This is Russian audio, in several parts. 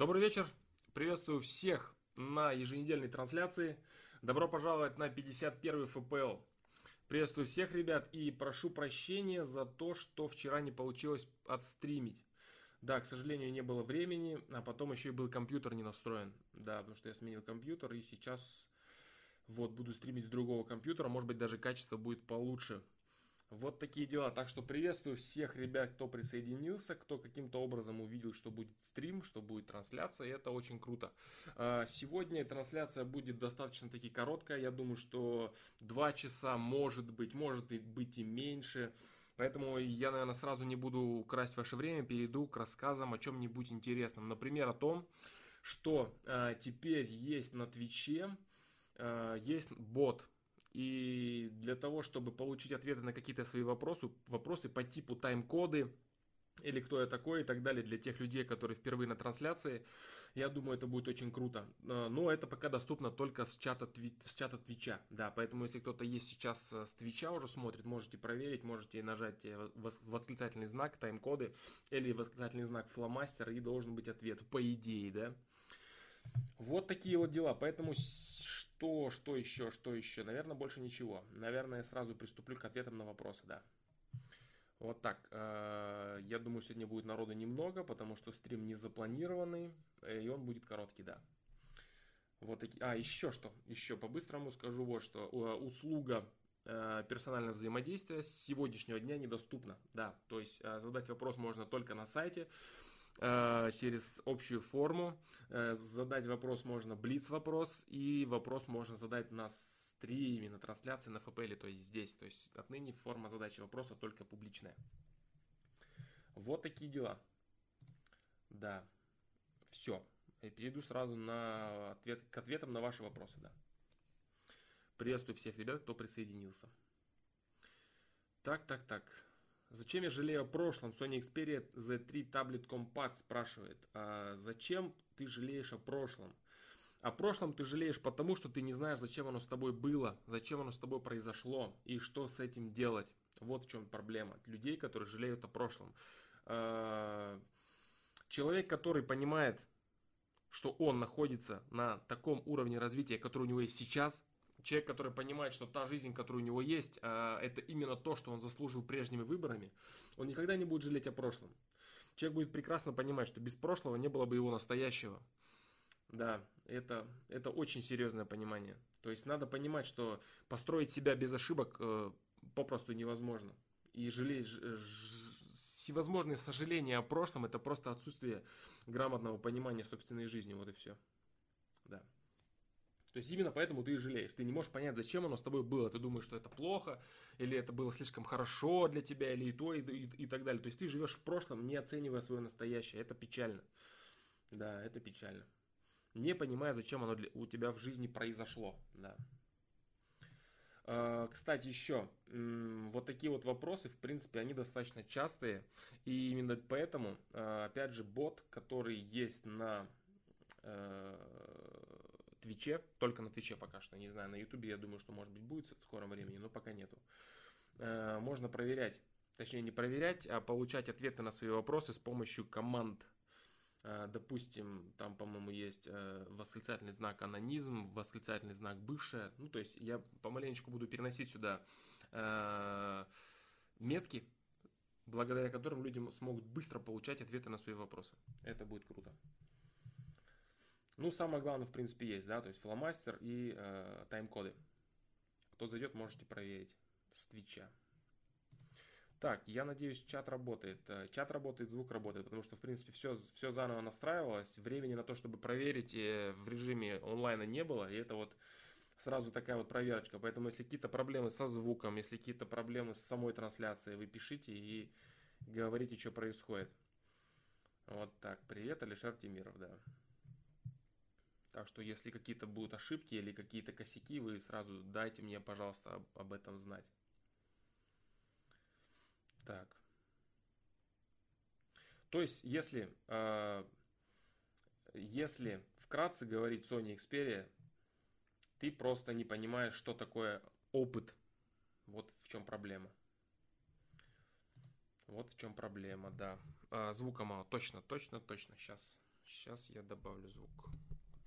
Добрый вечер. Приветствую всех на еженедельной трансляции. Добро пожаловать на 51 ФПЛ. Приветствую всех, ребят, и прошу прощения за то, что вчера не получилось отстримить. Да, к сожалению, не было времени, а потом еще и был компьютер не настроен. Да, потому что я сменил компьютер, и сейчас вот буду стримить с другого компьютера. Может быть, даже качество будет получше. Вот такие дела. Так что приветствую всех ребят, кто присоединился, кто каким-то образом увидел, что будет стрим, что будет трансляция. И это очень круто. А, сегодня трансляция будет достаточно таки короткая. Я думаю, что 2 часа может быть, может быть и меньше. Поэтому я, наверное, сразу не буду красть ваше время, перейду к рассказам о чем-нибудь интересном. Например, о том, что э, теперь есть на Твиче, э, есть бот, и для того, чтобы получить ответы на какие-то свои вопросы, вопросы по типу тайм-коды, или кто я такой и так далее для тех людей, которые впервые на трансляции. Я думаю, это будет очень круто. А, но это пока доступно только с чата, с чата Твича. Да, поэтому если кто-то есть сейчас с Твича уже смотрит, можете проверить, можете нажать э, восклицательный знак, тайм-коды или восклицательный знак фломастер и должен быть ответ, по идее, да. Вот такие вот дела. Поэтому что, что еще, что еще? Наверное, больше ничего. Наверное, сразу приступлю к ответам на вопросы, да. Вот так. Э, я думаю, сегодня будет народа немного, потому что стрим не запланированный, и он будет короткий, да. Вот такие. А, еще что? Еще по-быстрому скажу вот что. Услуга э, персонального взаимодействия с сегодняшнего дня недоступна. Да, то есть э, задать вопрос можно только на сайте. Э, через общую форму. Э, задать вопрос можно блиц вопрос, и вопрос можно задать на стриме, на трансляции, на FPL, то есть здесь. То есть отныне форма задачи вопроса только публичная. Вот такие дела. Да. Все. Я перейду сразу на ответ, к ответам на ваши вопросы, да. Приветствую всех ребят, кто присоединился. Так, так, так. Зачем я жалею о прошлом? Sony Xperia Z3 Tablet Compact спрашивает. А зачем ты жалеешь о прошлом? О прошлом ты жалеешь потому, что ты не знаешь, зачем оно с тобой было, зачем оно с тобой произошло и что с этим делать. Вот в чем проблема людей, которые жалеют о прошлом. А, человек, который понимает, что он находится на таком уровне развития, который у него есть сейчас, человек, который понимает, что та жизнь, которая у него есть, а, это именно то, что он заслужил прежними выборами, он никогда не будет жалеть о прошлом. Человек будет прекрасно понимать, что без прошлого не было бы его настоящего. Да, это, это очень серьезное понимание. То есть надо понимать, что построить себя без ошибок э, попросту невозможно. И жалеть, всевозможные сожаления о прошлом это просто отсутствие грамотного понимания собственной жизни. Вот и все. Да. То есть именно поэтому ты и жалеешь. Ты не можешь понять, зачем оно с тобой было. Ты думаешь, что это плохо, или это было слишком хорошо для тебя, или и то, и, и, и так далее. То есть ты живешь в прошлом, не оценивая свое настоящее. Это печально. Да, это печально. Не понимая, зачем оно для, у тебя в жизни произошло. Да. А, кстати, еще, вот такие вот вопросы, в принципе, они достаточно частые. И именно поэтому, а, опять же, бот, который есть на Э, Твиче, только на Твиче пока что, не знаю, на Ютубе, я думаю, что может быть будет в скором времени, но пока нету. Э, можно проверять, точнее не проверять, а получать ответы на свои вопросы с помощью команд. Э, допустим, там, по-моему, есть восклицательный знак анонизм, восклицательный знак бывшая. Ну, то есть я помаленечку буду переносить сюда метки, благодаря которым люди смогут быстро получать ответы на свои вопросы. Это будет круто. Ну, самое главное, в принципе, есть, да, то есть фломастер и э, тайм-коды. Кто зайдет, можете проверить с Твича. Так, я надеюсь, чат работает. Э, чат работает, звук работает, потому что, в принципе, все, все заново настраивалось. Времени на то, чтобы проверить э, в режиме онлайна не было. И это вот сразу такая вот проверочка. Поэтому, если какие-то проблемы со звуком, если какие-то проблемы с самой трансляцией, вы пишите и говорите, что происходит. Вот так. Привет, Алишер Тимиров, да. Так что если какие-то будут ошибки или какие-то косяки, вы сразу дайте мне, пожалуйста, об, этом знать. Так. То есть, если, э, если вкратце говорить Sony Xperia, ты просто не понимаешь, что такое опыт. Вот в чем проблема. Вот в чем проблема, да. А, звука мало. Точно, точно, точно. Сейчас Сейчас я добавлю звук,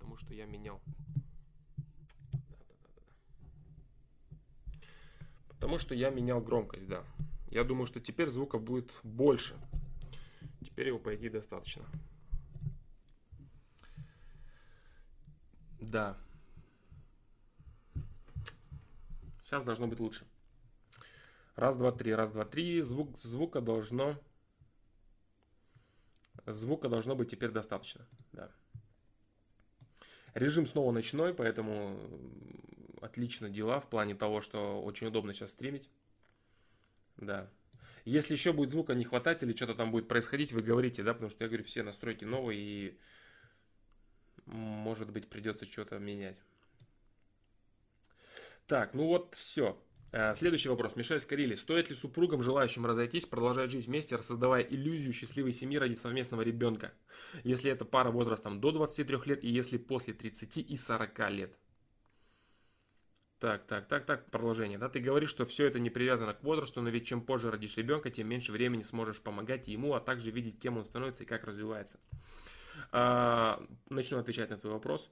потому что я менял. Потому что я менял громкость, да. Я думаю, что теперь звука будет больше. Теперь его, по идее, достаточно. Да. Сейчас должно быть лучше. Раз, два, три, раз, два, три. Звук, звука должно... Звука должно быть теперь достаточно. Да. Режим снова ночной, поэтому отлично дела в плане того, что очень удобно сейчас стримить. Да. Если еще будет звука не хватать или что-то там будет происходить, вы говорите, да, потому что я говорю, все настройки новые и может быть придется что-то менять. Так, ну вот все. Э, следующий вопрос. Мишель Скорили. Стоит ли супругам, желающим разойтись, продолжать жить вместе, создавая иллюзию счастливой семьи ради совместного ребенка? Если это пара возрастом до 23 лет и если после 30 и 40 лет? Так, так, так, так, продолжение. Да, ты говоришь, что все это не привязано к возрасту, но ведь чем позже родишь ребенка, тем меньше времени сможешь помогать ему, а также видеть, кем он становится и как развивается. А, начну отвечать на твой вопрос.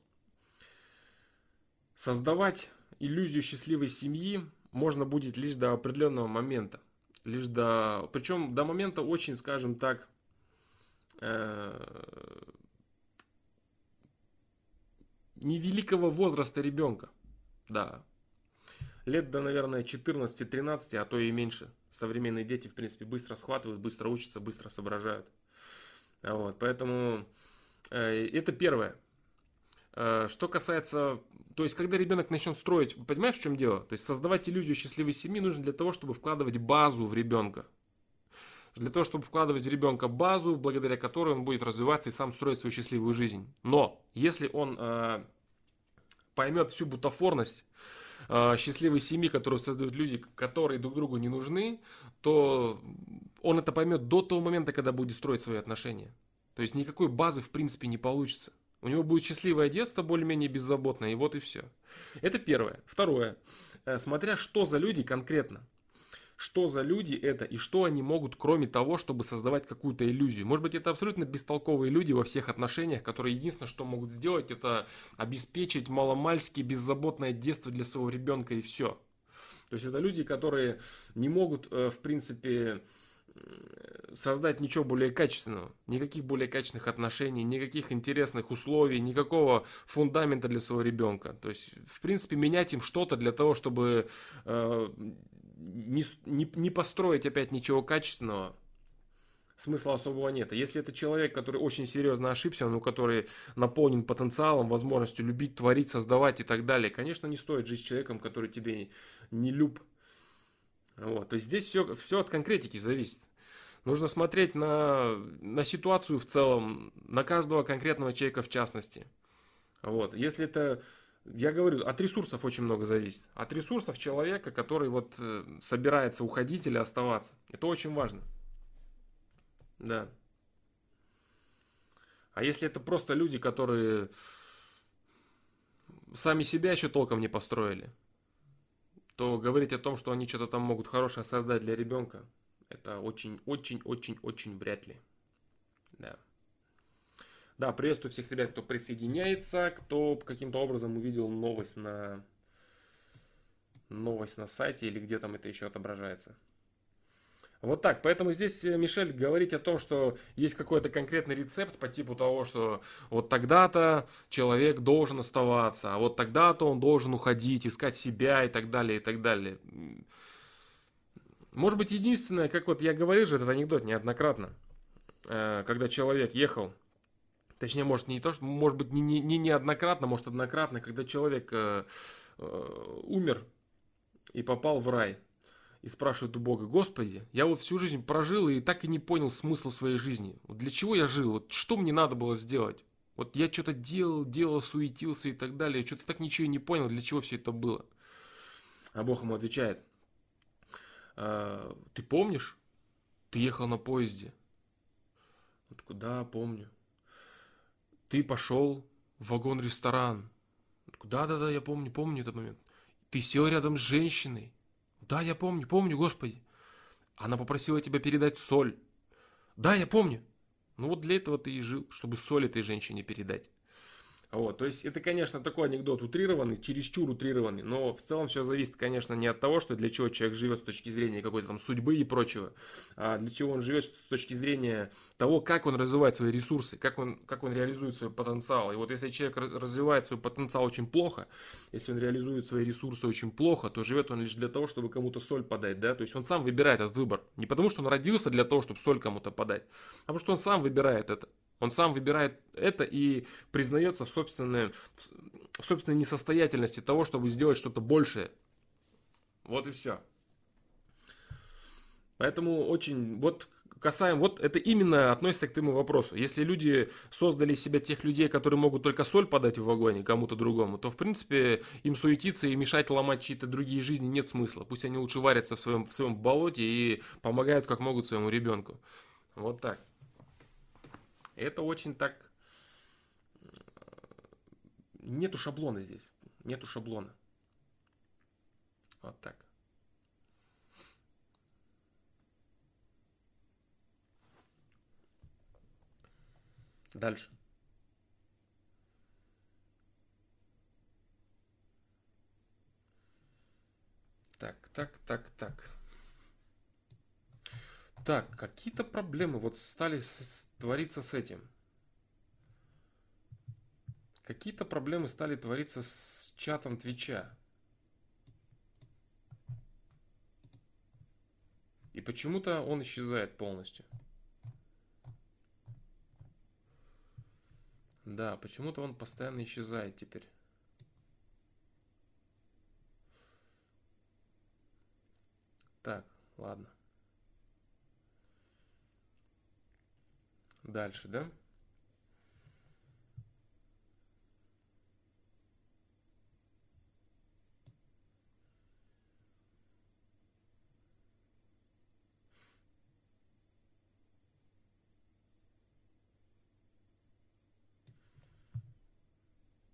Создавать иллюзию счастливой семьи можно будет лишь до определенного момента. Лишь до... Причем до момента очень, скажем так, э, невеликого возраста ребенка. Да. Лет до, наверное, 14-13, а то и меньше. Современные дети, в принципе, быстро схватывают, быстро учатся, быстро соображают. Вот, поэтому э, это первое. Э, что касается, то есть, когда ребенок начнет строить, понимаешь, в чем дело? То есть, создавать иллюзию счастливой семьи нужно для того, чтобы вкладывать базу в ребенка. Для того, чтобы вкладывать в ребенка базу, благодаря которой он будет развиваться и сам строить свою счастливую жизнь. Но, если он э, поймет всю бутафорность э, счастливой семьи, которую создают люди, которые друг другу не нужны, то он это поймет до того момента, когда будет строить свои отношения. То есть никакой базы в принципе не получится. У него будет счастливое детство, более-менее беззаботное, и вот и все. Это первое. Второе. Э, смотря что за люди конкретно. Что за люди это и что они могут, кроме того, чтобы создавать какую-то иллюзию. Может быть, это абсолютно бестолковые люди во всех отношениях, которые единственное, что могут сделать, это обеспечить маломальски беззаботное детство для своего ребенка и все. То есть это люди, которые не могут, э, в принципе, создать ничего более качественного, никаких более качественных отношений, никаких интересных условий, никакого фундамента для своего ребенка. То есть, в принципе, менять им что-то для того, чтобы э, не, не, не построить опять ничего качественного, смысла особого нет. А если это человек, который очень серьезно ошибся, ну, который наполнен потенциалом, возможностью любить, творить, создавать и так далее, конечно, не стоит жить с человеком, который тебе не люб, вот, то есть здесь все, все от конкретики зависит. Нужно смотреть на, на ситуацию в целом, на каждого конкретного человека в частности. Вот, если это, я говорю, от ресурсов очень много зависит. От ресурсов человека, который вот э, собирается уходить или оставаться. Это очень важно. Да. А если это просто люди, которые сами себя еще толком не построили, то говорить о том, что они что-то там могут хорошее создать для ребенка, это очень-очень-очень-очень вряд ли. Да. Да, приветствую всех ребят, кто присоединяется, кто каким-то образом увидел новость на новость на сайте или где там это еще отображается. Вот так. Поэтому здесь, э, Мишель, говорить о том, что есть какой-то конкретный рецепт по типу того, что вот тогда-то человек должен оставаться, а вот тогда-то он должен уходить, искать себя и так далее, и так далее. Может быть, единственное, как вот я говорил же этот анекдот неоднократно, э, когда человек ехал, точнее, может, не то, что, может быть, не, не, не неоднократно, может, однократно, когда человек э, э, умер и попал в рай – и спрашивает у Бога, Господи, я вот всю жизнь прожил и так и не понял смысл своей жизни. Вот для чего я жил? Вот что мне надо было сделать? Вот я что-то делал, делал, суетился и так далее. Что-то так ничего и не понял, для чего все это было. А Бог ему отвечает, а, ты помнишь? Ты ехал на поезде. Он такой, помню. Ты пошел в вагон-ресторан. Да, да, да, я помню, помню этот момент. Ты сел рядом с женщиной. Да, я помню, помню, Господи. Она попросила тебя передать соль. Да, я помню. Ну вот для этого ты и жил, чтобы соль этой женщине передать. Вот, то есть это, конечно, такой анекдот утрированный, чересчур утрированный, но в целом все зависит, конечно, не от того, что для чего человек живет с точки зрения какой-то там судьбы и прочего, а для чего он живет с точки зрения того, как он развивает свои ресурсы, как он, как он реализует свой потенциал. И вот если человек развивает свой потенциал очень плохо, если он реализует свои ресурсы очень плохо, то живет он лишь для того, чтобы кому-то соль подать, да, то есть он сам выбирает этот выбор. Не потому, что он родился для того, чтобы соль кому-то подать, а потому что он сам выбирает это. Он сам выбирает это и признается в собственной, в собственной несостоятельности того, чтобы сделать что-то большее. Вот и все. Поэтому очень, вот касаем, вот это именно относится к тому вопросу. Если люди создали себя тех людей, которые могут только соль подать в вагоне кому-то другому, то в принципе им суетиться и мешать ломать чьи-то другие жизни нет смысла. Пусть они лучше варятся в своем, в своем болоте и помогают как могут своему ребенку. Вот так. Это очень так... Нету шаблона здесь. Нету шаблона. Вот так. Дальше. Так, так, так, так. Так, какие-то проблемы вот стали твориться с этим. Какие-то проблемы стали твориться с чатом Твича. И почему-то он исчезает полностью. Да, почему-то он постоянно исчезает теперь. Так, ладно. Дальше, да?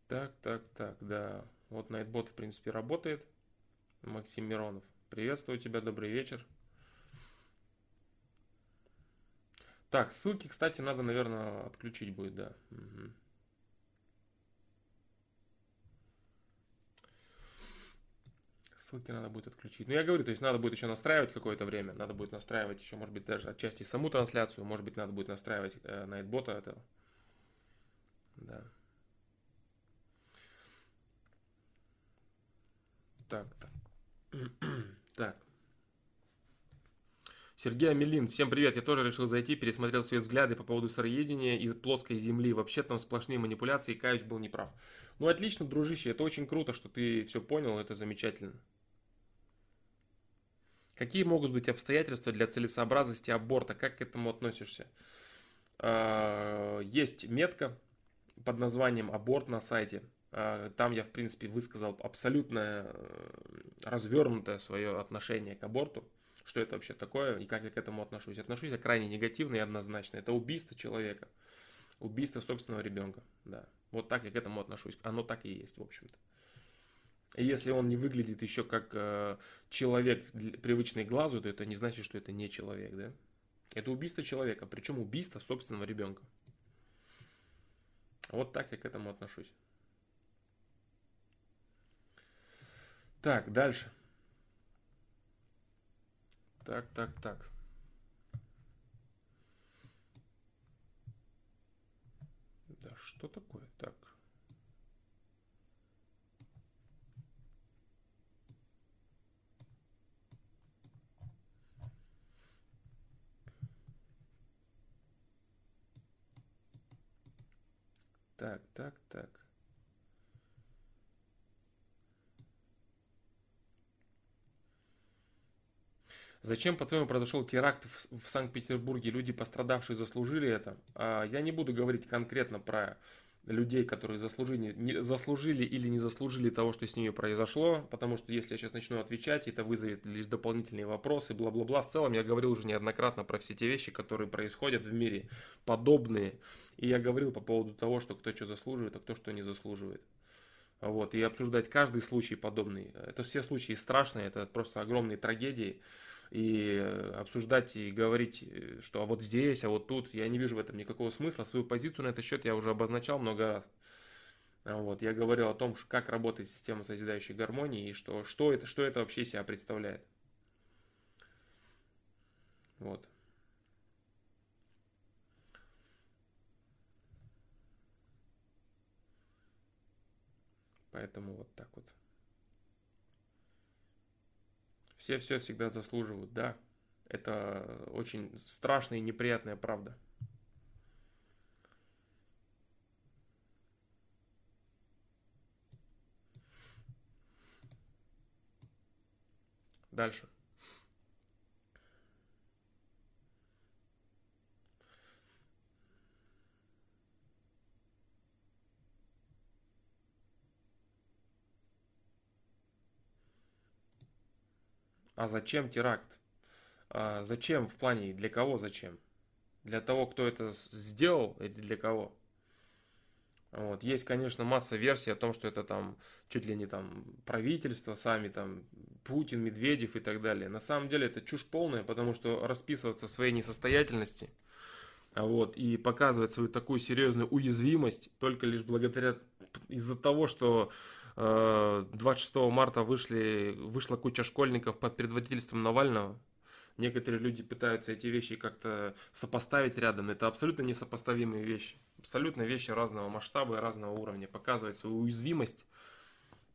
Так, так, так, да. Вот Nightbot, в принципе, работает. Максим Миронов. Приветствую тебя, добрый вечер. Так, ссылки, кстати, надо, наверное, отключить будет, да. Угу. Ссылки надо будет отключить. Ну, я говорю, то есть надо будет еще настраивать какое-то время. Надо будет настраивать еще, может быть, даже отчасти саму трансляцию. Может быть, надо будет настраивать э, найтбота этого. Да. Так, так. так. Сергей Амелин, всем привет, я тоже решил зайти, пересмотрел свои взгляды по поводу сыроедения из плоской земли. Вообще там сплошные манипуляции, каюсь, был неправ. Ну отлично, дружище, это очень круто, что ты все понял, это замечательно. Какие могут быть обстоятельства для целесообразности аборта? Как к этому относишься? А, есть метка под названием аборт на сайте. А, там я, в принципе, высказал абсолютно э, развернутое свое отношение к аборту что это вообще такое и как я к этому отношусь. Отношусь я крайне негативно и однозначно. Это убийство человека. Убийство собственного ребенка. Да. Вот так я к этому отношусь. Оно так и есть, в общем-то. Если он не выглядит еще как э, человек, привычный глазу, то это не значит, что это не человек, да? Это убийство человека, причем убийство собственного ребенка. Вот так я к этому отношусь. Так, дальше. Так, так, так. Да, что такое? Так. Так, так, так. Зачем, по-твоему, произошел теракт в, в Санкт-Петербурге? Люди, пострадавшие, заслужили это? А, я не буду говорить конкретно про людей, которые заслужили, не, заслужили или не заслужили того, что с ними произошло, потому что если я сейчас начну отвечать, это вызовет лишь дополнительные вопросы, бла-бла-бла. В целом я говорил уже неоднократно про все те вещи, которые происходят в мире, подобные. И я говорил по поводу того, что кто что заслуживает, а кто что не заслуживает. Вот, и обсуждать каждый случай подобный. Это все случаи страшные, это просто огромные трагедии. И обсуждать и говорить, что а вот здесь, а вот тут, я не вижу в этом никакого смысла. Свою позицию на этот счет я уже обозначал много раз. Вот, я говорил о том, как работает система созидающей гармонии и что, что, это, что это вообще себя представляет. Вот. Поэтому вот так вот. Все все всегда заслуживают, да. Это очень страшная и неприятная правда. Дальше. А зачем теракт? А зачем в плане, для кого зачем? Для того, кто это сделал или для кого? Вот. Есть, конечно, масса версий о том, что это там чуть ли не там правительство, сами там Путин, Медведев и так далее. На самом деле это чушь полная, потому что расписываться в своей несостоятельности вот, и показывать свою такую серьезную уязвимость только лишь благодаря из-за того, что 26 э, марта вышли, вышла куча школьников под предводительством Навального. Некоторые люди пытаются эти вещи как-то сопоставить рядом. Это абсолютно несопоставимые вещи. Абсолютно вещи разного масштаба и разного уровня. Показывать свою уязвимость,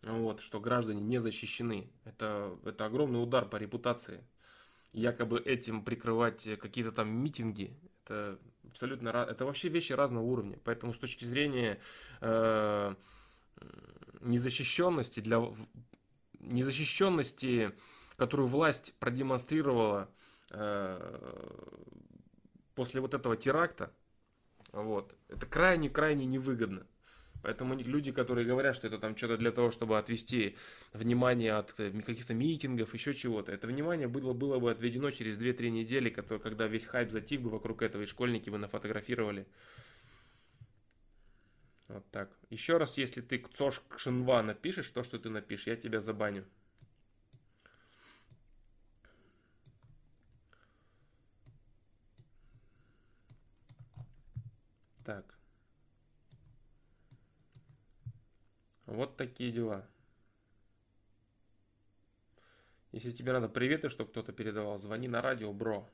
вот, что граждане не защищены. Это, это огромный удар по репутации. Якобы этим прикрывать какие-то там митинги. Это абсолютно... Это вообще вещи разного уровня. Поэтому с точки зрения... Э, незащищенности, для незащищенности, которую власть продемонстрировала э, после вот этого теракта, вот, это крайне-крайне невыгодно. Поэтому люди, которые говорят, что это там что-то для того, чтобы отвести внимание от э, каких-то митингов, еще чего-то, это внимание было, было бы отведено через 2-3 недели, когда весь хайп затих бы вокруг этого, и школьники бы нафотографировали вот так. Еще раз, если ты КЦОШ Кшинва напишешь, то, что ты напишешь, я тебя забаню. Так. Вот такие дела. Если тебе надо приветы, чтобы кто-то передавал, звони на радио, бро.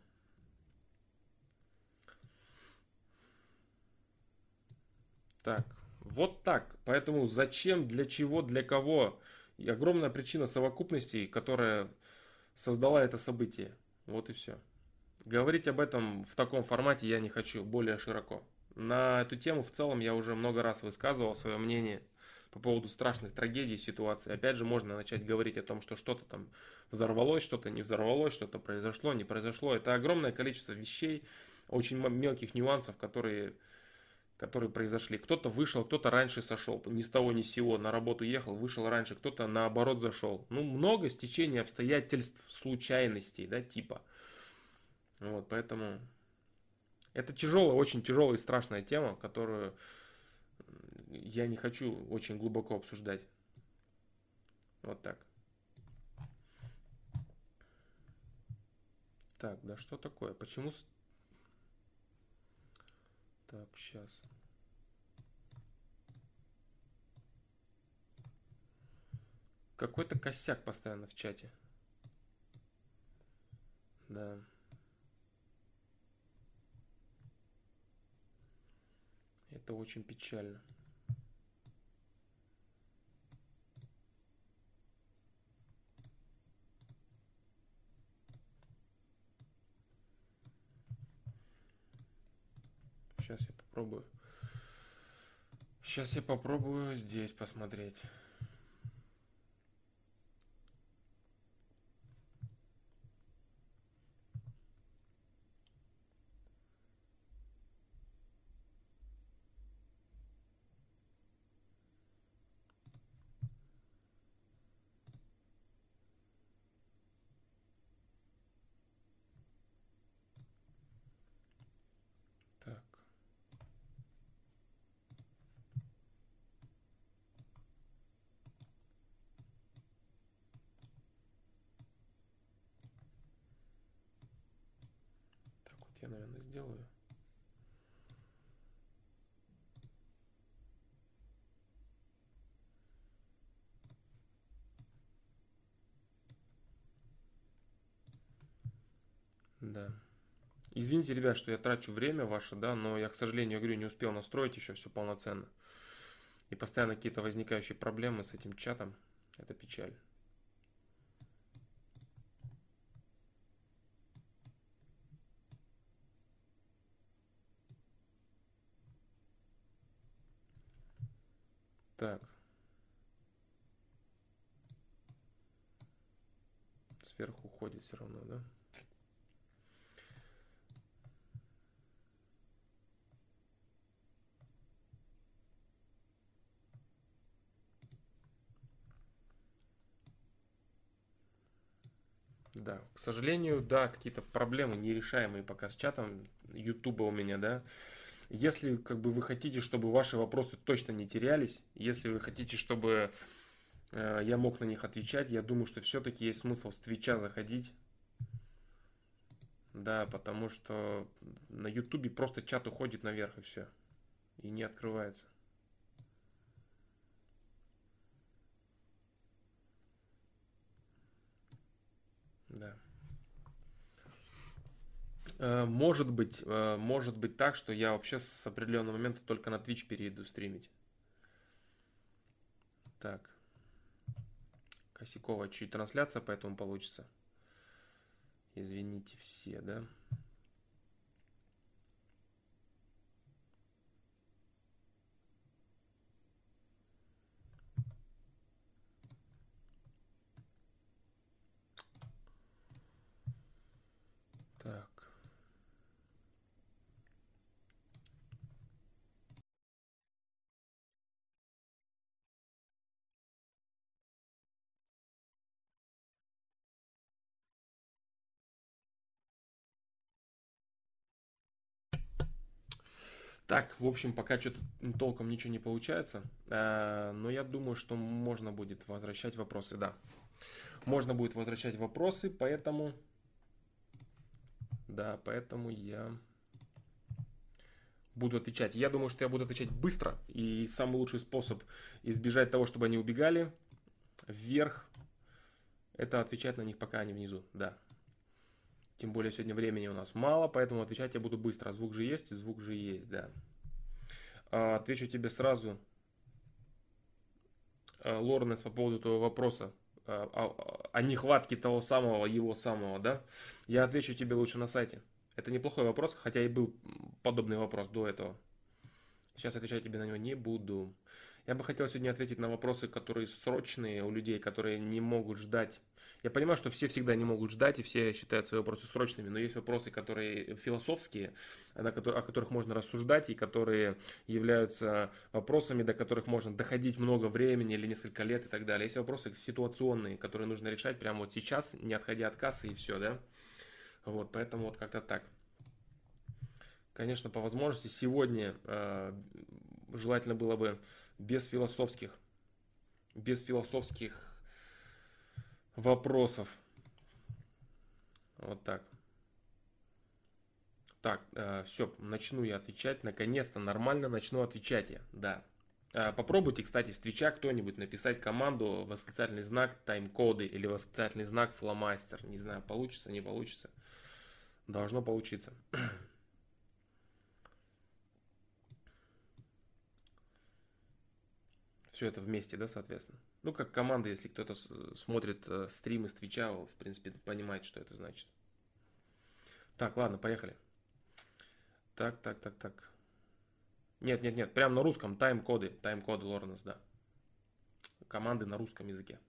Так. Вот так. Поэтому зачем, для чего, для кого? И огромная причина совокупности, которая создала это событие. Вот и все. Говорить об этом в таком формате я не хочу, более широко. На эту тему в целом я уже много раз высказывал свое мнение по поводу страшных трагедий ситуации. Опять же, можно начать говорить о том, что что-то там взорвалось, что-то не взорвалось, что-то произошло, не произошло. Это огромное количество вещей, очень мелких нюансов, которые которые произошли. Кто-то вышел, кто-то раньше сошел, ни с того ни с сего, на работу ехал, вышел раньше, кто-то наоборот зашел. Ну, много стечений обстоятельств, случайностей, да, типа. Вот, поэтому это тяжелая, очень тяжелая и страшная тема, которую я не хочу очень глубоко обсуждать. Вот так. Так, да что такое? Почему так, сейчас. Какой-то косяк постоянно в чате. Да. Это очень печально. Сейчас я попробую. Сейчас я попробую здесь посмотреть. Наверное, сделаю. Да. Извините, ребят, что я трачу время ваше, да, но я, к сожалению, говорю, не успел настроить еще все полноценно. И постоянно какие-то возникающие проблемы с этим чатом. Это печаль. Так. Сверху уходит все равно, да? Да, к сожалению, да, какие-то проблемы нерешаемые пока с чатом Ютуба у меня, да. Если как бы вы хотите, чтобы ваши вопросы точно не терялись, если вы хотите, чтобы э, я мог на них отвечать, я думаю, что все-таки есть смысл с Твича заходить. Да, потому что на Ютубе просто чат уходит наверх и все. И не открывается. Да. Э, может быть, э, может быть так, что я вообще с определенного момента только на Twitch перейду стримить. Так. Косякова чуть трансляция, поэтому получится. Извините все, да? Так, в общем, пока что-то толком ничего не получается. Э, но я думаю, что можно будет возвращать вопросы, да. Можно будет возвращать вопросы, поэтому... Да, поэтому я буду отвечать. Я думаю, что я буду отвечать быстро. И самый лучший способ избежать того, чтобы они убегали вверх, это отвечать на них, пока они внизу. Да. Тем более сегодня времени у нас мало, поэтому отвечать я буду быстро. Звук же есть, звук же есть, да. А, отвечу тебе сразу, а, Лоренс, по поводу твоего вопроса а, о, о нехватке того самого, его самого, да. Я отвечу тебе лучше на сайте. Это неплохой вопрос, хотя и был подобный вопрос до этого. Сейчас отвечать тебе на него не буду. Я бы хотел сегодня ответить на вопросы, которые срочные у людей, которые не могут ждать. Я понимаю, что все всегда не могут ждать, и все считают свои вопросы срочными, но есть вопросы, которые философские, о которых можно рассуждать, и которые являются вопросами, до которых можно доходить много времени или несколько лет и так далее. Есть вопросы ситуационные, которые нужно решать прямо вот сейчас, не отходя от кассы и все, да? Вот, поэтому вот как-то так. Конечно, по возможности сегодня э, желательно было бы без философских, без философских вопросов. Вот так. Так, э, все, начну я отвечать. Наконец-то нормально начну отвечать я. Да. Э, попробуйте, кстати, с Твича кто-нибудь написать команду восклицательный знак тайм-коды или восклицательный знак фломастер. Не знаю, получится, не получится. Должно получиться. все это вместе, да, соответственно. Ну, как команда, если кто-то смотрит э, стримы с Твича, в принципе, понимает, что это значит. Так, ладно, поехали. Так, так, так, так. Нет, нет, нет, прям на русском, тайм-коды, тайм-коды Лоренс, да. Команды на русском языке.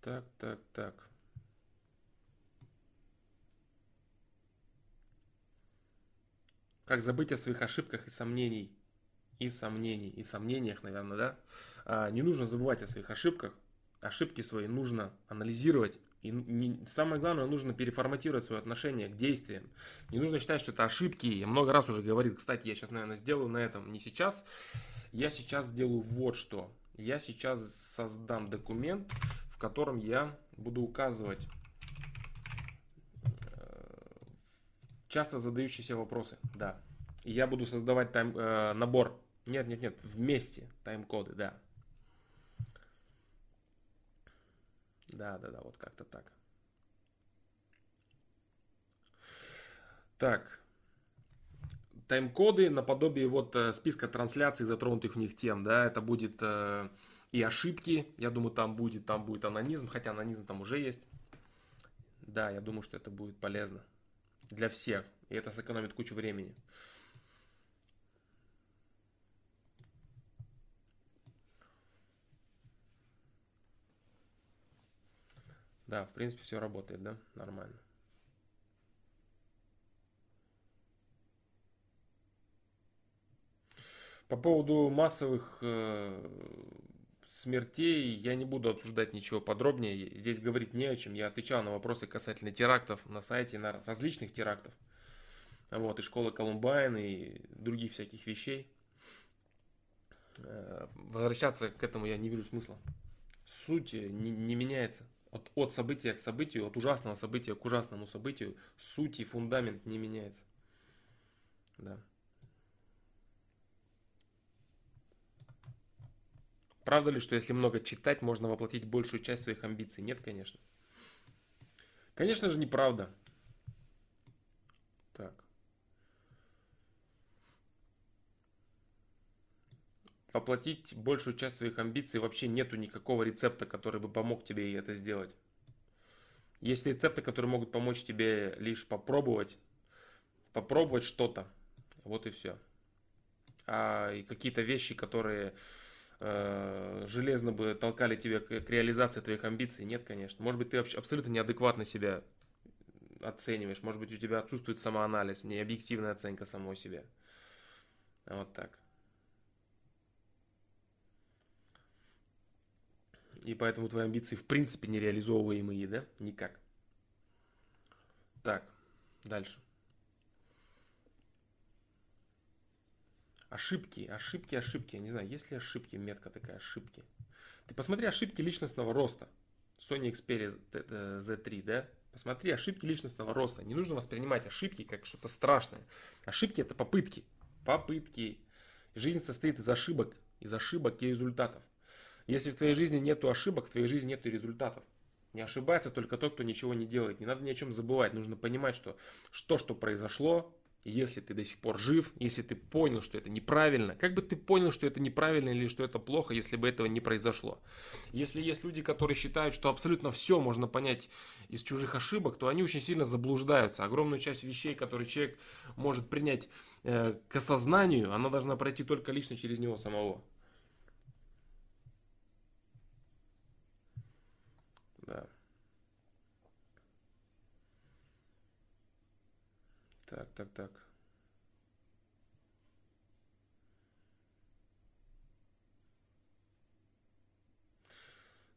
Так, так, так. Как забыть о своих ошибках и сомнений. И сомнений. И сомнениях, наверное, да? А, не нужно забывать о своих ошибках. Ошибки свои нужно анализировать. И не, самое главное, нужно переформатировать свое отношение к действиям. Не нужно считать, что это ошибки. Я много раз уже говорил, кстати, я сейчас, наверное, сделаю на этом не сейчас. Я сейчас сделаю вот что. Я сейчас создам документ, в котором я буду указывать часто задающиеся вопросы. Да. Я буду создавать тайм, э, набор. Нет, нет, нет, вместе тайм-коды, да. Да, да, да, вот как-то так. Так. Тайм-коды наподобие вот э, списка трансляций, затронутых в них тем, да, это будет э, и ошибки, я думаю, там будет, там будет анонизм, хотя анонизм там уже есть. Да, я думаю, что это будет полезно для всех, и это сэкономит кучу времени. Да, в принципе, все работает, да? Нормально. По поводу массовых э, смертей я не буду обсуждать ничего подробнее. Здесь говорить не о чем. Я отвечал на вопросы касательно терактов на сайте, на различных терактов. Вот, и школы Колумбайн, и других всяких вещей. Э, возвращаться к этому я не вижу смысла. Суть не, не меняется. От, от события к событию, от ужасного события к ужасному событию, суть и фундамент не меняется. Да. Правда ли, что если много читать, можно воплотить большую часть своих амбиций? Нет, конечно. Конечно же, неправда. Так. воплотить большую часть своих амбиций вообще нету никакого рецепта, который бы помог тебе это сделать. Есть рецепты, которые могут помочь тебе лишь попробовать, попробовать что-то. Вот и все. А какие-то вещи, которые железно бы толкали тебя к, реализации твоих амбиций, нет, конечно. Может быть, ты абсолютно неадекватно себя оцениваешь. Может быть, у тебя отсутствует самоанализ, не объективная оценка самого себя. Вот так. И поэтому твои амбиции в принципе нереализовываемые, да? Никак. Так, дальше. Ошибки, ошибки, ошибки. Я не знаю, есть ли ошибки, метка такая, ошибки. Ты посмотри ошибки личностного роста. Sony Xperia Z3, да? Посмотри ошибки личностного роста. Не нужно воспринимать ошибки как что-то страшное. Ошибки это попытки. Попытки. Жизнь состоит из ошибок, из ошибок и результатов. Если в твоей жизни нет ошибок, в твоей жизни нет результатов. Не ошибается только тот, кто ничего не делает. Не надо ни о чем забывать. Нужно понимать, что что, что произошло, если ты до сих пор жив, если ты понял, что это неправильно, как бы ты понял, что это неправильно или что это плохо, если бы этого не произошло. Если есть люди, которые считают, что абсолютно все можно понять из чужих ошибок, то они очень сильно заблуждаются. Огромную часть вещей, которые человек может принять э, к осознанию, она должна пройти только лично через него самого. Да. Так, так, так.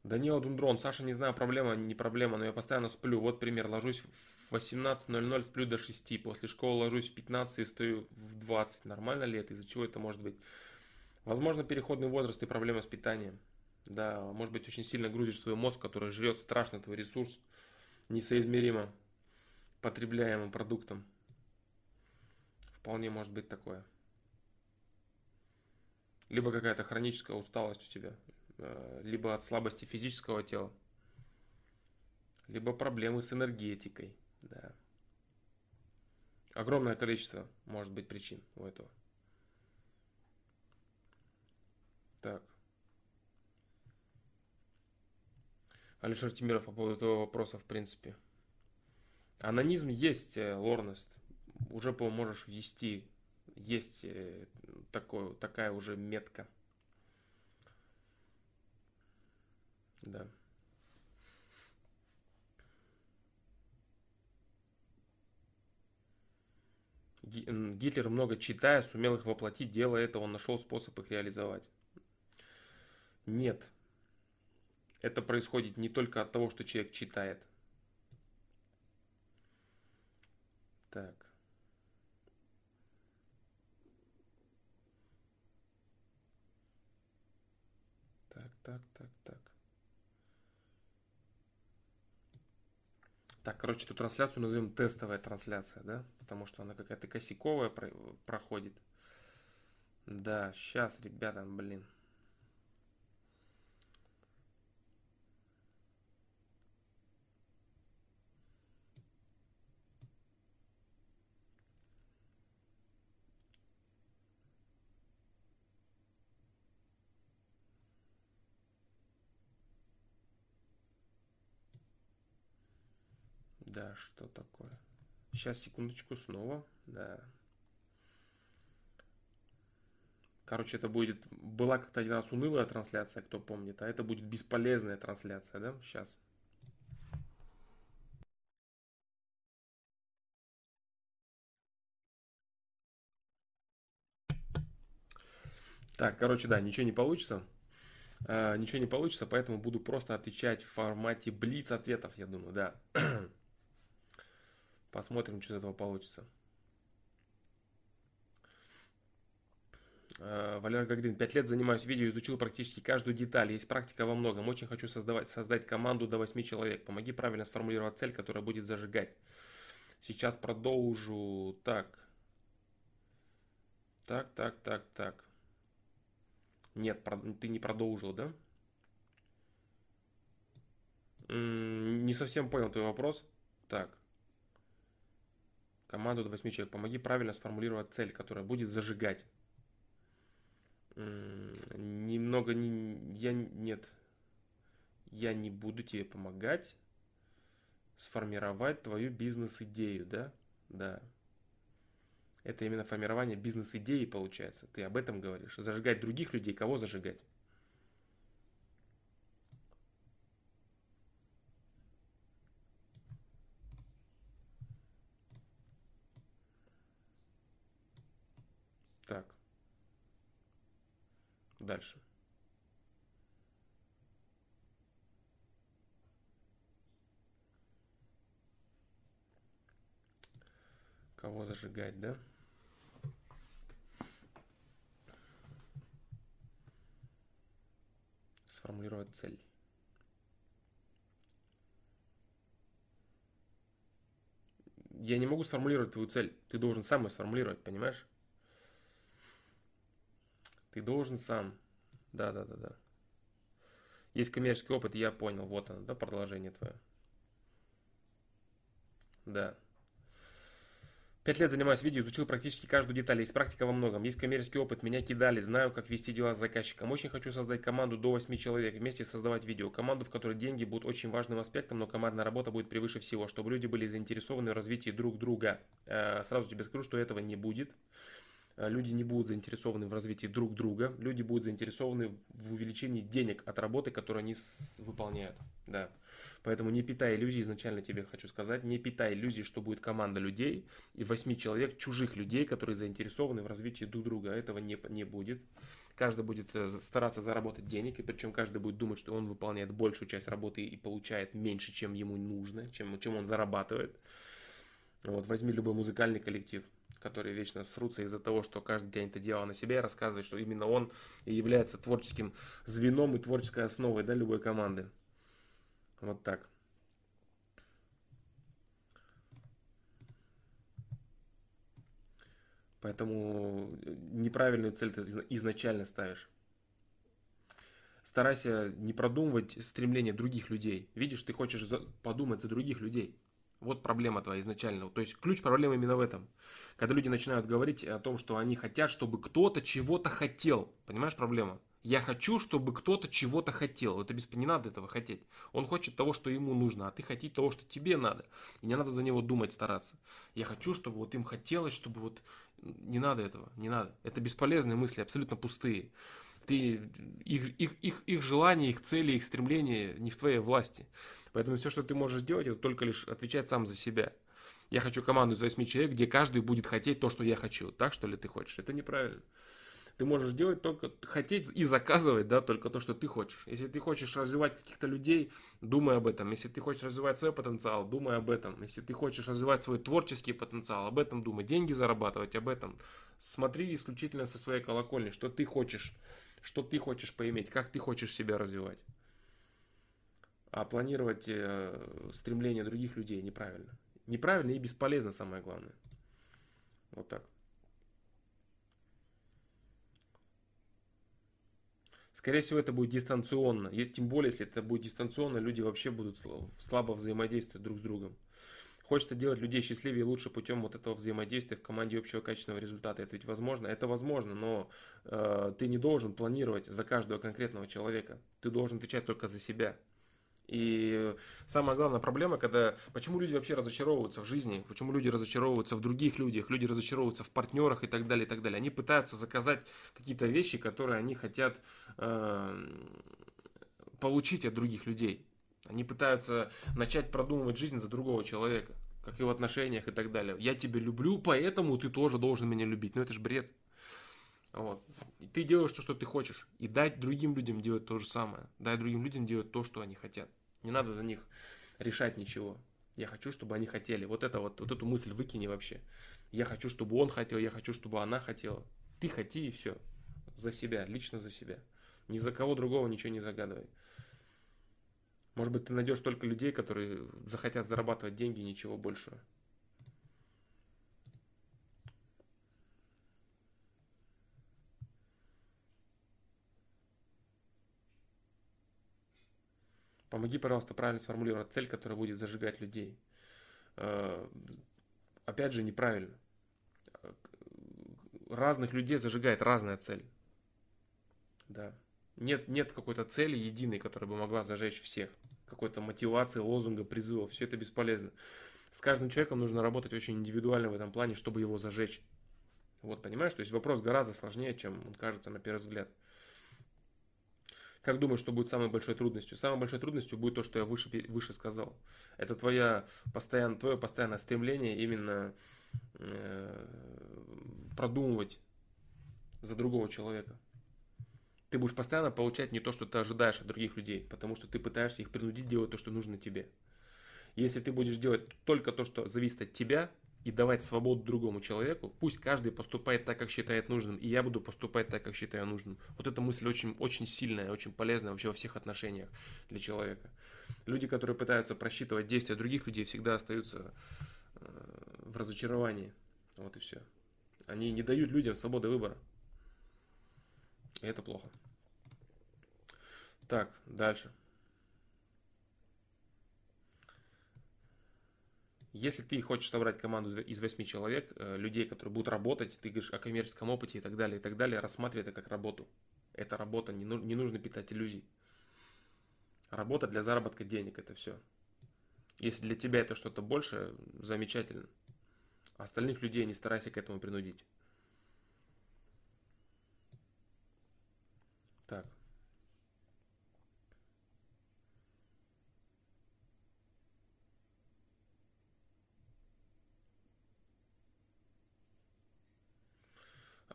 Данила Дундрон. Саша, не знаю, проблема, не проблема, но я постоянно сплю. Вот пример. Ложусь в 18.00, сплю до 6. После школы ложусь в 15 и встаю в 20. Нормально ли это? Из-за чего это может быть? Возможно, переходный возраст и проблема с питанием. Да, может быть, очень сильно грузишь свой мозг, который жрет страшно твой ресурс, несоизмеримо потребляемым продуктом. Вполне может быть такое. Либо какая-то хроническая усталость у тебя, э, либо от слабости физического тела, либо проблемы с энергетикой. Да. Огромное количество может быть причин у этого. Так. Алишер Тимиров по поводу этого вопроса, в принципе. Анонизм есть, э, лорнест. Уже, можешь ввести. Есть э, такое, такая уже метка. Да. Гитлер много читая, сумел их воплотить, делая это, он нашел способ их реализовать. Нет, это происходит не только от того, что человек читает. Так. Так. так, так, так. Короче, эту трансляцию назовем тестовая трансляция, да? Потому что она какая-то косяковая проходит. Да, сейчас, ребята, блин. Да, что такое? Сейчас, секундочку, снова. Да. Короче, это будет... Была как-то один раз унылая трансляция, кто помнит, а это будет бесполезная трансляция, да? Сейчас. Так, короче, да, ничего не получится. А, ничего не получится, поэтому буду просто отвечать в формате блиц ответов, я думаю, да. Посмотрим, что из этого получится. Э, Валерий Гагрин, пять лет занимаюсь видео, изучил практически каждую деталь. Есть практика во многом. Очень хочу создавать, создать команду до 8 человек. Помоги правильно сформулировать цель, которая будет зажигать. Сейчас продолжу. Так. Так, так, так, так. Нет, ты не продолжил, да? Не совсем понял твой вопрос. Так команду до 8 человек. Помоги правильно сформулировать цель, которая будет зажигать. Немного не, я нет, я не буду тебе помогать сформировать твою бизнес-идею, да? Да. Это именно формирование бизнес-идеи получается. Ты об этом говоришь. Зажигать других людей, кого зажигать? Так. Дальше. Кого зажигать, да? Сформулировать цель. Я не могу сформулировать твою цель. Ты должен сам ее сформулировать, понимаешь? Ты должен сам. Да, да, да, да. Есть коммерческий опыт, я понял. Вот оно, да, продолжение твое. Да. Пять лет занимаюсь видео, изучил практически каждую деталь. Есть практика во многом. Есть коммерческий опыт, меня кидали, знаю, как вести дела с заказчиком. Очень хочу создать команду до 8 человек, вместе создавать видео. Команду, в которой деньги будут очень важным аспектом, но командная работа будет превыше всего, чтобы люди были заинтересованы в развитии друг друга. Э, сразу тебе скажу, что этого не будет. Э, люди не будут заинтересованы в развитии друг друга, люди будут заинтересованы в увеличении денег от работы, которую они выполняют. Да. Поэтому не питай иллюзий, изначально тебе хочу сказать, не питай иллюзий, что будет команда людей и восьми человек, чужих людей, которые заинтересованы в развитии друг друга. Этого не, не будет. Каждый будет э, стараться заработать денег, и причем каждый будет думать, что он выполняет большую часть работы и получает меньше, чем ему нужно, чем, чем он зарабатывает. Вот, возьми любой музыкальный коллектив которые вечно срутся из-за того, что каждый день это дело на себя и рассказывает, что именно он и является творческим звеном и творческой основой да, любой команды. Вот так. Поэтому неправильную цель ты изначально ставишь. Старайся не продумывать стремления других людей. Видишь, ты хочешь подумать за других людей. Вот проблема твоя изначально. То есть ключ проблемы именно в этом. Когда люди начинают говорить о том, что они хотят, чтобы кто-то чего-то хотел. Понимаешь проблема? Я хочу, чтобы кто-то чего-то хотел. Это без... Не надо этого хотеть. Он хочет того, что ему нужно, а ты хотеть того, что тебе надо. И не надо за него думать, стараться. Я хочу, чтобы вот им хотелось, чтобы вот... Не надо этого, не надо. Это бесполезные мысли, абсолютно пустые. Ты, их, их, их, их желания, их цели, их стремления не в твоей власти. Поэтому все, что ты можешь сделать, это только лишь отвечать сам за себя. Я хочу команду из 8 человек, где каждый будет хотеть то, что я хочу. Так что ли ты хочешь? Это неправильно. Ты можешь делать только хотеть и заказывать, да, только то, что ты хочешь. Если ты хочешь развивать каких-то людей, думай об этом. Если ты хочешь развивать свой потенциал, думай об этом. Если ты хочешь развивать свой творческий потенциал, об этом думай. Деньги зарабатывать, об этом. Смотри исключительно со своей колокольни, что ты хочешь что ты хочешь поиметь, как ты хочешь себя развивать. А планировать э, стремления других людей неправильно. Неправильно и бесполезно, самое главное. Вот так. Скорее всего, это будет дистанционно. Есть тем более, если это будет дистанционно, люди вообще будут слабо взаимодействовать друг с другом. Хочется делать людей счастливее лучше путем вот этого взаимодействия в команде общего качественного результата. Это ведь возможно? Это возможно, но э, ты не должен планировать за каждого конкретного человека. Ты должен отвечать только за себя. И самая главная проблема, когда почему люди вообще разочаровываются в жизни, почему люди разочаровываются в других людях, люди разочаровываются в партнерах и так далее, и так далее. Они пытаются заказать какие-то вещи, которые они хотят э, получить от других людей. Они пытаются начать продумывать жизнь за другого человека, как и в отношениях и так далее. Я тебя люблю, поэтому ты тоже должен меня любить. Но это же бред. Вот. И ты делаешь то, что ты хочешь. И дать другим людям делать то же самое. Дай другим людям делать то, что они хотят. Не надо за них решать ничего. Я хочу, чтобы они хотели. Вот это вот, вот эту мысль выкини вообще. Я хочу, чтобы он хотел, я хочу, чтобы она хотела. Ты хоти и все. За себя, лично за себя. Ни за кого другого ничего не загадывай. Может быть, ты найдешь только людей, которые захотят зарабатывать деньги, ничего большего. Помоги, пожалуйста, правильно сформулировать цель, которая будет зажигать людей. Э, опять же, неправильно. Разных людей зажигает разная цель. Да. Нет, нет какой-то цели единой, которая бы могла зажечь всех. Какой-то мотивации, лозунга, призыва. Все это бесполезно. С каждым человеком нужно работать очень индивидуально в этом плане, чтобы его зажечь. Вот, понимаешь? То есть вопрос гораздо сложнее, чем он кажется на первый взгляд. Как думаешь, что будет самой большой трудностью? Самой большой трудностью будет то, что я выше, выше сказал. Это твоя постоянно, твое постоянное стремление именно э, продумывать за другого человека. Ты будешь постоянно получать не то, что ты ожидаешь от других людей, потому что ты пытаешься их принудить делать то, что нужно тебе. Если ты будешь делать только то, что зависит от тебя, и давать свободу другому человеку, пусть каждый поступает так, как считает нужным, и я буду поступать так, как считаю нужным. Вот эта мысль очень, очень сильная, очень полезная вообще во всех отношениях для человека. Люди, которые пытаются просчитывать действия других людей, всегда остаются э, в разочаровании. Вот и все. Они не дают людям свободы выбора. И это плохо. Так, дальше. Если ты хочешь собрать команду из 8 человек, э, людей, которые будут работать, ты говоришь о коммерческом опыте и так далее, и так далее, рассматривай это как работу. Это работа, не, ну, не нужно питать иллюзий. Работа для заработка денег, это все. Если для тебя это что-то больше, замечательно. Остальных людей не старайся к этому принудить. Так.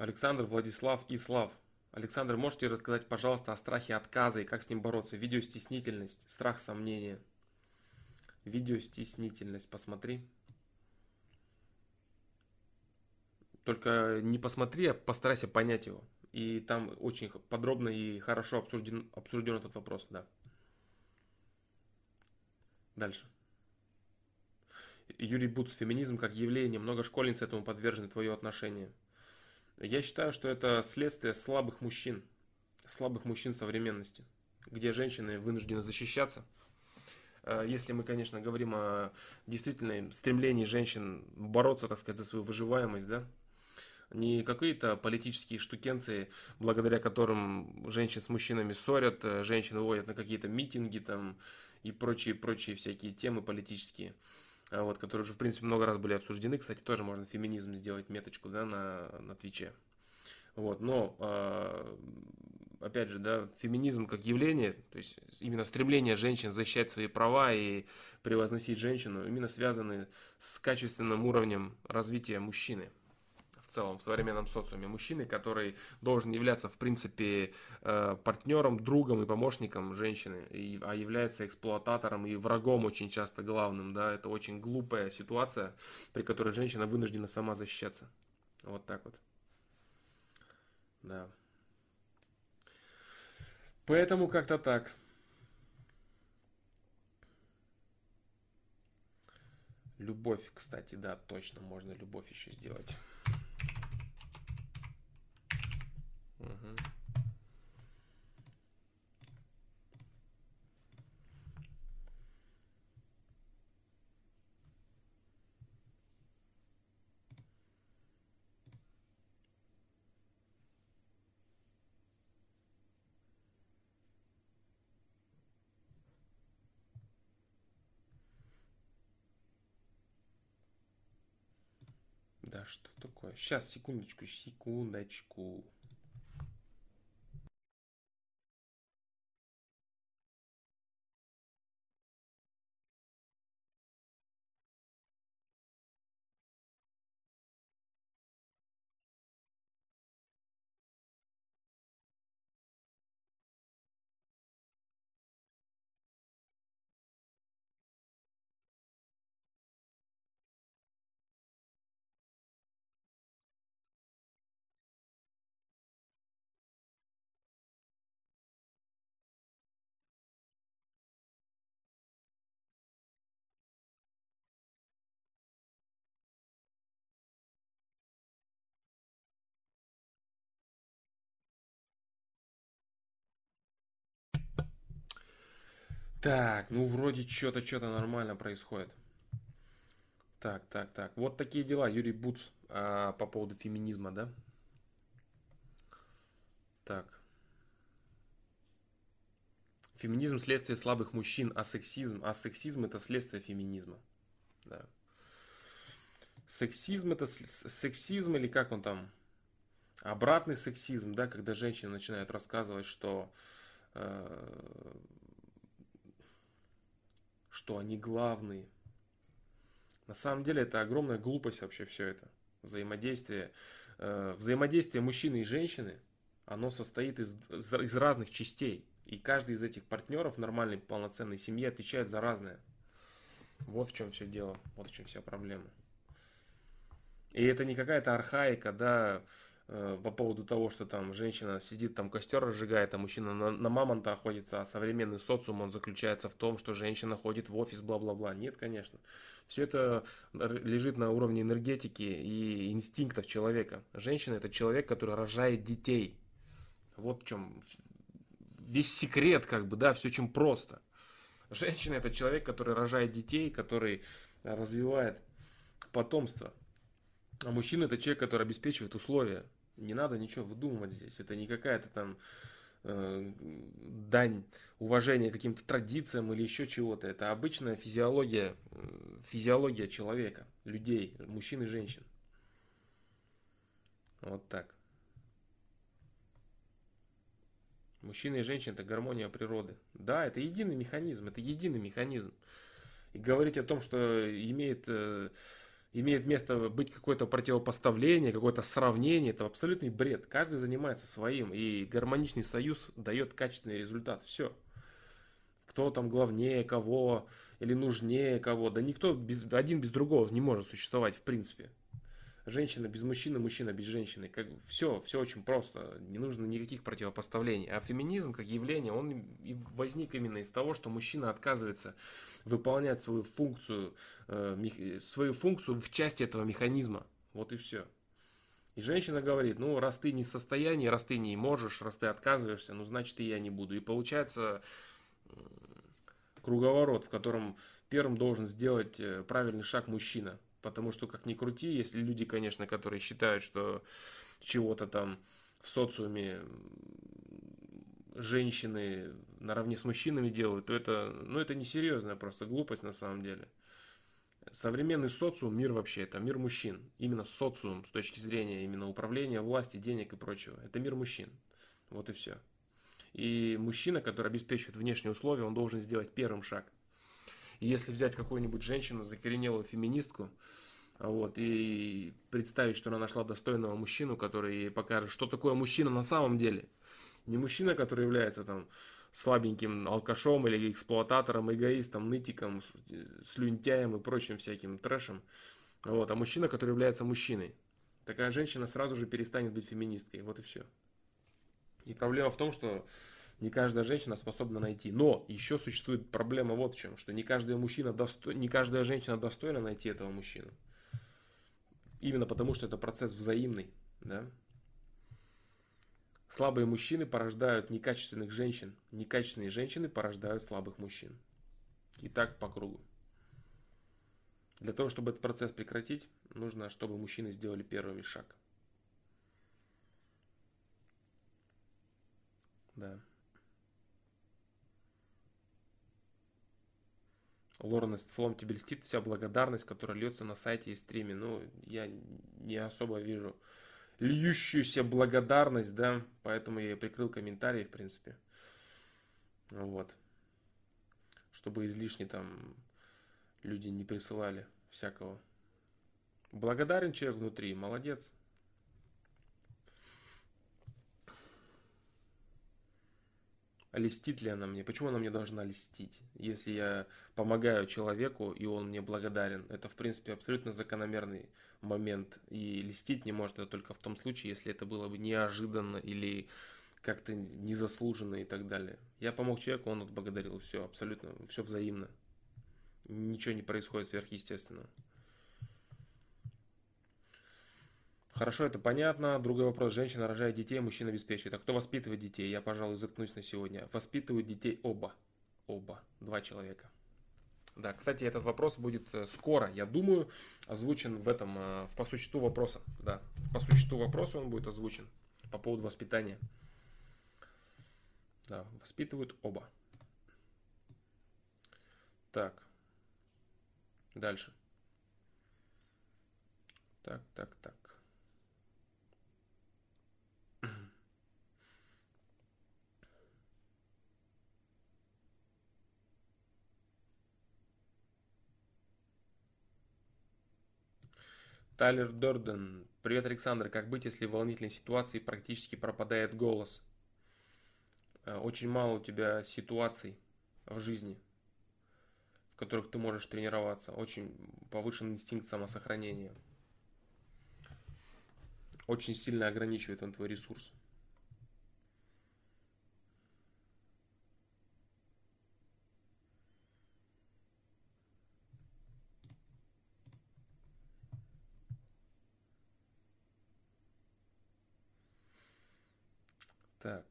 Александр, Владислав и Слав. Александр, можете рассказать, пожалуйста, о страхе отказа и как с ним бороться? Видеостеснительность, страх, сомнения. Видеостеснительность, посмотри. Только не посмотри, а постарайся понять его. И там очень подробно и хорошо обсужден, обсужден этот вопрос, да. Дальше. Юрий Буц, феминизм как явление, много школьниц этому подвержены, твое отношение. Я считаю, что это следствие слабых мужчин, слабых мужчин современности, где женщины вынуждены защищаться. Э, если мы, конечно, говорим о действительно стремлении женщин бороться, так сказать, за свою выживаемость, да, не какие-то политические штукенции, благодаря которым женщин с мужчинами ссорят, э, женщин выводят на какие-то митинги там и прочие-прочие всякие темы политические. А вот, которые уже, в принципе, много раз были обсуждены. Кстати, тоже можно феминизм сделать меточку, да, на, на Твиче. Вот, но, э, опять же, да, феминизм как явление, то есть именно стремление женщин защищать свои права и превозносить женщину, именно связаны с качественным уровнем развития мужчины целом в современном социуме. Мужчины, который должен являться, в принципе, э, партнером, другом и помощником женщины, а является эксплуататором и врагом очень часто главным. Да? Это очень глупая ситуация, при которой женщина вынуждена сама защищаться. Вот так вот. Да. Поэтому как-то так. Любовь, кстати, да, точно, можно любовь еще сделать. Да что такое? Сейчас, секундочку, секундочку. Так, ну вроде что-то, что-то нормально происходит. Так, так, так. Вот такие дела. Юрий Буц а, по поводу феминизма, да? Так. Феминизм следствие слабых мужчин, а сексизм, а сексизм это следствие феминизма. Да. Сексизм это сексизм или как он там? Обратный сексизм, да, когда женщина начинает рассказывать, что э, что они главные. На самом деле это огромная глупость вообще все это. Взаимодействие, э, взаимодействие мужчины и женщины, оно состоит из, из разных частей. И каждый из этих партнеров в нормальной полноценной семье отвечает за разное. Вот в чем все дело, вот в чем вся проблема. И это не какая-то архаика, да, по поводу того, что там женщина сидит, там костер разжигает, а мужчина на, на мамонта охотится, а современный социум, он заключается в том, что женщина ходит в офис, бла-бла-бла. Нет, конечно. Все это лежит на уровне энергетики и инстинктов человека. Женщина это человек, который рожает детей. Вот в чем весь секрет, как бы, да, все очень просто. Женщина это человек, который рожает детей, который развивает потомство. А мужчина это человек, который обеспечивает условия не надо ничего выдумывать здесь. Это не какая-то там э, дань уважения каким-то традициям или еще чего-то. Это обычная физиология, э, физиология человека, людей, мужчин и женщин. Вот так. Мужчина и женщина это гармония природы. Да, это единый механизм, это единый механизм. И говорить о том, что имеет э, имеет место быть какое-то противопоставление, какое-то сравнение, это абсолютный бред. Каждый занимается своим, и гармоничный союз дает качественный результат. Все. Кто там главнее кого или нужнее кого, да никто без, один без другого не может существовать в принципе. Женщина без мужчины, мужчина без женщины. Как, все, все очень просто. Не нужно никаких противопоставлений. А феминизм как явление, он и возник именно из того, что мужчина отказывается выполнять свою функцию, э, свою функцию в части этого механизма. Вот и все. И женщина говорит, ну, раз ты не в состоянии, раз ты не можешь, раз ты отказываешься, ну, значит, и я не буду. И получается круговорот, в котором первым должен сделать э, правильный шаг мужчина. Потому что, как ни крути, если люди, конечно, которые считают, что чего-то там в социуме женщины наравне с мужчинами делают, то это, ну, это несерьезная просто глупость на самом деле. Современный социум, мир вообще, это мир мужчин. Именно социум с точки зрения именно управления, власти, денег и прочего. Это мир мужчин. Вот и все. И мужчина, который обеспечивает внешние условия, он должен сделать первым шаг. И если взять какую-нибудь женщину, закоренелую феминистку, вот, и представить, что она нашла достойного мужчину, который ей покажет, что такое мужчина на самом деле. Не мужчина, который является там слабеньким алкашом или эксплуататором, эгоистом, нытиком, слюнтяем и прочим всяким трэшем. Вот, а мужчина, который является мужчиной. Такая женщина сразу же перестанет быть феминисткой. Вот и все. И проблема в том, что Не каждая женщина способна найти. Но еще существует проблема вот в чем, что не каждая, мужчина досто... не каждая женщина достойна найти этого мужчину. Именно потому, что это процесс взаимный. Да? Слабые мужчины порождают некачественных женщин. Некачественные женщины порождают слабых мужчин. И так по кругу. Для того, чтобы этот процесс прекратить, нужно, чтобы мужчины сделали первыми шаг. Да. Лоренест Флом тебе льстит вся благодарность, которая льется на сайте и стриме. Ну, я не особо вижу льющуюся благодарность, да, поэтому я и прикрыл комментарии, в принципе. Вот. Чтобы излишне там люди не присылали всякого. Благодарен человек внутри, молодец. Листит ли она мне? Почему она мне должна листить? Если я помогаю человеку, и он мне благодарен. Это, в принципе, абсолютно закономерный момент. И листить не может это только в том случае, если это было бы неожиданно или как-то незаслуженно и так далее. Я помог человеку, он отблагодарил. Все, абсолютно, все взаимно. Ничего не происходит сверхъестественного. Хорошо, это понятно. Другой вопрос. Женщина рожает детей, мужчина обеспечивает. А кто воспитывает детей? Я, пожалуй, заткнусь на сегодня. Воспитывают детей оба. Оба. Два человека. Да, кстати, этот вопрос будет э, скоро, я думаю, озвучен в этом, э, в по существу вопроса. Да, по существу вопроса он будет озвучен по поводу воспитания. Да, воспитывают оба. Так. Дальше. Так, так, так. Тайлер Дорден. Привет, Александр. Как быть, если в волнительной ситуации практически пропадает голос? Э, очень мало у тебя ситуаций в жизни, в которых ты можешь тренироваться. Очень повышен инстинкт самосохранения. Очень сильно ограничивает он твой ресурс. Так.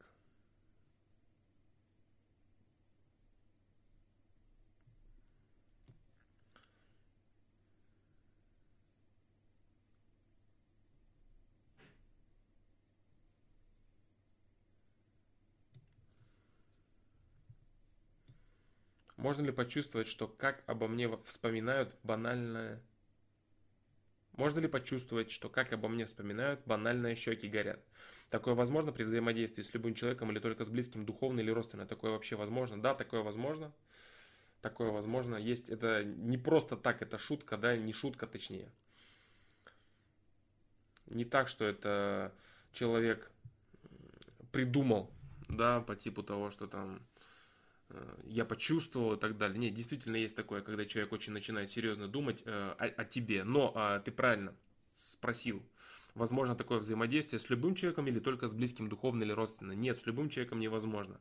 Можно ли почувствовать, что как обо мне вспоминают банальное можно ли почувствовать, что как обо мне вспоминают, банальные щеки горят? Такое возможно при взаимодействии с любым человеком или только с близким, духовно или родственно? Такое вообще возможно? Да, такое возможно. Такое возможно. Есть это не просто так, это шутка, да, не шутка точнее. Не так, что это человек придумал, да, по типу того, что там я почувствовал и так далее. Нет, действительно есть такое, когда человек очень начинает серьезно думать э, о, о тебе. Но э, ты правильно спросил. Возможно такое взаимодействие с любым человеком или только с близким духовно или родственно? Нет, с любым человеком невозможно.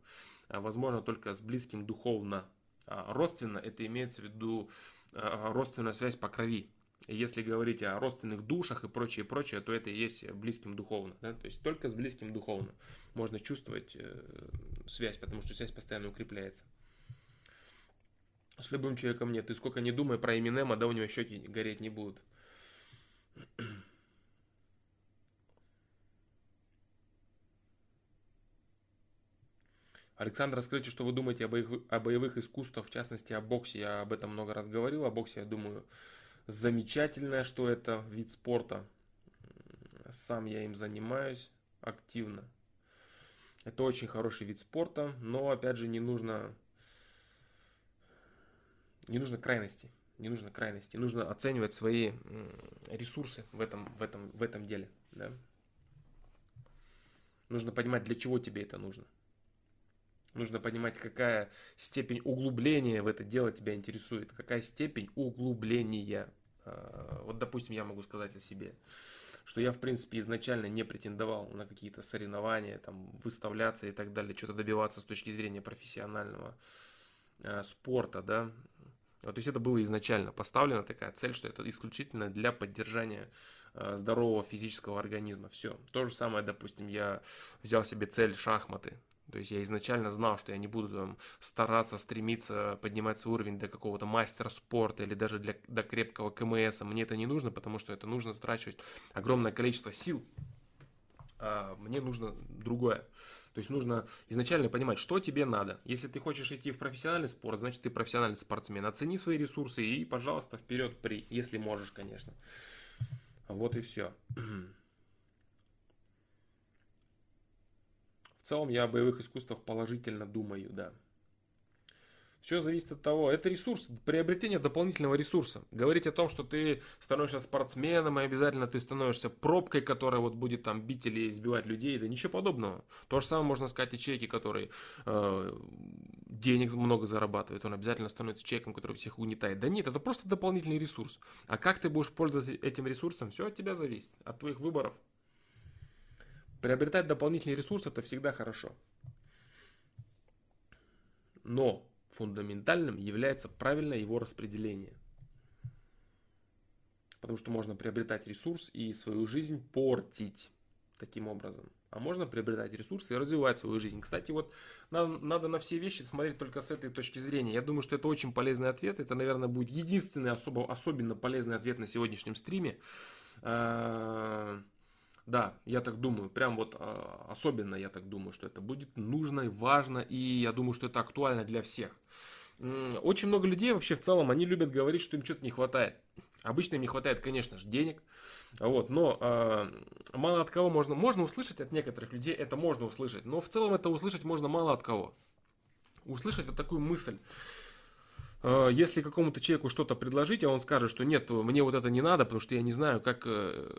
А возможно только с близким духовно. А родственно это имеется в виду э, родственная связь по крови. Если говорить о родственных душах и прочее, прочее, то это и есть близким духовно. Да? То есть только с близким духовно можно чувствовать э, связь, потому что связь постоянно укрепляется. С любым человеком нет. Ты сколько не думай про Эминема, да у него щеки гореть не будут. Александр, расскажите, что вы думаете о боевых, о боевых искусствах, в частности о боксе. Я об этом много раз говорил. О боксе, я думаю, замечательное, что это вид спорта. Сам я им занимаюсь активно. Это очень хороший вид спорта, но опять же не нужно не нужно крайности. Не нужно крайности. Нужно оценивать свои ресурсы в этом, в этом, в этом деле. Да? Нужно понимать, для чего тебе это нужно. Нужно понимать, какая степень углубления в это дело тебя интересует. Какая степень углубления. А, вот, допустим, я могу сказать о себе, что я, в принципе, изначально не претендовал на какие-то соревнования, там, выставляться и так далее, что-то добиваться с точки зрения профессионального э, спорта, да. Вот, то есть это было изначально поставлена такая цель, что это исключительно для поддержания э, здорового физического организма. Все. То же самое, допустим, я взял себе цель шахматы. То есть я изначально знал, что я не буду там стараться, стремиться поднимать свой уровень до какого-то мастера спорта или даже для, до крепкого КМС. Мне это не нужно, потому что это нужно затрачивать огромное количество сил. А мне нужно другое. То есть нужно изначально понимать, что тебе надо. Если ты хочешь идти в профессиональный спорт, значит ты профессиональный спортсмен. Оцени свои ресурсы и, пожалуйста, вперед при, если можешь, конечно. Вот и все. Целом я о боевых искусствах положительно думаю, да. Все зависит от того, это ресурс, приобретение дополнительного ресурса. Говорить о том, что ты становишься спортсменом и обязательно ты становишься пробкой, которая вот будет там бить или избивать людей, да ничего подобного. То же самое можно сказать и человеке, который э, денег много зарабатывает, он обязательно становится человеком, который всех угнетает. Да нет, это просто дополнительный ресурс. А как ты будешь пользоваться этим ресурсом, все от тебя зависит, от твоих выборов. Приобретать дополнительный ресурс это всегда хорошо. Но фундаментальным является правильное его распределение. Потому что можно приобретать ресурс и свою жизнь портить таким образом. А можно приобретать ресурсы и развивать свою жизнь. Кстати, вот надо, надо на все вещи смотреть только с этой точки зрения. Я думаю, что это очень полезный ответ. Это, наверное, будет единственный особо, особенно полезный ответ на сегодняшнем стриме. Да, я так думаю, прям вот а, особенно я так думаю, что это будет нужно и важно, и я думаю, что это актуально для всех. Очень много людей вообще в целом, они любят говорить, что им что-то не хватает. Обычно им не хватает, конечно же, денег, вот, но э, мало от кого можно, можно услышать от некоторых людей, это можно услышать, но в целом это услышать можно мало от кого. Услышать вот такую мысль, если какому-то человеку что-то предложить, а он скажет, что нет, мне вот это не надо, потому что я не знаю, как, э,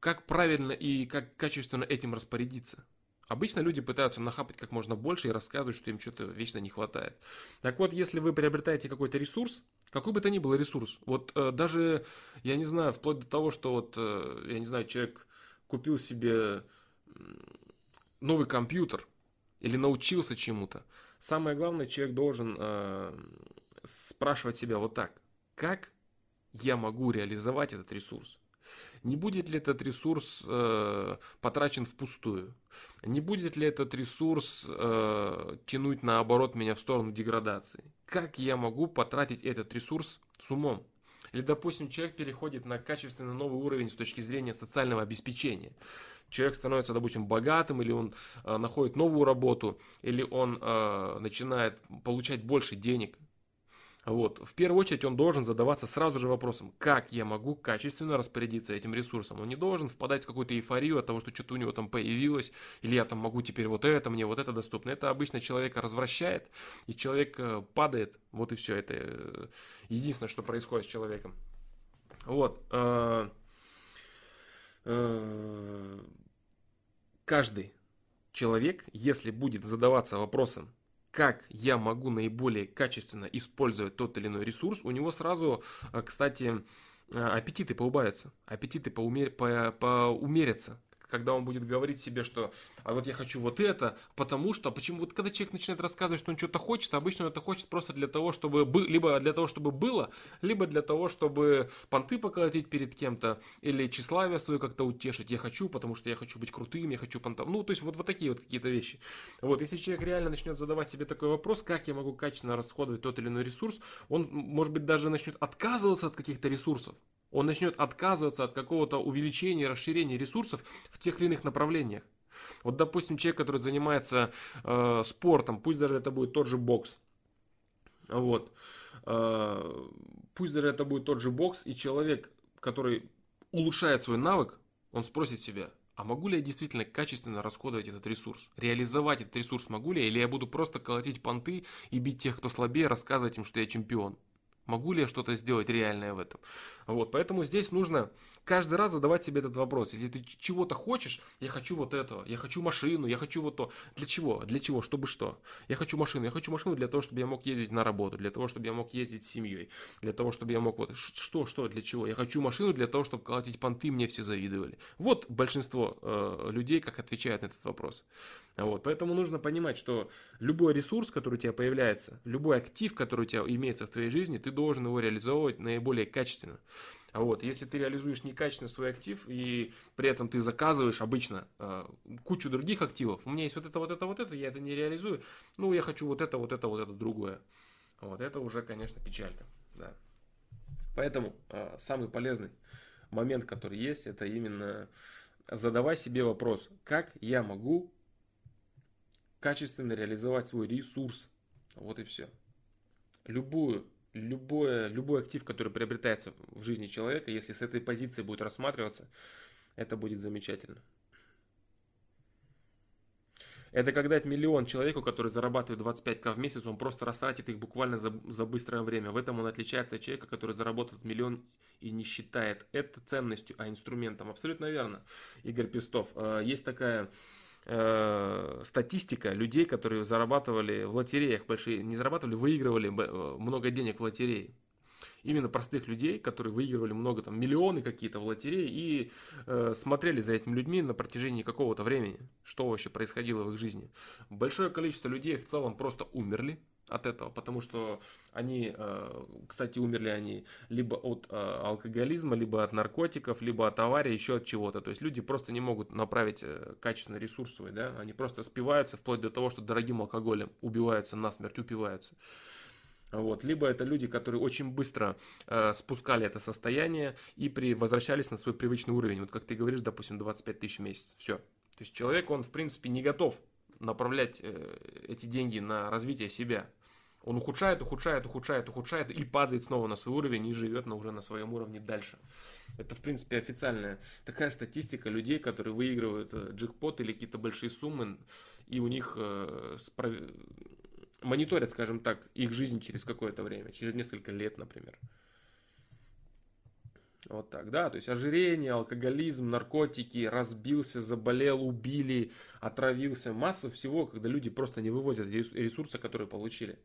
как правильно и как качественно этим распорядиться. Обычно люди пытаются нахапать как можно больше и рассказывают, что им что-то вечно не хватает. Так вот, если вы приобретаете какой-то ресурс, какой бы то ни был ресурс, вот э, даже, я не знаю, вплоть до того, что вот, э, я не знаю, человек купил себе новый компьютер или научился чему-то, самое главное, человек должен э, спрашивать себя вот так, как я могу реализовать этот ресурс? Не будет ли этот ресурс э, потрачен впустую? Не будет ли этот ресурс э, тянуть наоборот меня в сторону деградации? Как я могу потратить этот ресурс с умом? Или, допустим, человек переходит на качественно новый уровень с точки зрения социального обеспечения. Человек становится, допустим, богатым, или он э, находит новую работу, или он э, начинает получать больше денег, вот. В первую очередь он должен задаваться сразу же вопросом, как я могу качественно распорядиться этим ресурсом. Он не должен впадать в какую-то эйфорию от того, что что-то у него там появилось, или я там могу теперь вот это, мне вот это доступно. Это обычно человека развращает, и человек э, падает. Вот и все. Это э, единственное, что происходит с человеком. Вот. Э, каждый человек, если будет задаваться вопросом, как я могу наиболее качественно использовать тот или иной ресурс, у него сразу, э, кстати, э, аппетиты поубавятся, аппетиты поумер... по... поумерятся когда он будет говорить себе, что а вот я хочу вот это, потому что, почему вот когда человек начинает рассказывать, что он что-то хочет, обычно он это хочет просто для того, чтобы бы, либо для того, чтобы было, либо для того, чтобы понты поколотить перед кем-то, или тщеславие свое как-то утешить. Я хочу, потому что я хочу быть крутым, я хочу понтом. Ну, то есть вот, вот такие вот какие-то вещи. Вот, если человек реально начнет задавать себе такой вопрос, как я могу качественно расходовать тот или иной ресурс, он, может быть, даже начнет отказываться от каких-то ресурсов он начнет отказываться от какого-то увеличения, расширения ресурсов в тех или иных направлениях. Вот, допустим, человек, который занимается э, спортом, пусть даже это будет тот же бокс, вот, э, пусть даже это будет тот же бокс, и человек, который улучшает свой навык, он спросит себя, а могу ли я действительно качественно расходовать этот ресурс? Реализовать этот ресурс могу ли я, или я буду просто колотить понты и бить тех, кто слабее, рассказывать им, что я чемпион? Могу ли я что-то сделать реальное в этом? Вот, поэтому здесь нужно каждый раз задавать себе этот вопрос. Если ты чего-то хочешь, я хочу вот этого, я хочу машину, я хочу вот то. Для чего? Для чего? Чтобы что? Я хочу машину, я хочу машину для того, чтобы я мог ездить на работу, для того, чтобы я мог ездить с семьей, для того, чтобы я мог вот что, что, для чего? Я хочу машину для того, чтобы колотить понты, мне все завидовали. Вот большинство э, людей как отвечают на этот вопрос. Вот, поэтому нужно понимать, что любой ресурс, который у тебя появляется, любой актив, который у тебя имеется в твоей жизни, ты должен его реализовывать наиболее качественно. А вот, если ты реализуешь некачественно свой актив, и при этом ты заказываешь обычно э, кучу других активов, у меня есть вот это, вот это, вот это, я это не реализую, ну, я хочу вот это, вот это, вот это другое. Вот, это уже, конечно, печалька, да. Поэтому э, самый полезный момент, который есть, это именно задавай себе вопрос, как я могу качественно реализовать свой ресурс. Вот и все. Любую любое, любой актив, который приобретается в жизни человека, если с этой позиции будет рассматриваться, это будет замечательно. Это как дать миллион человеку, который зарабатывает 25к в месяц, он просто растратит их буквально за, за быстрое время. В этом он отличается от человека, который заработает миллион и не считает это ценностью, а инструментом. Абсолютно верно, Игорь Пестов. Э, есть такая э, статистика людей, которые зарабатывали в лотереях большие, не зарабатывали, выигрывали э, много денег в лотерее. Именно простых людей, которые выигрывали много, там, миллионы какие-то в лотерее и э, смотрели за этими людьми на протяжении какого-то времени, что вообще происходило в их жизни. Большое количество людей в целом просто умерли, от этого, потому что они, э, кстати, умерли они либо от э, алкоголизма, либо от наркотиков, либо от аварии, еще от чего-то. То есть люди просто не могут направить э, качественный ресурс да, они просто спиваются вплоть до того, что дорогим алкоголем убиваются насмерть, упиваются. Вот. Либо это люди, которые очень быстро э, спускали это состояние и при, возвращались на свой привычный уровень. Вот как ты говоришь, допустим, 25 тысяч в месяц. Все. То есть человек, он в принципе не готов направлять э, эти деньги на развитие себя. Он ухудшает, ухудшает, ухудшает, ухудшает и падает снова на свой уровень и живет на, уже на своем уровне дальше. Это, в принципе, официальная такая статистика людей, которые выигрывают э, джекпот или какие-то большие суммы, и у них э, справ... мониторят, скажем так, их жизнь через какое-то время, через несколько лет, например. Вот так, да, то есть ожирение, алкоголизм, наркотики, разбился, заболел, убили, отравился, масса всего, когда люди просто не вывозят ресурсы, которые получили.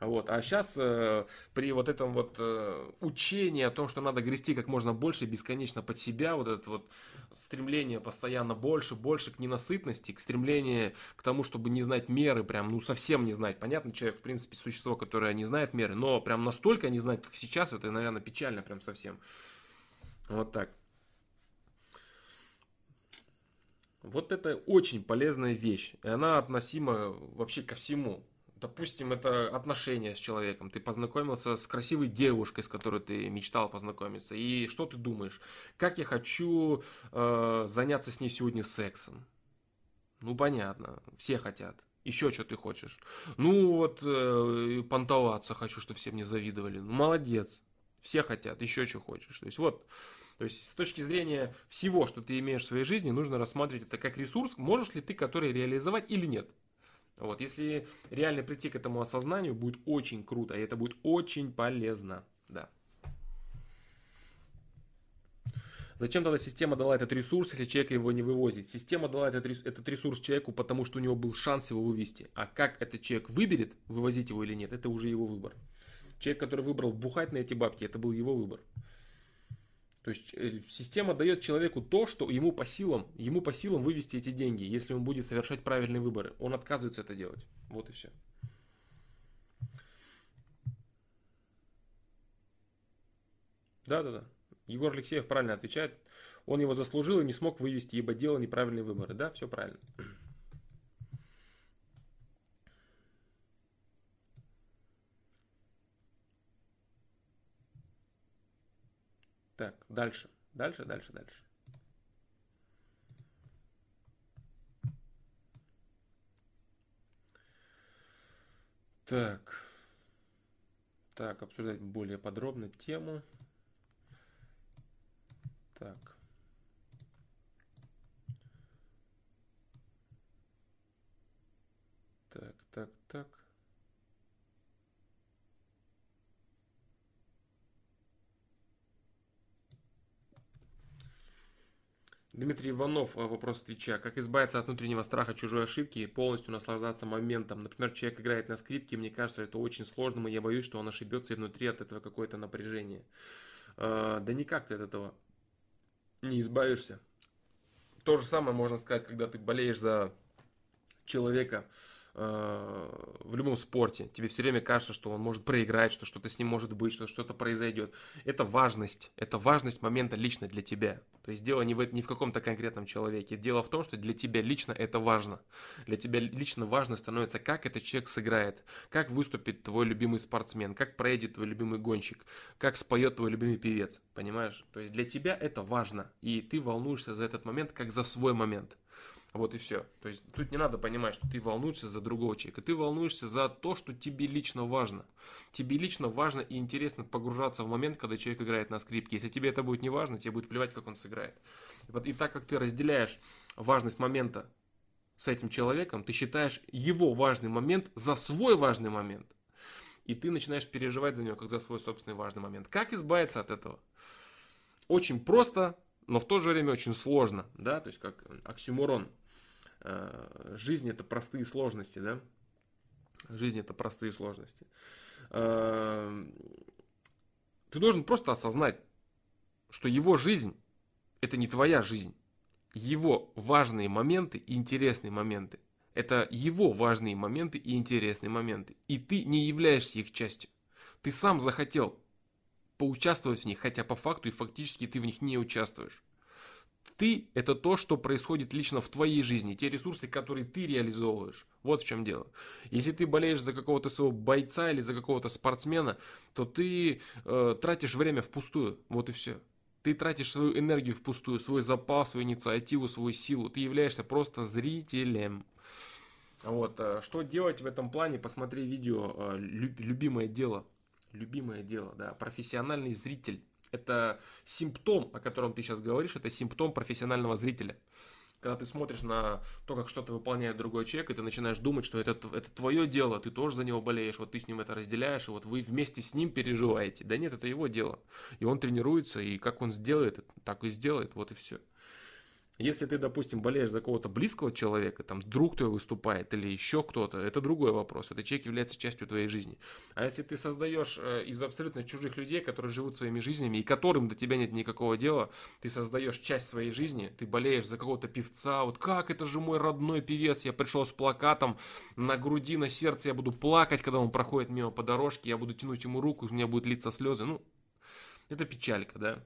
Вот. А сейчас э, при вот этом вот э, учении о том, что надо грести как можно больше, бесконечно под себя, вот это вот стремление постоянно больше, больше к ненасытности, к стремлению к тому, чтобы не знать меры, прям, ну, совсем не знать. Понятно, человек, в принципе, существо, которое не знает меры, но прям настолько не знать, как сейчас, это, наверное, печально прям совсем. Вот так. Вот это очень полезная вещь. И она относима вообще ко всему. Допустим, это отношения с человеком. Ты познакомился с красивой девушкой, с которой ты мечтал познакомиться. И что ты думаешь? Как я хочу э, заняться с ней сегодня сексом? Ну, понятно. Все хотят. Еще что ты хочешь? Ну, вот э, понтоваться хочу, чтобы все мне завидовали. Ну, молодец. Все хотят. Еще что хочешь. То есть, вот то есть с точки зрения всего, что ты имеешь в своей жизни, нужно рассматривать это как ресурс, можешь ли ты который реализовать или нет. Вот, если реально прийти к этому осознанию, будет очень круто, и это будет очень полезно. Да. Зачем тогда система дала этот ресурс, если человек его не вывозит? Система дала этот, ресурс человеку, потому что у него был шанс его вывести. А как этот человек выберет, вывозить его или нет, это уже его выбор. Человек, который выбрал бухать на эти бабки, это был его выбор. То есть э, система дает человеку то, что ему по силам, ему по силам вывести эти деньги, если он будет совершать правильные выборы. Он отказывается это делать. Вот и все. Да, да, да. Егор Алексеев правильно отвечает. Он его заслужил и не смог вывести, ибо делал неправильные выборы. Да, все правильно. Так, дальше. Дальше, дальше, дальше. Так. Так, обсуждать более подробно тему. Так. Так, так, так. Дмитрий Иванов, э, вопрос Твича. Как избавиться от внутреннего страха чужой ошибки и полностью наслаждаться моментом? Например, человек играет на скрипке, мне кажется, это очень сложным, и я боюсь, что он ошибется, и внутри от этого какое-то напряжение. Э, да никак ты от этого не избавишься. То же самое можно сказать, когда ты болеешь за человека, Э, в любом спорте. Тебе все время кажется, что он может проиграть, что что-то с ним может быть, что что-то произойдет. Это важность. Это важность момента лично для тебя. То есть дело не в, не в каком-то конкретном человеке. Дело в том, что для тебя лично это важно. Для тебя лично важно становится, как этот человек сыграет, как выступит твой любимый спортсмен, как проедет твой любимый гонщик, как споет твой любимый певец. Понимаешь? То есть для тебя это важно. И ты волнуешься за этот момент, как за свой момент. Вот и все. То есть тут не надо понимать, что ты волнуешься за другого человека. Ты волнуешься за то, что тебе лично важно. Тебе лично важно и интересно погружаться в момент, когда человек играет на скрипке. Если тебе это будет не важно, тебе будет плевать, как он сыграет. И, вот, и так как ты разделяешь важность момента с этим человеком, ты считаешь его важный момент за свой важный момент. И ты начинаешь переживать за него, как за свой собственный важный момент. Как избавиться от этого? Очень просто, но в то же время очень сложно, да, то есть как оксюморон. Э, жизнь это простые сложности, да, жизнь это простые сложности. Э, ты должен просто осознать, что его жизнь это не твоя жизнь. Его важные моменты и интересные моменты. Это его важные моменты и интересные моменты. И ты не являешься их частью. Ты сам захотел поучаствовать в них, хотя по факту и фактически ты в них не участвуешь. Ты – это то, что происходит лично в твоей жизни, те ресурсы, которые ты реализовываешь. Вот в чем дело. Если ты болеешь за какого-то своего бойца или за какого-то спортсмена, то ты э, тратишь время впустую. Вот и все. Ты тратишь свою энергию впустую, свой запас, свою инициативу, свою силу. Ты являешься просто зрителем. Вот. Э, что делать в этом плане? Посмотри видео э, «Любимое дело» любимое дело, да, профессиональный зритель. Это симптом, о котором ты сейчас говоришь, это симптом профессионального зрителя. Когда ты смотришь на то, как что-то выполняет другой человек, и ты начинаешь думать, что это, это твое дело, ты тоже за него болеешь, вот ты с ним это разделяешь, и вот вы вместе с ним переживаете. Да нет, это его дело. И он тренируется, и как он сделает, так и сделает, вот и все. Если ты, допустим, болеешь за кого-то близкого человека, там друг твой выступает или еще кто-то, это другой вопрос. Этот человек является частью твоей жизни. А если ты создаешь э, из абсолютно чужих людей, которые живут своими жизнями и которым до тебя нет никакого дела, ты создаешь часть своей жизни, ты болеешь за какого-то певца, вот как это же мой родной певец, я пришел с плакатом на груди, на сердце, я буду плакать, когда он проходит мимо по дорожке, я буду тянуть ему руку, у меня будут литься слезы. Ну, это печалька, да.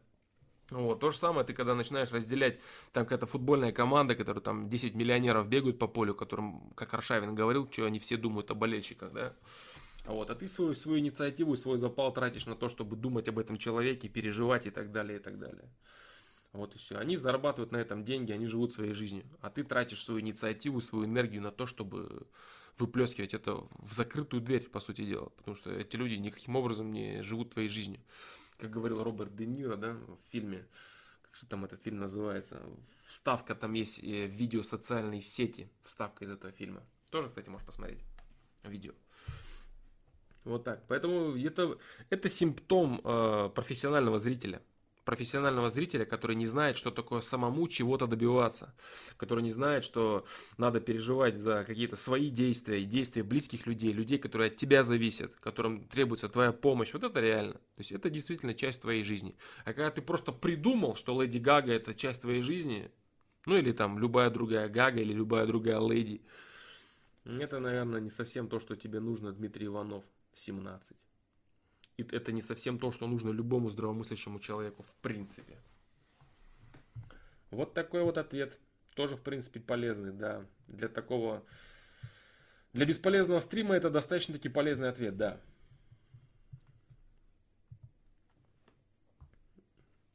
Вот, то же самое, ты когда начинаешь разделять, там какая-то футбольная команда, которая там 10 миллионеров бегают по полю, которым, как Аршавин говорил, что они все думают о болельщиках, да. Вот, а ты свою, свою инициативу, свой запал тратишь на то, чтобы думать об этом человеке, переживать и так далее, и так далее. Вот и все. Они зарабатывают на этом деньги, они живут своей жизнью. А ты тратишь свою инициативу, свою энергию на то, чтобы выплескивать это в закрытую дверь, по сути дела. Потому что эти люди никаким образом не живут твоей жизнью как говорил Роберт Де Ниро, да, в фильме, как же там этот фильм называется, вставка там есть э, видео социальной сети, вставка из этого фильма. Тоже, кстати, можешь посмотреть видео. Вот так. Поэтому это, это симптом э, профессионального зрителя профессионального зрителя, который не знает, что такое самому чего-то добиваться, который не знает, что надо переживать за какие-то свои действия и действия близких людей, людей, которые от тебя зависят, которым требуется твоя помощь. Вот это реально. То есть это действительно часть твоей жизни. А когда ты просто придумал, что Леди Гага это часть твоей жизни, ну или там любая другая Гага или любая другая Леди, это, наверное, не совсем то, что тебе нужно, Дмитрий Иванов, 17 и это не совсем то, что нужно любому здравомыслящему человеку в принципе. Вот такой вот ответ. Тоже, в принципе, полезный, да. Для такого... Для бесполезного стрима это достаточно таки полезный ответ, да.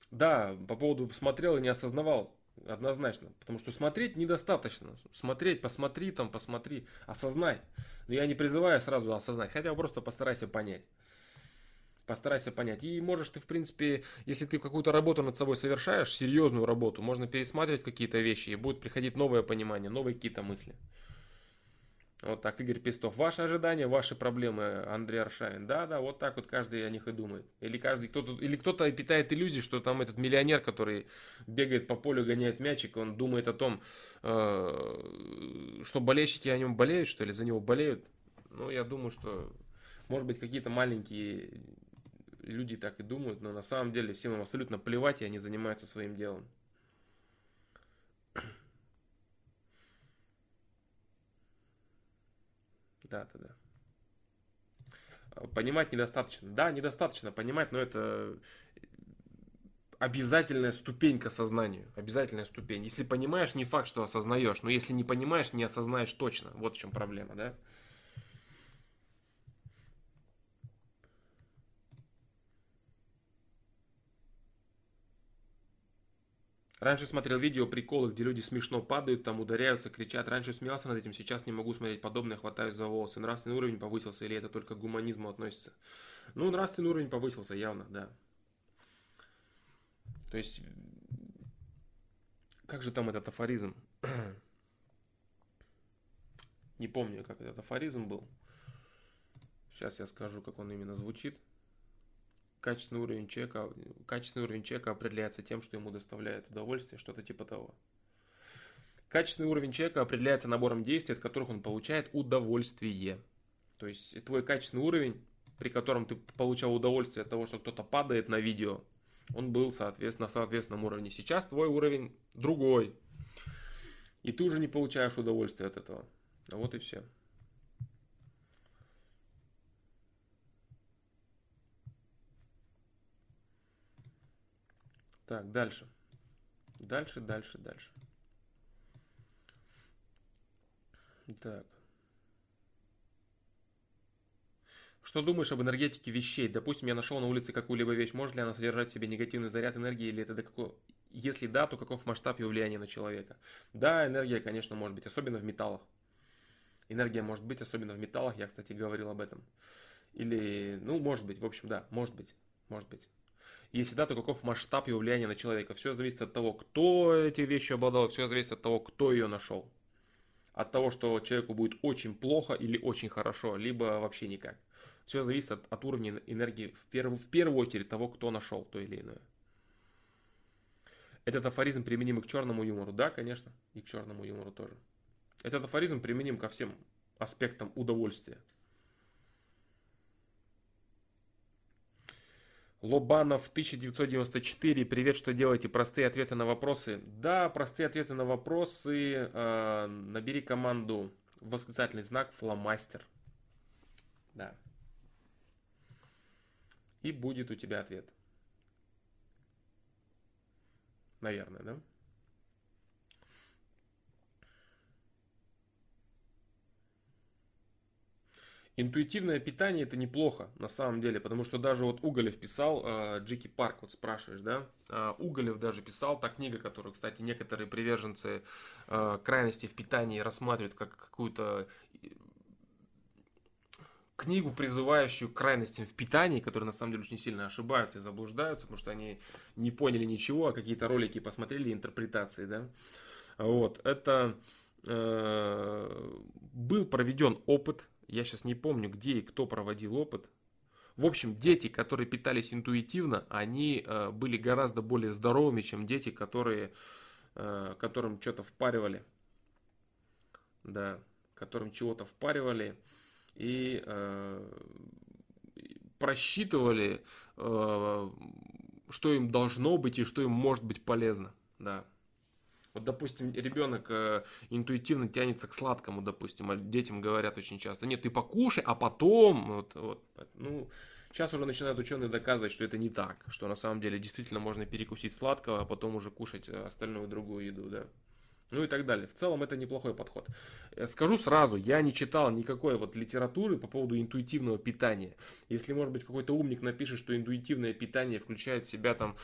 Да, по поводу смотрел и не осознавал. Однозначно. Потому что смотреть недостаточно. Смотреть, посмотри там, посмотри, осознай. Но я не призываю сразу осознать, хотя просто постарайся понять. Постарайся понять. И можешь ты, в принципе, если ты какую-то работу над собой совершаешь, серьезную работу, можно пересматривать какие-то вещи, и будет приходить новое понимание, новые какие-то мысли. Вот так, Игорь Пестов. Ваши ожидания, ваши проблемы, Андрей Аршавин. Да, да, вот так вот каждый о них и думает. Или каждый кто-то, или кто-то питает иллюзии, что там этот миллионер, который бегает по полю, гоняет мячик, он думает о том, э, что болельщики о нем болеют, что ли, за него болеют. Ну, я думаю, что, может быть, какие-то маленькие люди так и думают, но на самом деле всем им абсолютно плевать, и они занимаются своим делом. Да, да, да. Понимать недостаточно. Да, недостаточно понимать, но это обязательная ступень к осознанию. Обязательная ступень. Если понимаешь, не факт, что осознаешь. Но если не понимаешь, не осознаешь точно. Вот в чем проблема, да? Раньше смотрел видео приколы, где люди смешно падают, там ударяются, кричат. Раньше смеялся над этим, сейчас не могу смотреть подобное, хватаюсь за волосы. Нравственный уровень повысился или это только к гуманизму относится? Ну, нравственный уровень повысился явно, да. То есть, как же там этот афоризм? Не помню, как этот афоризм был. Сейчас я скажу, как он именно звучит качественный уровень человека, качественный уровень человека определяется тем, что ему доставляет удовольствие, что-то типа того. Качественный уровень человека определяется набором действий, от которых он получает удовольствие. То есть твой качественный уровень, при котором ты получал удовольствие от того, что кто-то падает на видео, он был, соответственно, на соответственном уровне. Сейчас твой уровень другой. И ты уже не получаешь удовольствия от этого. Вот и все. Так, дальше. Дальше, дальше, дальше. Так. Что думаешь об энергетике вещей? Допустим, я нашел на улице какую-либо вещь. Может ли она содержать в себе негативный заряд энергии? Или это до какого... Если да, то каков масштаб ее влияния на человека? Да, энергия, конечно, может быть. Особенно в металлах. Энергия может быть, особенно в металлах. Я, кстати, говорил об этом. Или, ну, может быть, в общем, да, может быть. Может быть. Если да, то каков масштаб его влияния на человека? Все зависит от того, кто эти вещи обладал, все зависит от того, кто ее нашел. От того, что человеку будет очень плохо или очень хорошо, либо вообще никак. Все зависит от, от уровня энергии в, перв, в первую очередь того, кто нашел то или иное. Этот афоризм применим и к черному юмору. Да, конечно, и к черному юмору тоже. Этот афоризм применим ко всем аспектам удовольствия. Лобанов 1994. Привет, что делаете? Простые ответы на вопросы. Да, простые ответы на вопросы. Э, набери команду восклицательный знак фломастер. Да. И будет у тебя ответ. Наверное, да? Интуитивное питание это неплохо на самом деле, потому что даже вот Уголев писал, э, Джики Парк, вот спрашиваешь, да, э, Уголев даже писал, та книга, которую, кстати, некоторые приверженцы э, крайности в питании рассматривают как какую-то книгу, призывающую крайностям в питании, которые на самом деле очень сильно ошибаются и заблуждаются, потому что они не поняли ничего, а какие-то ролики посмотрели, интерпретации, да. Вот, это э, был проведен опыт я сейчас не помню, где и кто проводил опыт. В общем, дети, которые питались интуитивно, они э, были гораздо более здоровыми, чем дети, которые, э, которым что-то впаривали. Да, которым чего-то впаривали и э, просчитывали, э, что им должно быть и что им может быть полезно. Да. Вот, допустим, ребенок э, интуитивно тянется к сладкому, допустим, а детям говорят очень часто, нет, ты покушай, а потом, вот, вот, ну, сейчас уже начинают ученые доказывать, что это не так, что на самом деле действительно можно перекусить сладкого, а потом уже кушать остальную другую еду, да ну и так далее. В целом это неплохой подход. Э, скажу сразу, я не читал никакой вот литературы по поводу интуитивного питания. Если, может быть, какой-то умник напишет, что интуитивное питание включает в себя там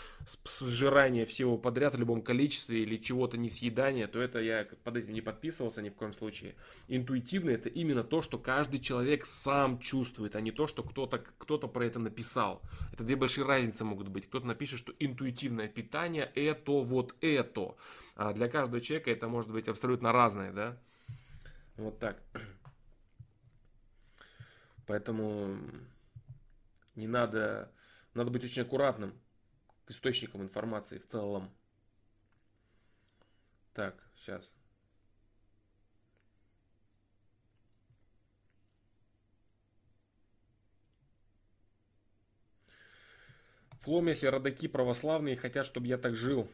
сжирание всего подряд в любом количестве или чего-то не съедание, то это я под этим не подписывался ни в коем случае. Интуитивное это именно то, что каждый человек сам чувствует, а не то, что кто-то кто про это написал. Это две большие разницы могут быть. Кто-то напишет, что интуитивное питание это вот это. А для каждого человека это может быть абсолютно разное, да? Вот так. Поэтому не надо, надо быть очень аккуратным к источникам информации в целом. Так, сейчас. Фломеси родаки православные хотят, чтобы я так жил.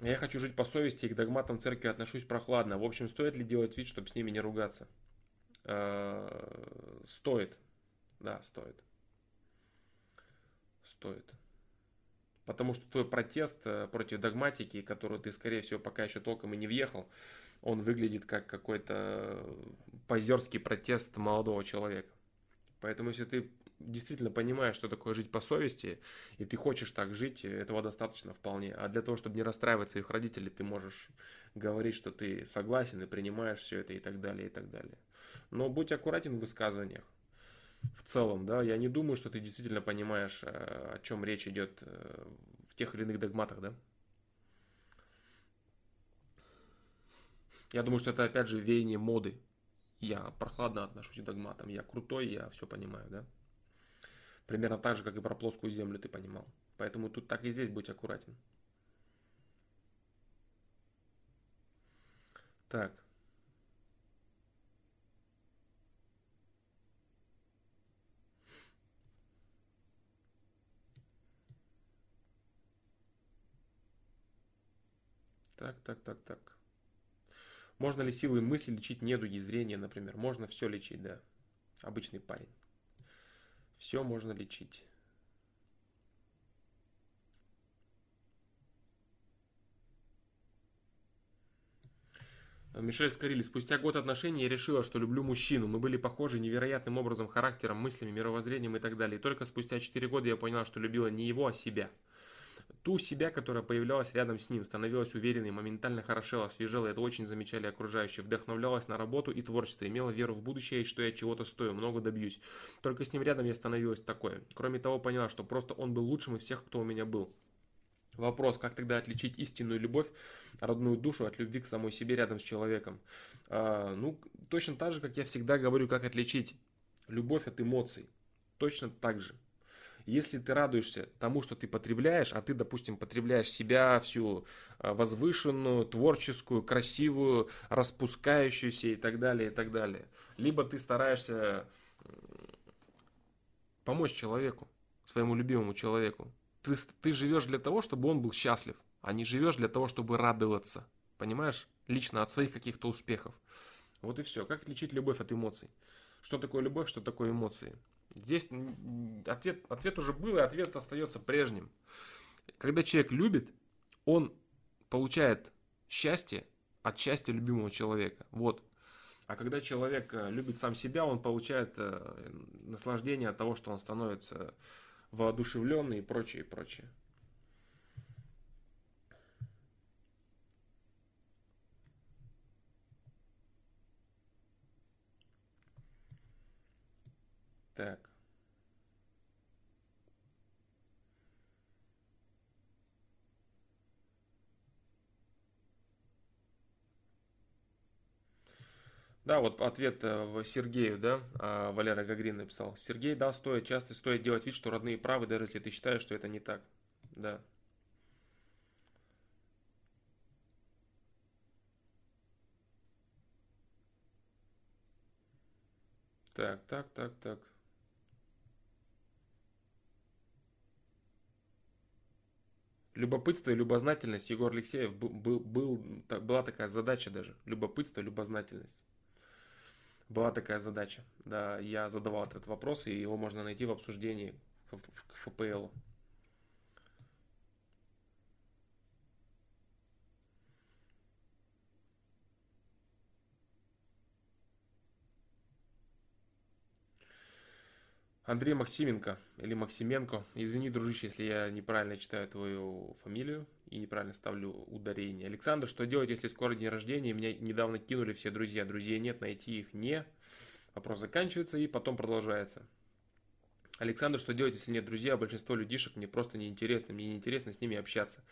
Я хочу жить по совести и к догматам церкви отношусь прохладно. В общем, стоит ли делать вид, чтобы с ними не ругаться? Э, стоит. Да, стоит. Стоит. Потому что твой протест э, против догматики, которую ты, скорее всего, пока еще толком и не въехал, он выглядит как какой-то позерский протест молодого человека. Поэтому, если ты действительно понимаешь, что такое жить по совести, и ты хочешь так жить, этого достаточно вполне. А для того, чтобы не расстраивать своих родителей, ты можешь говорить, что ты согласен и принимаешь все это и так далее, и так далее. Но будь аккуратен в высказываниях. В целом, да, я не думаю, что ты действительно понимаешь, э, о чем речь идет э, в тех или иных догматах, да. Я думаю, что это опять же веяние моды. Я прохладно отношусь к догматам, я крутой, я все понимаю, да. Примерно так же, как и про плоскую землю ты понимал. Поэтому тут так и здесь будь аккуратен. Так. Так, так, так, так. Можно ли силой мысли лечить недуги зрения, например? Можно все лечить, да. Обычный парень. Все можно лечить. Мишель Скорили. Спустя год отношений я решила, что люблю мужчину. Мы были похожи невероятным образом характером, мыслями, мировоззрением и так далее. И только спустя 4 года я поняла, что любила не его, а себя ту себя, которая появлялась рядом с ним, становилась уверенной, моментально хорошела, свежела, это очень замечали окружающие, вдохновлялась на работу и творчество, имела веру в будущее, что я чего-то стою, много добьюсь. Только с ним рядом я становилась такой. Кроме того, поняла, что просто он был лучшим из всех, кто у меня был. Вопрос, как тогда отличить истинную любовь, родную душу от любви к самой себе рядом с человеком? А, ну, точно так же, как я всегда говорю, как отличить любовь от эмоций. Точно так же. Если ты радуешься тому, что ты потребляешь, а ты, допустим, потребляешь себя всю а, возвышенную, творческую, красивую, распускающуюся и так далее, и так далее. Либо ты стараешься помочь человеку, своему любимому человеку. Ты, ты живешь для того, чтобы он был счастлив, а не живешь для того, чтобы радоваться. Понимаешь? Лично от своих каких-то успехов. Вот и все. Как отличить любовь от эмоций? Что такое любовь, что такое эмоции? Здесь ответ, ответ уже был, и ответ остается прежним. Когда человек любит, он получает счастье от счастья любимого человека. Вот. А когда человек э, любит сам себя, он получает э, наслаждение от того, что он становится воодушевленный и прочее, и прочее. Так. Да, вот ответ э, Сергею, да, а, Валера Гагрин написал. Сергей, да, стоит, часто стоит делать вид, что родные правы, даже если ты считаешь, что это не так. Да. Так, так, так, так. Любопытство и любознательность. Егор Алексеев был, был, была такая задача даже. Любопытство, любознательность. Была такая задача. Да, я задавал этот вопрос, и его можно найти в обсуждении в, в, в ФПЛ. Андрей Максименко или Максименко. Извини, дружище, если я неправильно читаю твою фамилию и неправильно ставлю ударение. Александр, что делать, если скоро день рождения, меня недавно кинули все друзья. Друзей нет, найти их не. Вопрос заканчивается и потом продолжается. Александр, что делать, если нет друзей, а большинство людишек мне просто неинтересно, мне неинтересно с ними общаться.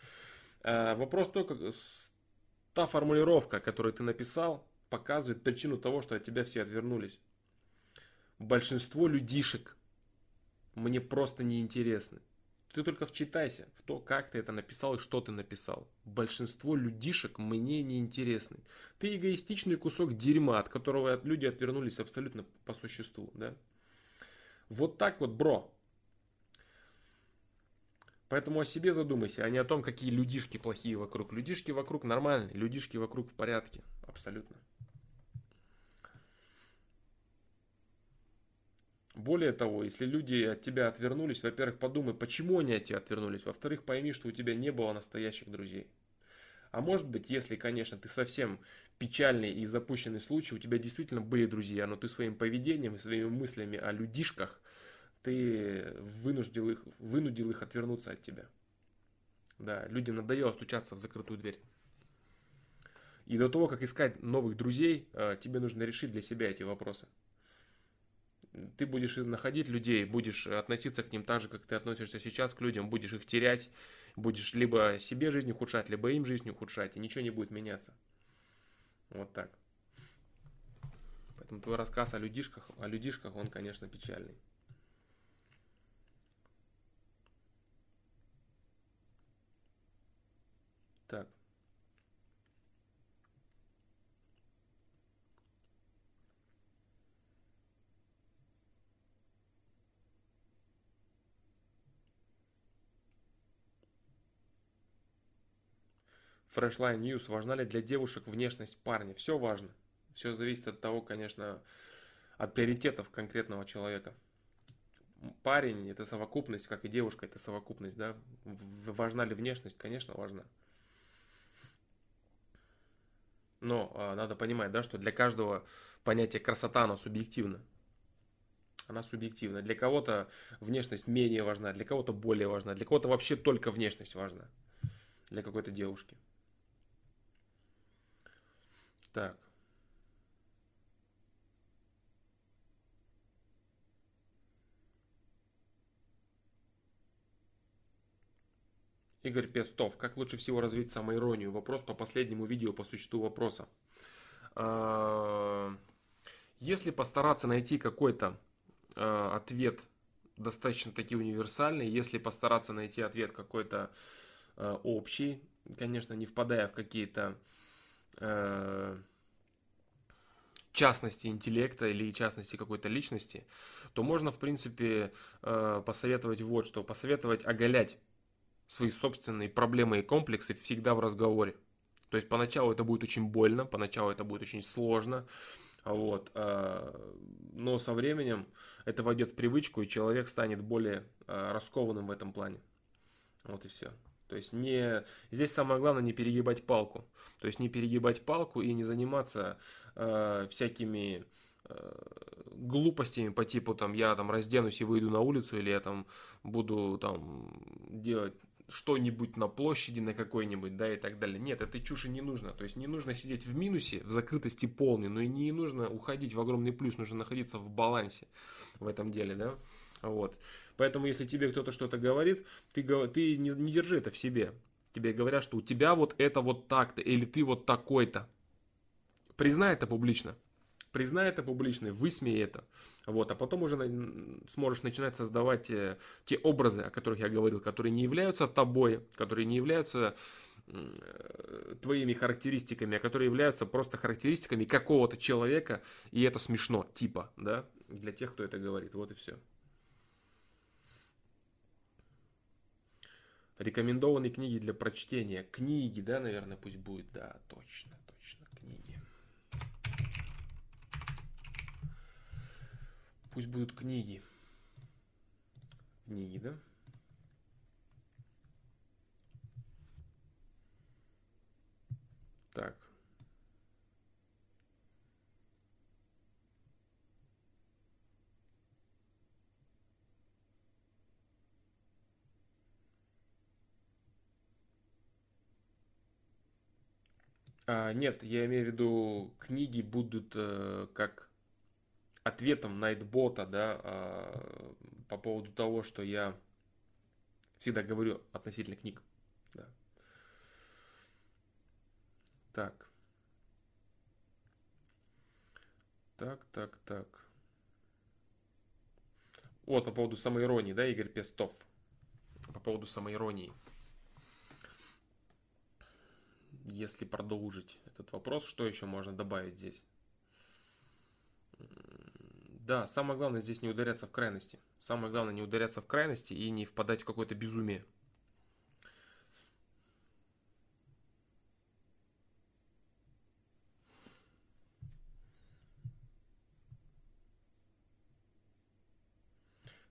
Э, вопрос только, та формулировка, которую ты написал, показывает причину того, что от тебя все отвернулись. большинство людишек мне просто не интересны. Ты только вчитайся в то, как ты это написал и что ты написал. Большинство людишек мне не интересны. Ты эгоистичный кусок дерьма, от которого люди отвернулись абсолютно по существу. Да? Вот так вот, бро. Поэтому о себе задумайся, а не о том, какие людишки плохие вокруг. Людишки вокруг нормальные, людишки вокруг в порядке. Абсолютно. Более того, если люди от тебя отвернулись, во-первых, подумай, почему они от тебя отвернулись. Во-вторых, пойми, что у тебя не было настоящих друзей. А может быть, если, конечно, ты совсем печальный и запущенный случай, у тебя действительно были друзья, но ты своим поведением и своими мыслями о людишках, ты вынудил их, вынудил их отвернуться от тебя. Да, людям надоело стучаться в закрытую дверь. И до того, как искать новых друзей, э, тебе нужно решить для себя эти вопросы ты будешь находить людей, будешь относиться к ним так же, как ты относишься сейчас к людям, будешь их терять, будешь либо себе жизнь ухудшать, либо им жизнь ухудшать, и ничего не будет меняться. Вот так. Поэтому твой рассказ о людишках, о людишках, он, конечно, печальный. Так. Freshline News. Важна ли для девушек внешность парня? Все важно. Все зависит от того, конечно, от приоритетов конкретного человека. Парень – это совокупность, как и девушка – это совокупность. Да? Важна ли внешность? Конечно, важна. Но а, надо понимать, да, что для каждого понятие красота, оно субъективно. Она субъективна. Для кого-то внешность менее важна, для кого-то более важна, для кого-то вообще только внешность важна. Для какой-то девушки. Так. Игорь Пестов. Как лучше всего развить самоиронию? Вопрос по последнему видео по существу вопроса. А, если постараться найти какой-то а, ответ достаточно таки универсальный, если постараться найти ответ какой-то а, общий, конечно, не впадая в какие-то частности интеллекта или частности какой-то личности, то можно, в принципе, э, посоветовать вот что. Посоветовать оголять свои собственные проблемы и комплексы всегда в разговоре. То есть поначалу это будет очень больно, поначалу это будет очень сложно, вот, э, но со временем это войдет в привычку, и человек станет более э, раскованным в этом плане. Вот и все. То есть не, здесь самое главное не перегибать палку. То есть не перегибать палку и не заниматься э, всякими э, глупостями по типу там я там разденусь и выйду на улицу или я там буду там делать что-нибудь на площади на какой-нибудь, да, и так далее. Нет, этой чуши не нужно. То есть не нужно сидеть в минусе, в закрытости полной, но и не нужно уходить в огромный плюс, нужно находиться в балансе в этом деле, да. Вот. Поэтому, если тебе кто-то что-то говорит, ты, ты не, не держи это в себе. Тебе говорят, что у тебя вот это вот так-то, или ты вот такой-то. Признай это публично. Признай это публично, высмей это. Вот, а потом уже сможешь начинать создавать те, те образы, о которых я говорил, которые не являются тобой, которые не являются э, твоими характеристиками, а которые являются просто характеристиками какого-то человека, и это смешно, типа, да, для тех, кто это говорит. Вот и все. Рекомендованные книги для прочтения. Книги, да, наверное, пусть будет. Да, точно, точно, книги. Пусть будут книги. Книги, да? Так. А, нет, я имею в виду, книги будут э, как ответом Найтбота, да, э, по поводу того, что я всегда говорю относительно книг. Да. Так. Так, так, так. Вот, по поводу самоиронии, да, Игорь Пестов? По поводу самоиронии. Если продолжить этот вопрос, что еще можно добавить здесь? Да, самое главное здесь не ударяться в крайности. Самое главное не ударяться в крайности и не впадать в какое-то безумие.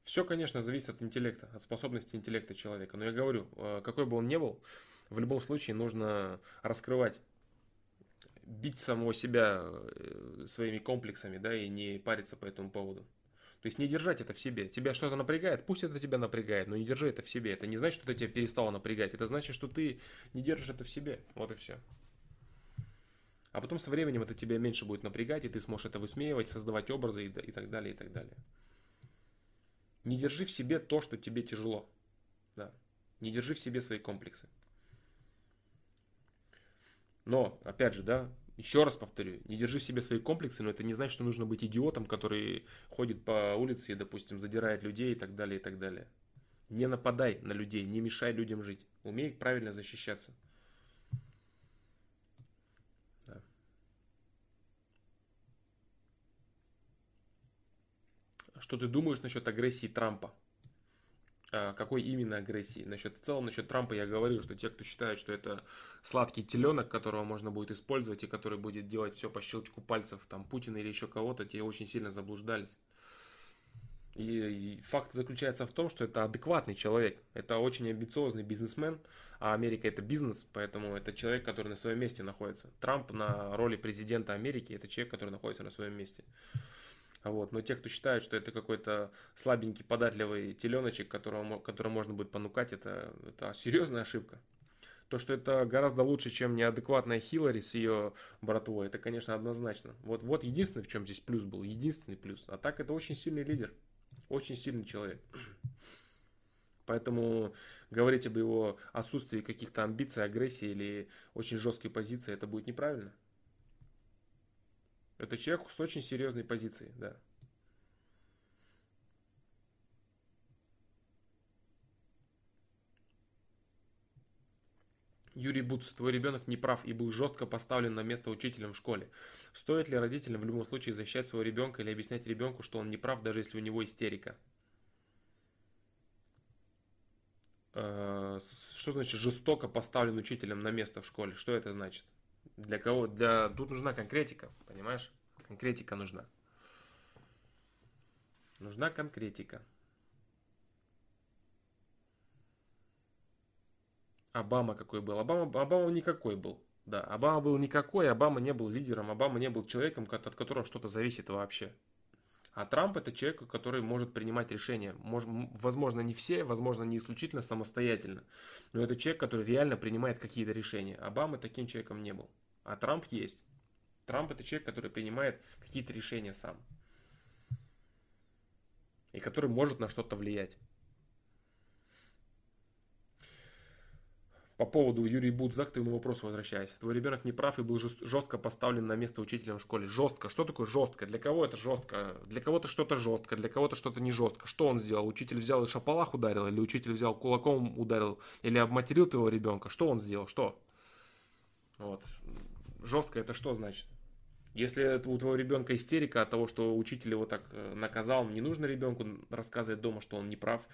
Все, конечно, зависит от интеллекта, от способности интеллекта человека. Но я говорю, э, какой бы он ни был, в любом случае нужно раскрывать, бить самого себя э, своими комплексами, да, и не париться по этому поводу. То есть не держать это в себе. Тебя что-то напрягает, пусть это тебя напрягает, но не держи это в себе. Это не значит, что это тебя перестало напрягать. Это значит, что ты не держишь это в себе. Вот и все. А потом со временем это тебя меньше будет напрягать, и ты сможешь это высмеивать, создавать образы и, и так далее, и так далее. Не держи в себе то, что тебе тяжело. Да. Не держи в себе свои комплексы. Но, опять же, да, еще раз повторю, не держи в себе свои комплексы, но это не значит, что нужно быть идиотом, который ходит по улице и, допустим, задирает людей и так далее, и так далее. Не нападай на людей, не мешай людям жить. Умей правильно защищаться. Что ты думаешь насчет агрессии Трампа? А, какой именно агрессии? Насчет, в целом, насчет Трампа я говорил, что те, кто считает, что это сладкий теленок, которого можно будет использовать и который будет делать все по щелчку пальцев, там, Путина или еще кого-то, те очень сильно заблуждались. И факт заключается в том, что это адекватный человек, это очень амбициозный бизнесмен, а Америка это бизнес, поэтому это человек, который на своем месте находится. Трамп на роли президента Америки это человек, который находится на своем месте. Вот. Но те, кто считает, что это какой-то слабенький, податливый теленочек, которого, которого можно будет понукать, это, это серьезная ошибка. То, что это гораздо лучше, чем неадекватная Хиллари с ее братвой, это, конечно, однозначно. Вот, вот единственный, в чем здесь плюс был, единственный плюс. А так это очень сильный лидер, очень сильный человек. Поэтому говорить об его отсутствии каких-то амбиций, агрессии или очень жесткой позиции, это будет неправильно. Это человек с очень серьезной позицией, да. Юрий Буц, твой ребенок не прав и был жестко поставлен на место учителем в школе. Стоит ли родителям в любом случае защищать своего ребенка или объяснять ребенку, что он не прав, даже если у него истерика? Э, что значит жестоко поставлен учителем на место в школе? Что это значит? Для кого? Для... Тут нужна конкретика, понимаешь? Конкретика нужна. Нужна конкретика. Обама какой был? Обама, Обама никакой был. Да, Обама был никакой, Обама не был лидером, Обама не был человеком, от которого что-то зависит вообще. А Трамп это человек, который может принимать решения. Может, возможно, не все, возможно, не исключительно самостоятельно. Но это человек, который реально принимает какие-то решения. Обама таким человеком не был. А Трамп есть. Трамп это человек, который принимает какие-то решения сам. И который может на что-то влиять. По поводу Юрий Будз, да, к твоему вопросу возвращаясь. Твой ребенок не прав и был жестко поставлен на место учителем в школе. Жестко. Что такое жестко? Для кого это жестко? Для кого-то что-то жестко, для кого-то что-то не жестко. Что он сделал? Учитель взял и шапалах ударил, или учитель взял кулаком ударил, или обматерил твоего ребенка? Что он сделал? Что? Вот. Жестко это что значит? Если у твоего ребенка истерика от того, что учитель его так э, наказал, не нужно ребенку рассказывать дома, что он не прав,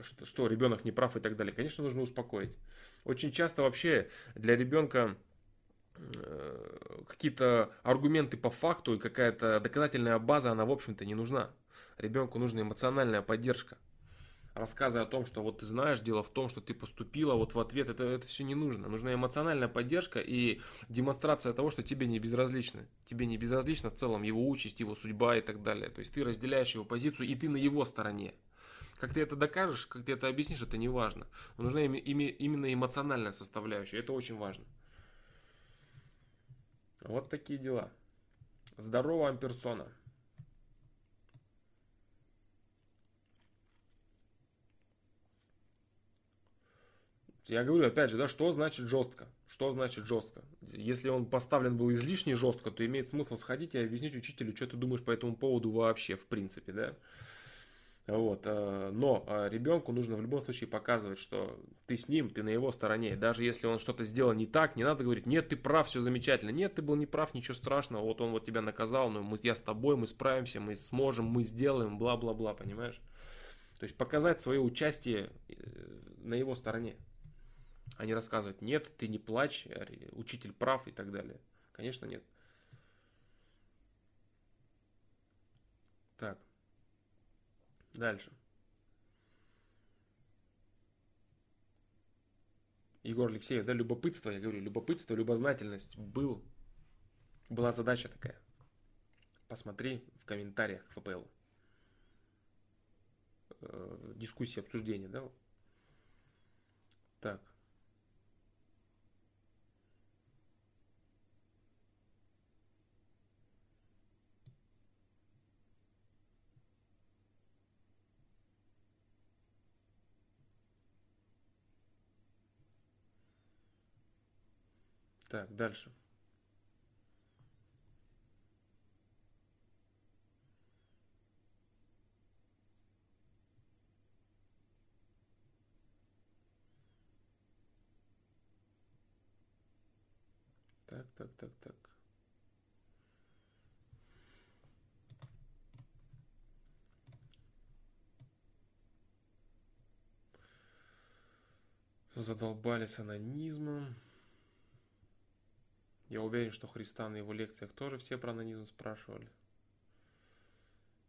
что, что ребенок не прав и так далее. Конечно, нужно успокоить. Очень часто вообще для ребенка э, какие-то аргументы по факту и какая-то доказательная база, она, в общем-то, не нужна. Ребенку нужна эмоциональная поддержка рассказы о том, что вот ты знаешь, дело в том, что ты поступила, вот в ответ это, это все не нужно. Нужна эмоциональная поддержка и демонстрация того, что тебе не безразлично. Тебе не безразлично в целом его участь, его судьба и так далее. То есть ты разделяешь его позицию и ты на его стороне. Как ты это докажешь, как ты это объяснишь, это не важно. Но нужна именно эмоциональная составляющая, это очень важно. Вот такие дела. Здорово, амперсона. Я говорю, опять же, да, что значит жестко? Что значит жестко? Если он поставлен был излишне жестко, то имеет смысл сходить и объяснить учителю, что ты думаешь по этому поводу вообще, в принципе, да? Вот. Э, но э, ребенку нужно в любом случае показывать, что ты с ним, ты на его стороне. Даже если он что-то сделал не так, не надо говорить, нет, ты прав, все замечательно. Нет, ты был не прав, ничего страшного. Вот он вот тебя наказал, но мы, я с тобой, мы справимся, мы сможем, мы сделаем, бла-бла-бла, понимаешь? То есть показать свое участие э, на его стороне. А не рассказывать, нет, ты не плачь, учитель прав и так далее. Конечно, нет. Так. Дальше. Егор Алексеев, да, любопытство, я говорю, любопытство, любознательность был, была задача такая. Посмотри в комментариях к ФПЛ. Э, дискуссии, обсуждения, да? Так. Так, дальше. Так, так, так, так. Задолбали с анонизмом. Я уверен, что Христа на его лекциях тоже все про анонизм спрашивали.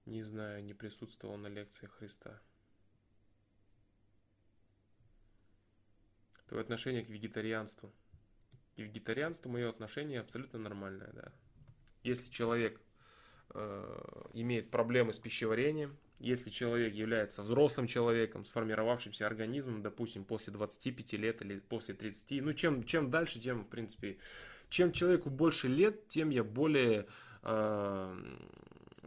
Не знаю, не присутствовал на лекциях Христа. Твое отношение к вегетарианству. К вегетарианству мое отношение абсолютно нормальное, да. Если человек э, имеет проблемы с пищеварением, если человек является взрослым человеком, сформировавшимся организмом, допустим, после 25 лет или после 30, ну чем, чем дальше, тем, в принципе, чем человеку больше лет, тем я более э,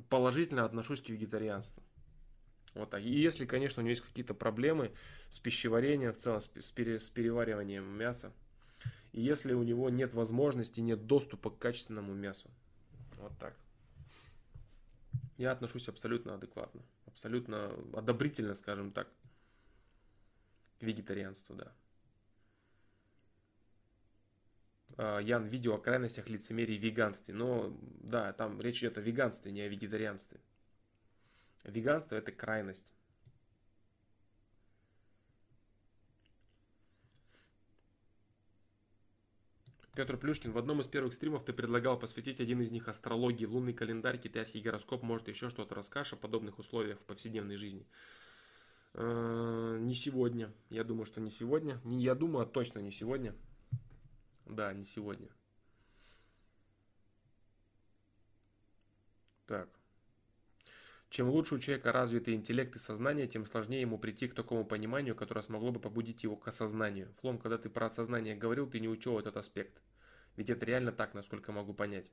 положительно отношусь к вегетарианству. Вот так. И если, конечно, у него есть какие-то проблемы с пищеварением, в целом с, пере, с перевариванием мяса, и если у него нет возможности, нет доступа к качественному мясу. Вот так. Я отношусь абсолютно адекватно, абсолютно одобрительно, скажем так, к вегетарианству, да. А, Ян видео о крайностях лицемерии и веганстве. Но да, там речь идет о веганстве, не о вегетарианстве. Веганство это крайность. Петр Плюшкин, в одном из первых стримов ты предлагал посвятить один из них астрологии, лунный календарь, китайский гороскоп, может еще что-то расскажешь о подобных условиях в повседневной жизни. Э, не сегодня. Я думаю, что не сегодня. Не я думаю, а точно не сегодня. Да, не сегодня. Так. Чем лучше у человека развитый интеллект и сознание, тем сложнее ему прийти к такому пониманию, которое смогло бы побудить его к осознанию. Флом, когда ты про осознание говорил, ты не учел этот аспект. Ведь это реально так, насколько могу понять.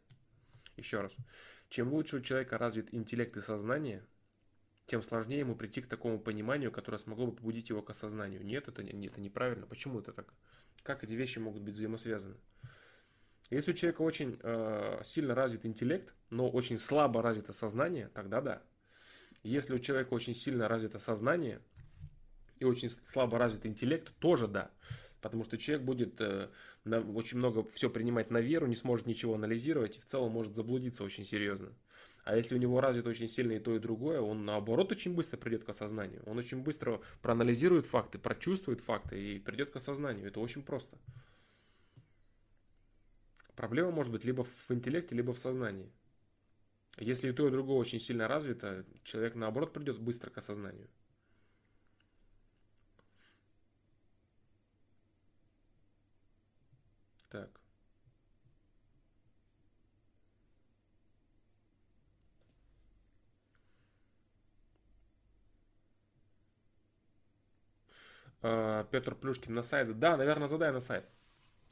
Еще раз. Чем лучше у человека развит интеллект и сознание, тем сложнее ему прийти к такому пониманию, которое смогло бы побудить его к осознанию. Нет, это, нет, это неправильно. Почему это так? Как эти вещи могут быть взаимосвязаны? Если у человека очень э, сильно развит интеллект, но очень слабо развито сознание, тогда да. Если у человека очень сильно развито сознание и очень слабо развит интеллект, тоже да. Потому что человек будет э, на, очень много все принимать на веру, не сможет ничего анализировать и в целом может заблудиться очень серьезно. А если у него развито очень сильно и то, и другое, он наоборот очень быстро придет к осознанию. Он очень быстро проанализирует факты, прочувствует факты и придет к осознанию. Это очень просто. Проблема может быть либо в интеллекте, либо в сознании. Если и то, и другое очень сильно развито, человек наоборот придет быстро к осознанию. Так. Э, Петр Плюшкин на сайт. Да, наверное, задай на сайт.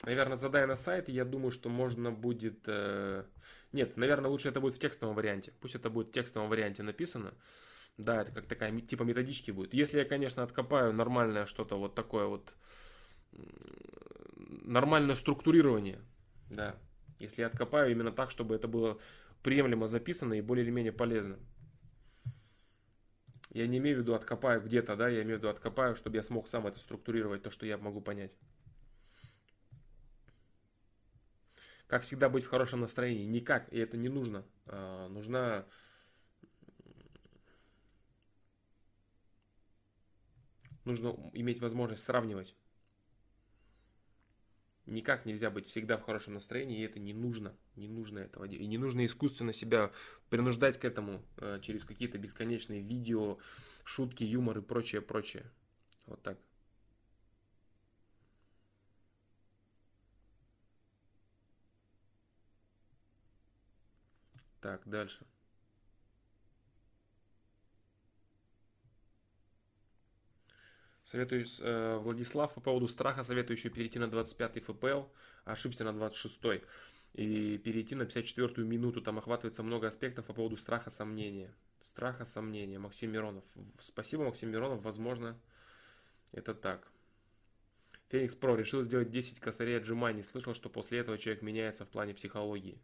Наверное, задай на сайт, и я думаю, что можно будет... Э... Нет, наверное, лучше это будет в текстовом варианте. Пусть это будет в текстовом варианте написано. Да, это как такая типа методички будет. Если я, конечно, откопаю нормальное что-то вот такое вот нормальное структурирование, да. Если я откопаю именно так, чтобы это было приемлемо записано и более или менее полезно. Я не имею в виду откопаю где-то, да, я имею в виду откопаю, чтобы я смог сам это структурировать, то, что я могу понять. Как всегда быть в хорошем настроении? Никак, и это не нужно. А, нужна нужно иметь возможность сравнивать. Никак нельзя быть всегда в хорошем настроении, и это не нужно. Не нужно этого делать. И не нужно искусственно себя принуждать к этому э, через какие-то бесконечные видео, шутки, юмор и прочее, прочее. Вот так. Так, дальше. Советую, э, Владислав, по поводу страха, советую еще перейти на 25-й ФПЛ, ошибся на 26-й. И перейти на 54-ю минуту, там охватывается много аспектов по поводу страха, сомнения. Страха, сомнения. Максим Миронов. Спасибо, Максим Миронов, возможно, это так. Феникс Про решил сделать 10 косарей отжиманий. Слышал, что после этого человек меняется в плане психологии.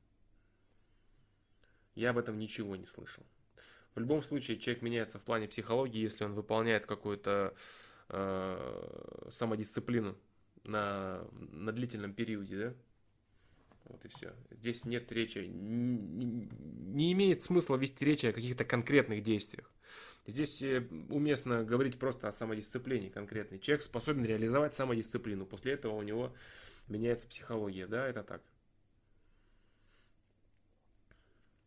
Я об этом ничего не слышал. В любом случае, человек меняется в плане психологии, если он выполняет какую-то э, самодисциплину на, на длительном периоде, да? Вот и все. Здесь нет речи, не, не имеет смысла вести речь о каких-то конкретных действиях. Здесь э, уместно говорить просто о самодисциплине конкретной. Человек способен реализовать самодисциплину. После этого у него меняется психология. Да, это так.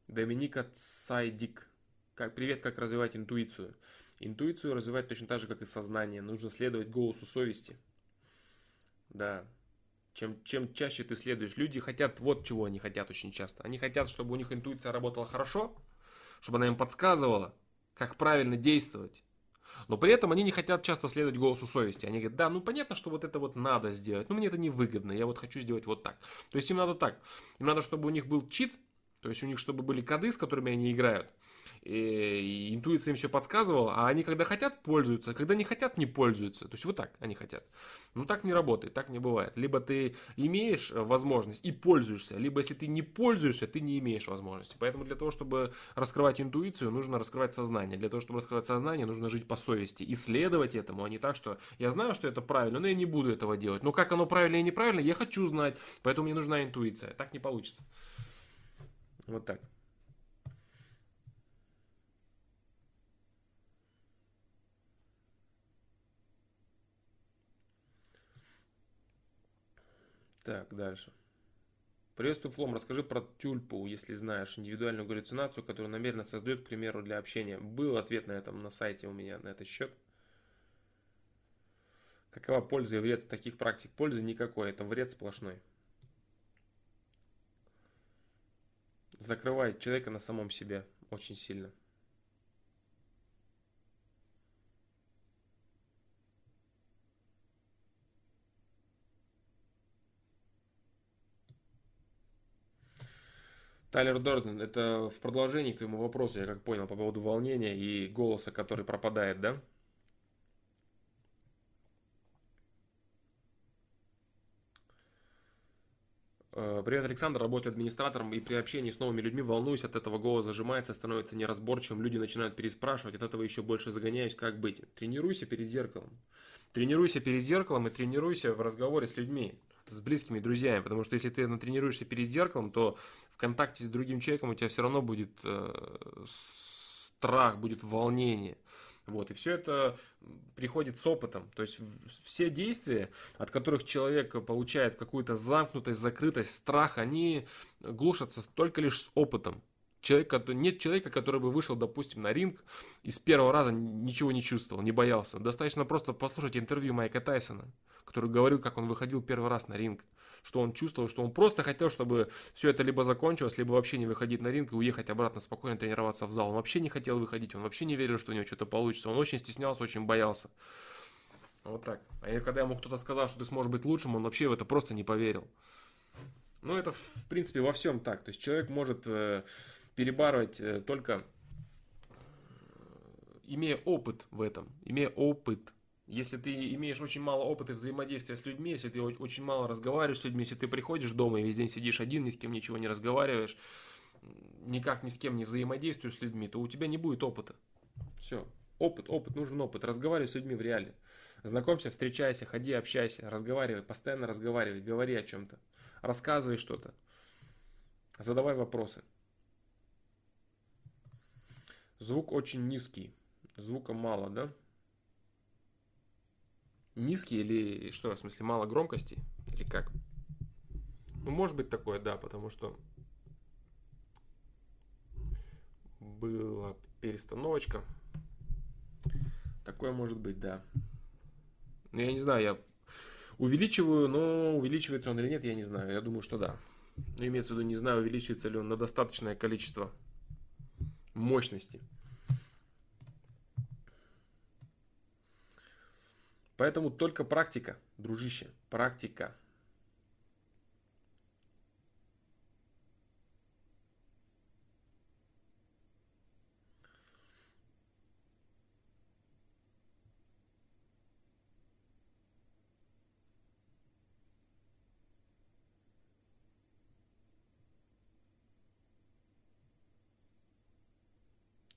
Доминика Сайдик. Как, привет, как развивать интуицию. Интуицию развивать точно так же, как и сознание. Нужно следовать голосу совести. Да. Чем, чем чаще ты следуешь. Люди хотят, вот чего они хотят очень часто. Они хотят, чтобы у них интуиция работала хорошо, чтобы она им подсказывала, как правильно действовать. Но при этом они не хотят часто следовать голосу совести. Они говорят, да, ну понятно, что вот это вот надо сделать, но мне это не выгодно, я вот хочу сделать вот так. То есть им надо так. Им надо, чтобы у них был чит, то есть у них, чтобы были коды, с которыми они играют, и интуиция им все подсказывала, а они когда хотят, пользуются, а когда не хотят, не пользуются. То есть вот так они хотят. Ну так не работает, так не бывает. Либо ты имеешь возможность и пользуешься, либо если ты не пользуешься, ты не имеешь возможности. Поэтому для того, чтобы раскрывать интуицию, нужно раскрывать сознание. Для того, чтобы раскрывать сознание, нужно жить по совести, исследовать этому, а не так, что я знаю, что это правильно, но я не буду этого делать. Но как оно правильно и неправильно, я хочу знать, поэтому мне нужна интуиция. Так не получится. Вот так. Так, дальше. Приветствую, Флом. Расскажи про тюльпу, если знаешь, индивидуальную галлюцинацию, которую намеренно создает, к примеру, для общения. Был ответ на этом на сайте у меня на этот счет. Какова польза и вред таких практик? Пользы никакой, это вред сплошной. закрывает человека на самом себе очень сильно. Тайлер Дорден, это в продолжении к твоему вопросу, я как понял, по поводу волнения и голоса, который пропадает, да? Э, привет, Александр. Работаю администратором и при общении с новыми людьми волнуюсь от этого, голос зажимается, становится неразборчивым, люди начинают переспрашивать, от этого еще больше загоняюсь, как быть. Тренируйся перед зеркалом. Тренируйся перед зеркалом и тренируйся в разговоре с людьми, с близкими друзьями, потому что если ты натренируешься перед зеркалом, то в контакте с другим человеком у тебя все равно будет э, страх, будет волнение. Вот, и все это приходит с опытом. То есть все действия, от которых человек получает какую-то замкнутость, закрытость, страх, они глушатся только лишь с опытом. Человек, нет человека, который бы вышел, допустим, на ринг и с первого раза ничего не чувствовал, не боялся. Достаточно просто послушать интервью Майка Тайсона, который говорил, как он выходил первый раз на ринг что он чувствовал, что он просто хотел, чтобы все это либо закончилось, либо вообще не выходить на ринг и уехать обратно спокойно тренироваться в зал. Он вообще не хотел выходить, он вообще не верил, что у него что-то получится. Он очень стеснялся, очень боялся. Вот так. А когда ему кто-то сказал, что ты сможешь быть лучшим, он вообще в это просто не поверил. Ну, это, в принципе, во всем так. То есть человек может э, перебарывать э, только э, имея опыт в этом, имея опыт. Если ты имеешь очень мало опыта взаимодействия с людьми, если ты очень мало разговариваешь с людьми, если ты приходишь дома и весь день сидишь один, ни с кем ничего не разговариваешь, никак ни с кем не взаимодействуешь с людьми, то у тебя не будет опыта. Все. Опыт, опыт, нужен опыт. Разговаривай с людьми в реале. Знакомься, встречайся, ходи, общайся, разговаривай, постоянно разговаривай, говори о чем-то, рассказывай что-то, задавай вопросы. Звук очень низкий, звука мало, да? Низкий или что, в смысле, мало громкости? Или как? Ну, может быть такое, да, потому что была перестановочка. Такое может быть, да. Ну, я не знаю, я увеличиваю, но увеличивается он или нет, я не знаю. Я думаю, что да. Но имеется в виду, не знаю, увеличивается ли он на достаточное количество мощности. Поэтому только практика, дружище, практика.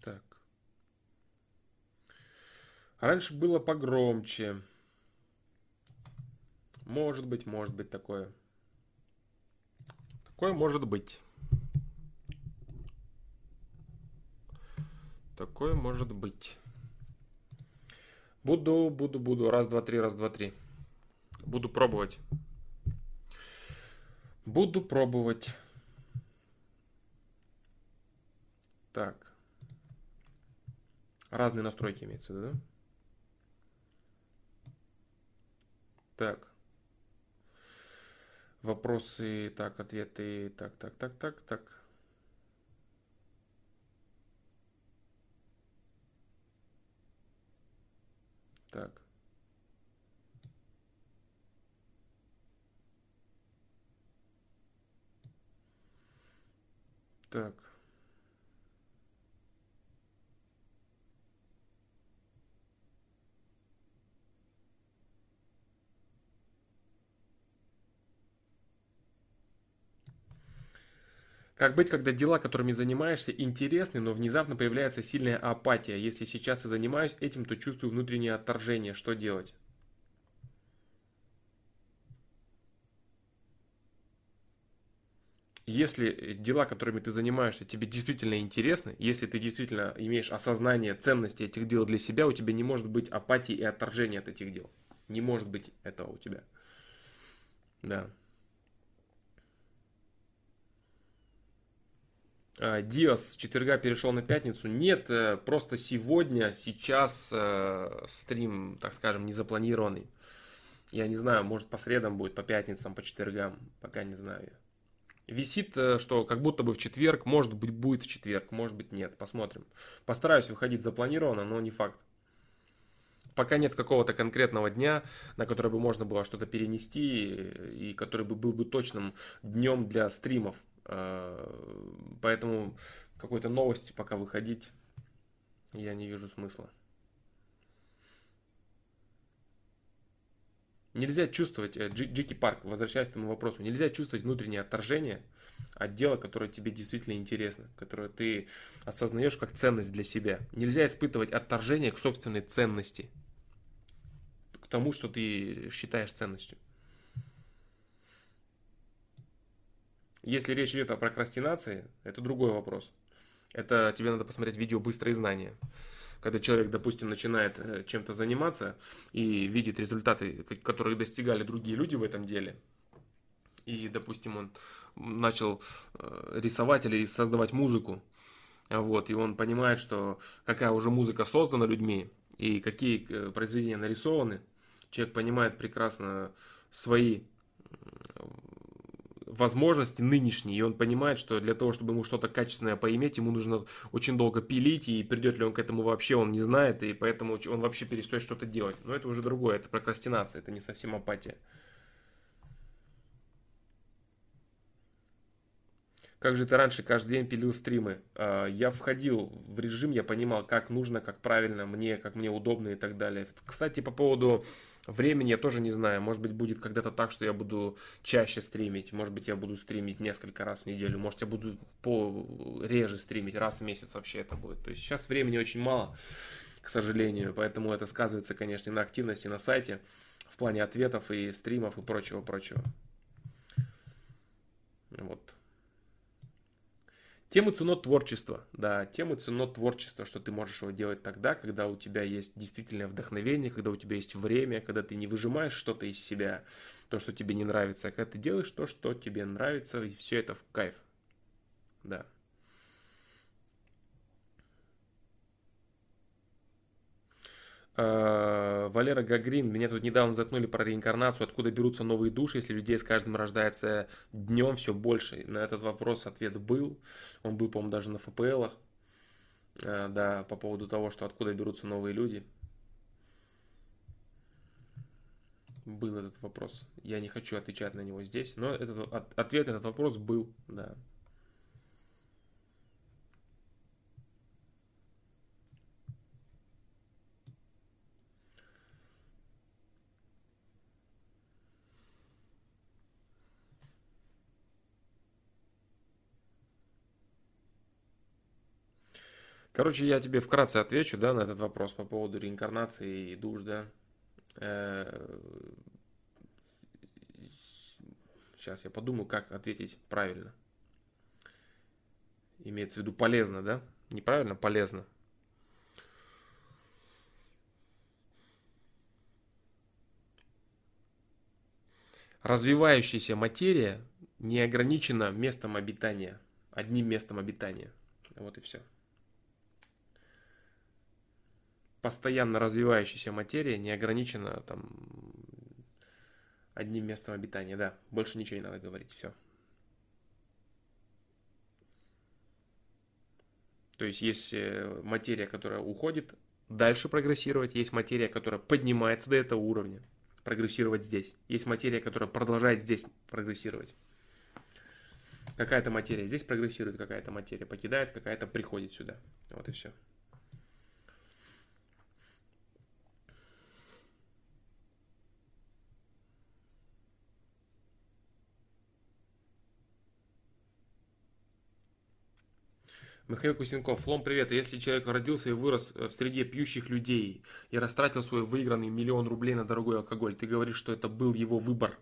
Так. Раньше было погромче. Может быть, может быть такое. Такое может быть. Такое может быть. Буду, буду, буду. Раз, два, три, раз, два, три. Буду пробовать. Буду пробовать. Так. Разные настройки имеется в виду, да? Так. Вопросы, так, ответы, так, так, так, так, так. Так. Так. Как быть, когда дела, которыми занимаешься, интересны, но внезапно появляется сильная апатия? Если сейчас и занимаюсь этим, то чувствую внутреннее отторжение. Что делать? Если дела, которыми ты занимаешься, тебе действительно интересны, если ты действительно имеешь осознание ценности этих дел для себя, у тебя не может быть апатии и отторжения от этих дел. Не может быть этого у тебя. Да. А, Диос с четверга перешел на пятницу. Нет, э, просто сегодня, сейчас э, стрим, так скажем, не запланированный. Я не знаю, может по средам будет, по пятницам, по четвергам, пока не знаю. Висит, э, что как будто бы в четверг, может быть будет в четверг, может быть нет, посмотрим. Постараюсь выходить запланированно, но не факт. Пока нет какого-то конкретного дня, на который бы можно было что-то перенести и который бы был бы точным днем для стримов. Э, поэтому какой-то новости пока выходить я не вижу смысла. Нельзя чувствовать, э, Джики Парк, возвращаясь к этому вопросу, нельзя чувствовать внутреннее отторжение от дела, которое тебе действительно интересно, которое ты осознаешь как ценность для себя. Нельзя испытывать отторжение к собственной ценности, к тому, что ты считаешь ценностью. Если речь идет о прокрастинации, это другой вопрос. Это тебе надо посмотреть видео «Быстрые знания». Когда человек, допустим, начинает э, чем-то заниматься и видит результаты, которые достигали другие люди в этом деле, и, допустим, он начал э, рисовать или создавать музыку, вот, и он понимает, что какая уже музыка создана людьми и какие э, произведения нарисованы, человек понимает прекрасно свои возможности нынешние, и он понимает, что для того, чтобы ему что-то качественное поиметь, ему нужно очень долго пилить, и придет ли он к этому вообще, он не знает, и поэтому он вообще перестает что-то делать. Но это уже другое, это прокрастинация, это не совсем апатия. Как же ты раньше каждый день пилил стримы? А, я входил в режим, я понимал, как нужно, как правильно мне, как мне удобно и так далее. Кстати, по поводу времени я тоже не знаю. Может быть, будет когда-то так, что я буду чаще стримить. Может быть, я буду стримить несколько раз в неделю. Может, я буду по реже стримить, раз в месяц вообще это будет. То есть сейчас времени очень мало. к сожалению. Поэтому это сказывается, конечно, и на активности на сайте, в плане ответов и стримов и прочего-прочего. Вот. Тему ценот творчества. Да, тему ценот творчества, что ты можешь его делать тогда, когда у тебя есть действительное вдохновение, когда у тебя есть время, когда ты не выжимаешь что-то из себя, то, что тебе не нравится, а когда ты делаешь то, что тебе нравится, и все это в кайф. Да. Валера Гагрин, меня тут недавно заткнули про реинкарнацию, откуда берутся новые души, если людей с каждым рождается днем все больше. На этот вопрос ответ был, он был, по-моему, даже на ФПЛах, э, да, по поводу того, что откуда берутся новые люди. Был этот вопрос. Я не хочу отвечать на него здесь, но этот, ответ на этот вопрос был, да. Короче, я тебе вкратце отвечу, да, на этот вопрос по поводу реинкарнации и душ, да. Сейчас я подумаю, как ответить правильно. Имеется в виду полезно, да? Неправильно, полезно. Развивающаяся материя не ограничена местом обитания, одним местом обитания. Вот и все. Постоянно развивающаяся материя не ограничена там одним местом обитания, да. Больше ничего не надо говорить, все. То есть есть э, материя, которая уходит дальше прогрессировать, есть материя, которая поднимается до этого уровня, прогрессировать здесь. Есть материя, которая продолжает здесь прогрессировать. Какая-то материя здесь прогрессирует, какая-то материя покидает, какая-то приходит сюда. Вот и все. Михаил Кусенков, Флом, привет. Если человек родился и вырос э, в среде пьющих людей и растратил свой выигранный миллион рублей на дорогой алкоголь, ты говоришь, что это был его выбор.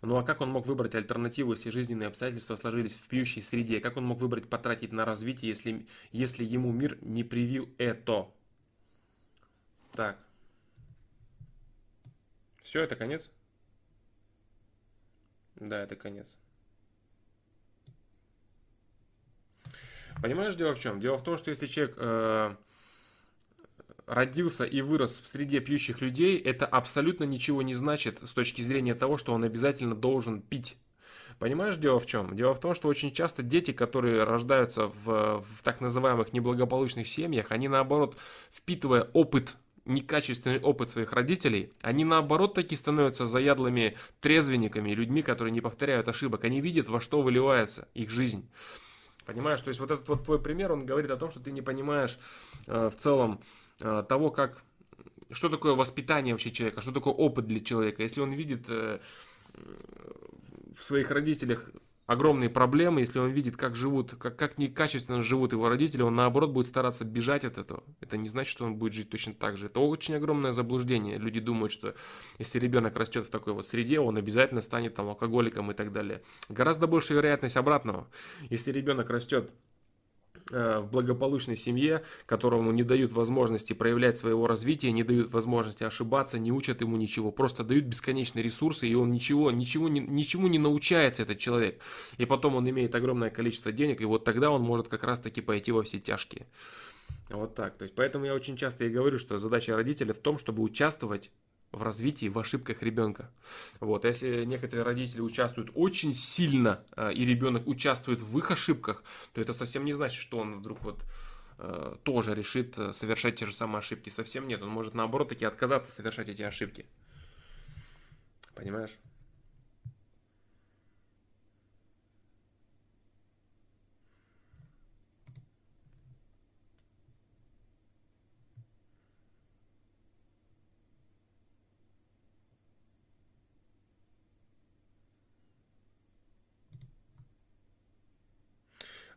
Ну а как он мог выбрать альтернативу, если жизненные обстоятельства сложились в пьющей среде? Как он мог выбрать потратить на развитие, если, если ему мир не привил это? Так. Все, это конец? Да, это конец. Понимаешь, дело в чем? Дело в том, что если человек э, родился и вырос в среде пьющих людей, это абсолютно ничего не значит с точки зрения того, что он обязательно должен пить. Понимаешь, дело в чем? Дело в том, что очень часто дети, которые рождаются в, в так называемых неблагополучных семьях, они наоборот, впитывая опыт некачественный опыт своих родителей, они наоборот таки становятся заядлыми трезвенниками, людьми, которые не повторяют ошибок. Они видят, во что выливается их жизнь. Понимаешь, то есть вот этот вот твой пример, он говорит о том, что ты не понимаешь э, в целом э, того, как, что такое воспитание вообще человека, что такое опыт для человека. Если он видит э, в своих родителях огромные проблемы, если он видит, как живут, как, как некачественно живут его родители, он наоборот будет стараться бежать от этого. Это не значит, что он будет жить точно так же. Это очень огромное заблуждение. Люди думают, что если ребенок растет в такой вот среде, он обязательно станет там алкоголиком и так далее. Гораздо больше вероятность обратного. Если ребенок растет в благополучной семье, которому не дают возможности проявлять своего развития, не дают возможности ошибаться, не учат ему ничего, просто дают бесконечные ресурсы, и он ничего, ничего, ничего не научается, этот человек. И потом он имеет огромное количество денег, и вот тогда он может как раз-таки пойти во все тяжкие. Вот так. То есть, поэтому я очень часто и говорю, что задача родителя в том, чтобы участвовать в развитии, в ошибках ребенка. Вот, если некоторые родители участвуют очень сильно, э, и ребенок участвует в их ошибках, то это совсем не значит, что он вдруг вот э, тоже решит э, совершать те же самые ошибки. Совсем нет. Он может наоборот таки отказаться совершать эти ошибки. Понимаешь?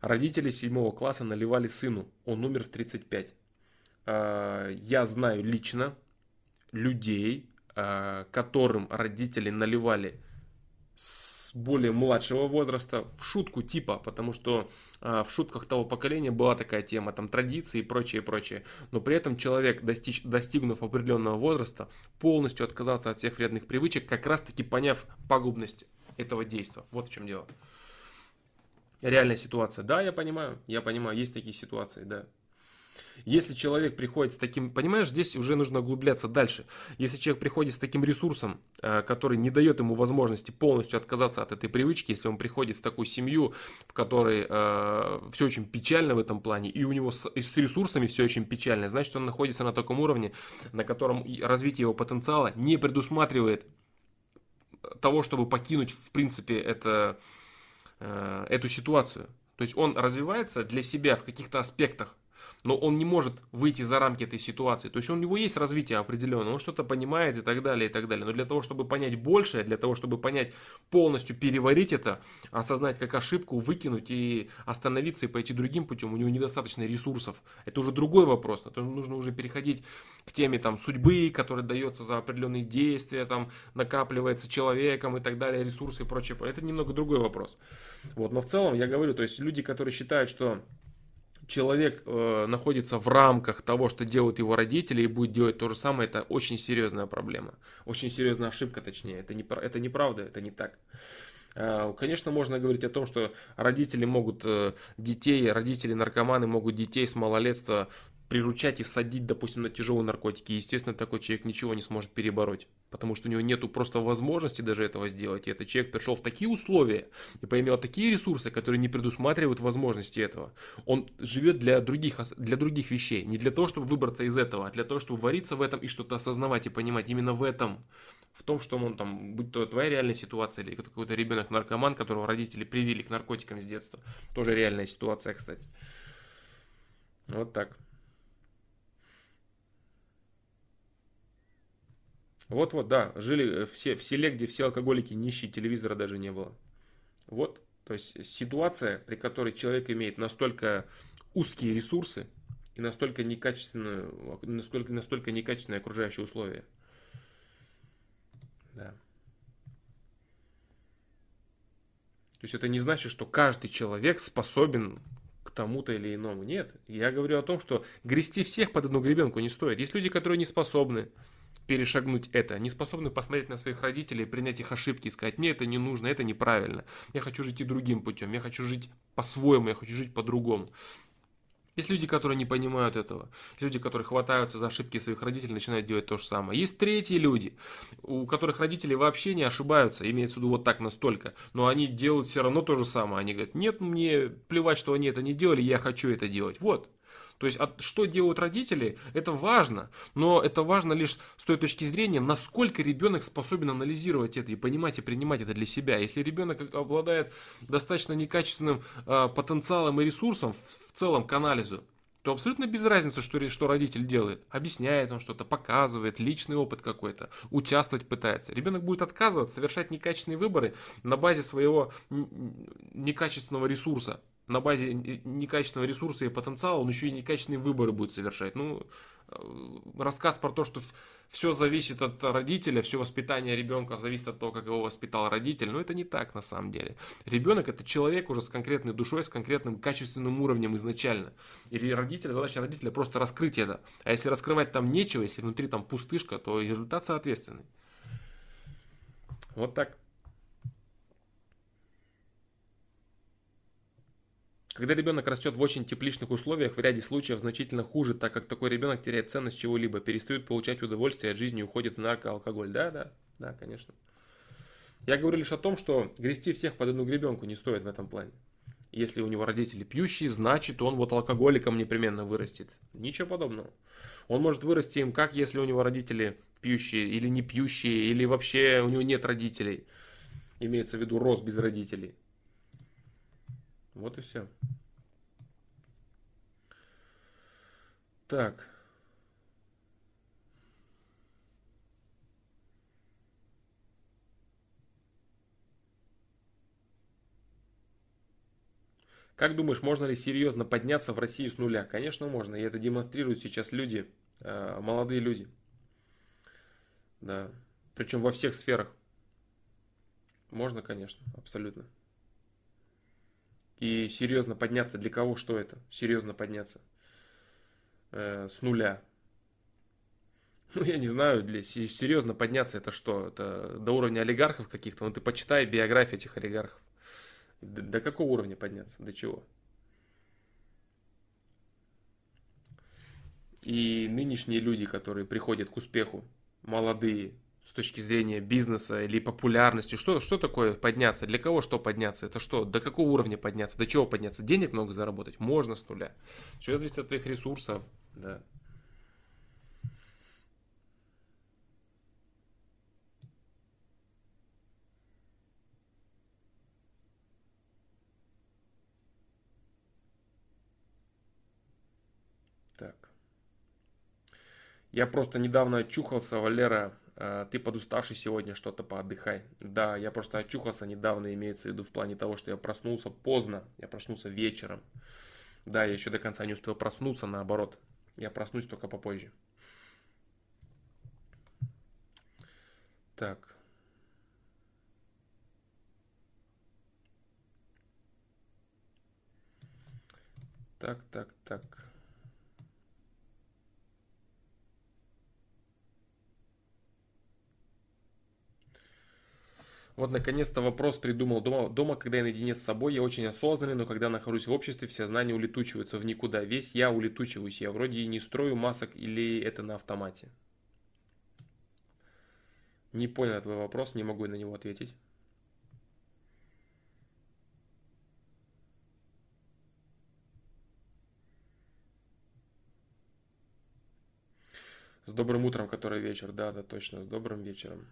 Родители седьмого класса наливали сыну, он умер в 35. э, я знаю лично людей, э, которым родители наливали с более младшего возраста в шутку типа, потому что э, в шутках того поколения была такая тема, там традиции и прочее, прочее. Но при этом человек, достиг, достигнув определенного возраста, полностью отказался от всех вредных привычек, как раз таки поняв пагубность этого действия. Вот в чем дело. Реальная ситуация. Да, я понимаю, я понимаю, есть такие ситуации, да. Если человек приходит с таким, понимаешь, здесь уже нужно углубляться дальше. Если человек приходит с таким ресурсом, э, который не дает ему возможности полностью отказаться от этой привычки, если он приходит в такую семью, в которой э, все очень печально в этом плане, и у него с, и с ресурсами все очень печально, значит, он находится на таком уровне, на котором развитие его потенциала не предусматривает того, чтобы покинуть, в принципе, это, э, эту ситуацию. То есть он развивается для себя в каких-то аспектах, но он не может выйти за рамки этой ситуации. То есть у него есть развитие определенное, он что-то понимает и так далее, и так далее. Но для того, чтобы понять большее, для того, чтобы понять полностью, переварить это, осознать как ошибку, выкинуть и остановиться и пойти другим путем, у него недостаточно ресурсов. Это уже другой вопрос. Это нужно уже переходить к теме там, судьбы, которая дается за определенные действия, там, накапливается человеком и так далее, ресурсы и прочее. Это немного другой вопрос. Вот. Но в целом я говорю, то есть люди, которые считают, что человек э, находится в рамках того, что делают его родители, и будет делать то же самое, это очень серьезная проблема. Очень серьезная ошибка, точнее. Это, не, это неправда, это не так. Э, конечно, можно говорить о том, что родители могут э, детей, родители наркоманы могут детей с малолетства приручать и садить, допустим, на тяжелые наркотики. естественно, такой человек ничего не сможет перебороть, потому что у него нету просто возможности даже этого сделать. И этот человек пришел в такие условия и поимел такие ресурсы, которые не предусматривают возможности этого. Он живет для других, для других вещей, не для того, чтобы выбраться из этого, а для того, чтобы вариться в этом и что-то осознавать и понимать именно в этом. В том, что он там, будь то твоя реальная ситуация или какой-то ребенок-наркоман, которого родители привили к наркотикам с детства. Тоже реальная ситуация, кстати. Вот так. Вот-вот, да, жили э, все в селе, где все алкоголики нищие, телевизора даже не было. Вот, то есть ситуация, при которой человек имеет настолько узкие ресурсы и настолько некачественную, настолько, настолько некачественные окружающие условия. Да. То есть это не значит, что каждый человек способен к тому-то или иному. Нет. Я говорю о том, что грести всех под одну гребенку не стоит. Есть люди, которые не способны, перешагнуть это, не способны посмотреть на своих родителей, принять их ошибки и сказать, мне это не нужно, это неправильно, я хочу жить и другим путем, я хочу жить по-своему, я хочу жить по-другому. Есть люди, которые не понимают этого. Есть люди, которые хватаются за ошибки своих родителей, начинают делать то же самое. Есть третьи люди, у которых родители вообще не ошибаются, имеется в виду вот так настолько, но они делают все равно то же самое. Они говорят, нет, мне плевать, что они это не делали, я хочу это делать. Вот, то есть, от, что делают родители, это важно, но это важно лишь с той точки зрения, насколько ребенок способен анализировать это и понимать и принимать это для себя. Если ребенок обладает достаточно некачественным э, потенциалом и ресурсом в, в целом к анализу, то абсолютно без разницы, что, что родитель делает. Объясняет он что-то, показывает, личный опыт какой-то, участвовать пытается. Ребенок будет отказываться, совершать некачественные выборы на базе своего некачественного ресурса на базе некачественного ресурса и потенциала он еще и некачественные выборы будет совершать. Ну, э, рассказ про то, что все зависит от родителя, все воспитание ребенка зависит от того, как его воспитал родитель, но это не так на самом деле. Ребенок это человек уже с конкретной душой, с конкретным качественным уровнем изначально. И родитель, задача родителя просто раскрыть это. А если раскрывать там нечего, если внутри там пустышка, то результат соответственный. Вот так. Когда ребенок растет в очень тепличных условиях, в ряде случаев значительно хуже, так как такой ребенок теряет ценность чего-либо, перестает получать удовольствие от жизни уходит в наркоалкоголь. Да, да, да, конечно. Я говорю лишь о том, что грести всех под одну гребенку не стоит в этом плане. Если у него родители пьющие, значит он вот алкоголиком непременно вырастет. Ничего подобного. Он может вырасти им как, если у него родители пьющие или не пьющие, или вообще у него нет родителей. Имеется в виду рос без родителей. Вот и все. Так. Как думаешь, можно ли серьезно подняться в России с нуля? Конечно, можно. И это демонстрируют сейчас люди, э, молодые люди. Да. Причем во всех сферах. Можно, конечно, абсолютно. И серьезно подняться. Для кого что это? Серьезно подняться. Э, с нуля. Ну, я не знаю, для серьезно подняться это что? Это до уровня олигархов каких-то? Ну, ты почитай биографию этих олигархов. До, до какого уровня подняться? До чего? И нынешние люди, которые приходят к успеху, молодые, с точки зрения бизнеса или популярности, что, что такое подняться? Для кого что подняться? Это что? До какого уровня подняться? До чего подняться? Денег много заработать? Можно с нуля. Все зависит от твоих ресурсов. Да. Так. Я просто недавно очухался, Валера. А, ты подуставший сегодня, что-то поотдыхай. Да, я просто очухался недавно, имеется в виду в плане того, что я проснулся поздно. Я проснулся вечером. Да, я еще до конца не успел проснуться, наоборот. Я проснусь только попозже. Так. Так, так, так. Вот наконец-то вопрос придумал. Дома, дома, когда я наедине с собой, я очень осознанный, но когда нахожусь в обществе, все знания улетучиваются в никуда. Весь я улетучиваюсь. Я вроде и не строю масок, или это на автомате? Не понял твой вопрос, не могу на него ответить. С добрым утром, который вечер. Да, да, точно, с добрым вечером.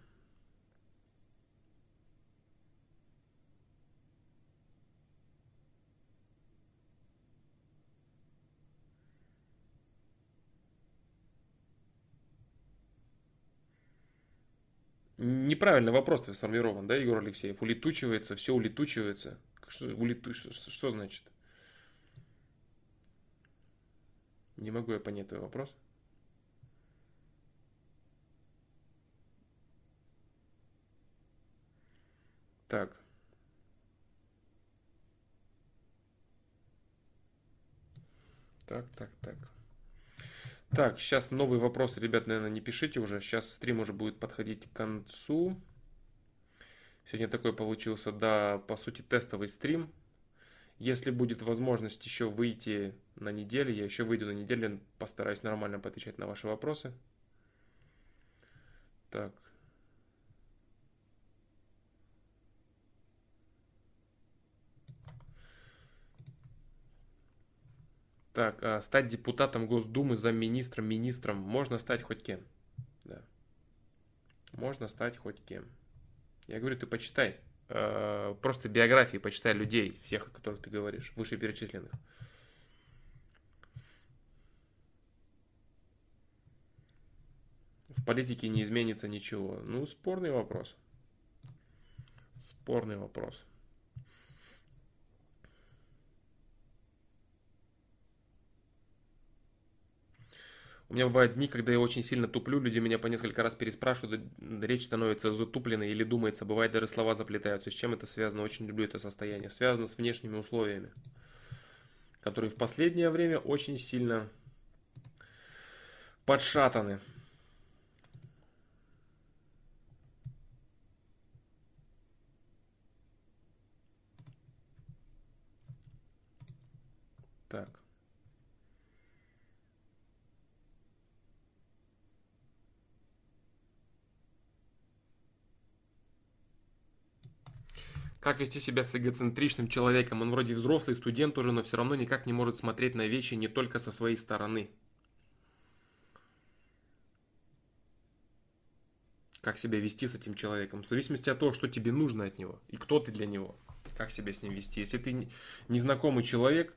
Неправильный вопрос сформирован, да, Егор Алексеев? Улетучивается, все улетучивается. Что, улету... что, что значит? Не могу я понять твой вопрос. Так. Так, так, так. Так, сейчас новый вопрос, ребят, наверное, не пишите уже. Сейчас стрим уже будет подходить к концу. Сегодня такой получился, да, по сути, тестовый стрим. Если будет возможность еще выйти на неделю, я еще выйду на неделю, постараюсь нормально поотвечать на ваши вопросы. Так. Так, а стать депутатом Госдумы, замминистром, министром, можно стать хоть кем. Да. Можно стать хоть кем. Я говорю, ты почитай. Э, просто биографии почитай людей, всех, о которых ты говоришь, вышеперечисленных. В политике не изменится ничего. Ну, спорный вопрос. Спорный вопрос. У меня бывают дни, когда я очень сильно туплю, люди меня по несколько раз переспрашивают, речь становится затупленной или думается, бывает даже слова заплетаются. С чем это связано? Очень люблю это состояние. Связано с внешними условиями, которые в последнее время очень сильно подшатаны. Так. Как вести себя с эгоцентричным человеком? Он вроде взрослый студент уже, но все равно никак не может смотреть на вещи не только со своей стороны. Как себя вести с этим человеком? В зависимости от того, что тебе нужно от него и кто ты для него. Как себя с ним вести. Если ты незнакомый человек,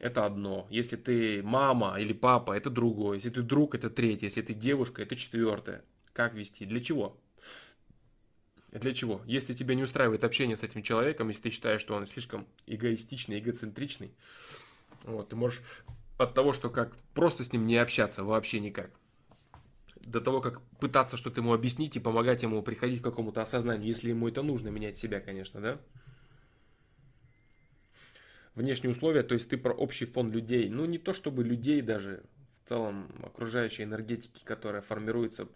это одно. Если ты мама или папа, это другое. Если ты друг, это третье. Если ты девушка, это четвертое. Как вести? Для чего? Для чего? Если тебя не устраивает общение с этим человеком, если ты считаешь, что он слишком эгоистичный, эгоцентричный, вот, ты можешь от того, что как просто с ним не общаться вообще никак, до того, как пытаться что-то ему объяснить и помогать ему приходить к какому-то осознанию, если ему это нужно, менять себя, конечно, да? Внешние условия, то есть ты про общий фон людей, ну не то чтобы людей даже, в целом окружающей энергетики, которая формируется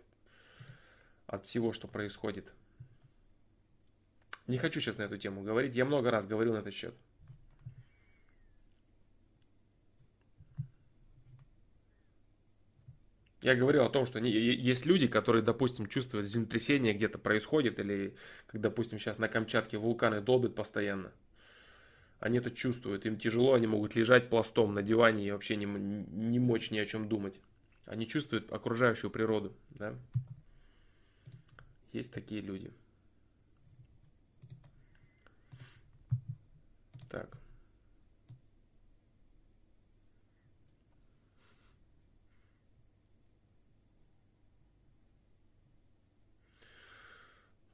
от всего, что происходит. Не хочу сейчас на эту тему говорить. Я много раз говорил на этот счет. Я говорил о том, что есть люди, которые, допустим, чувствуют землетрясение где-то происходит, или, как, допустим, сейчас на Камчатке вулканы долбят постоянно. Они это чувствуют, им тяжело, они могут лежать пластом на диване и вообще не, не мочь ни о чем думать. Они чувствуют окружающую природу. Да? Есть такие люди. Так.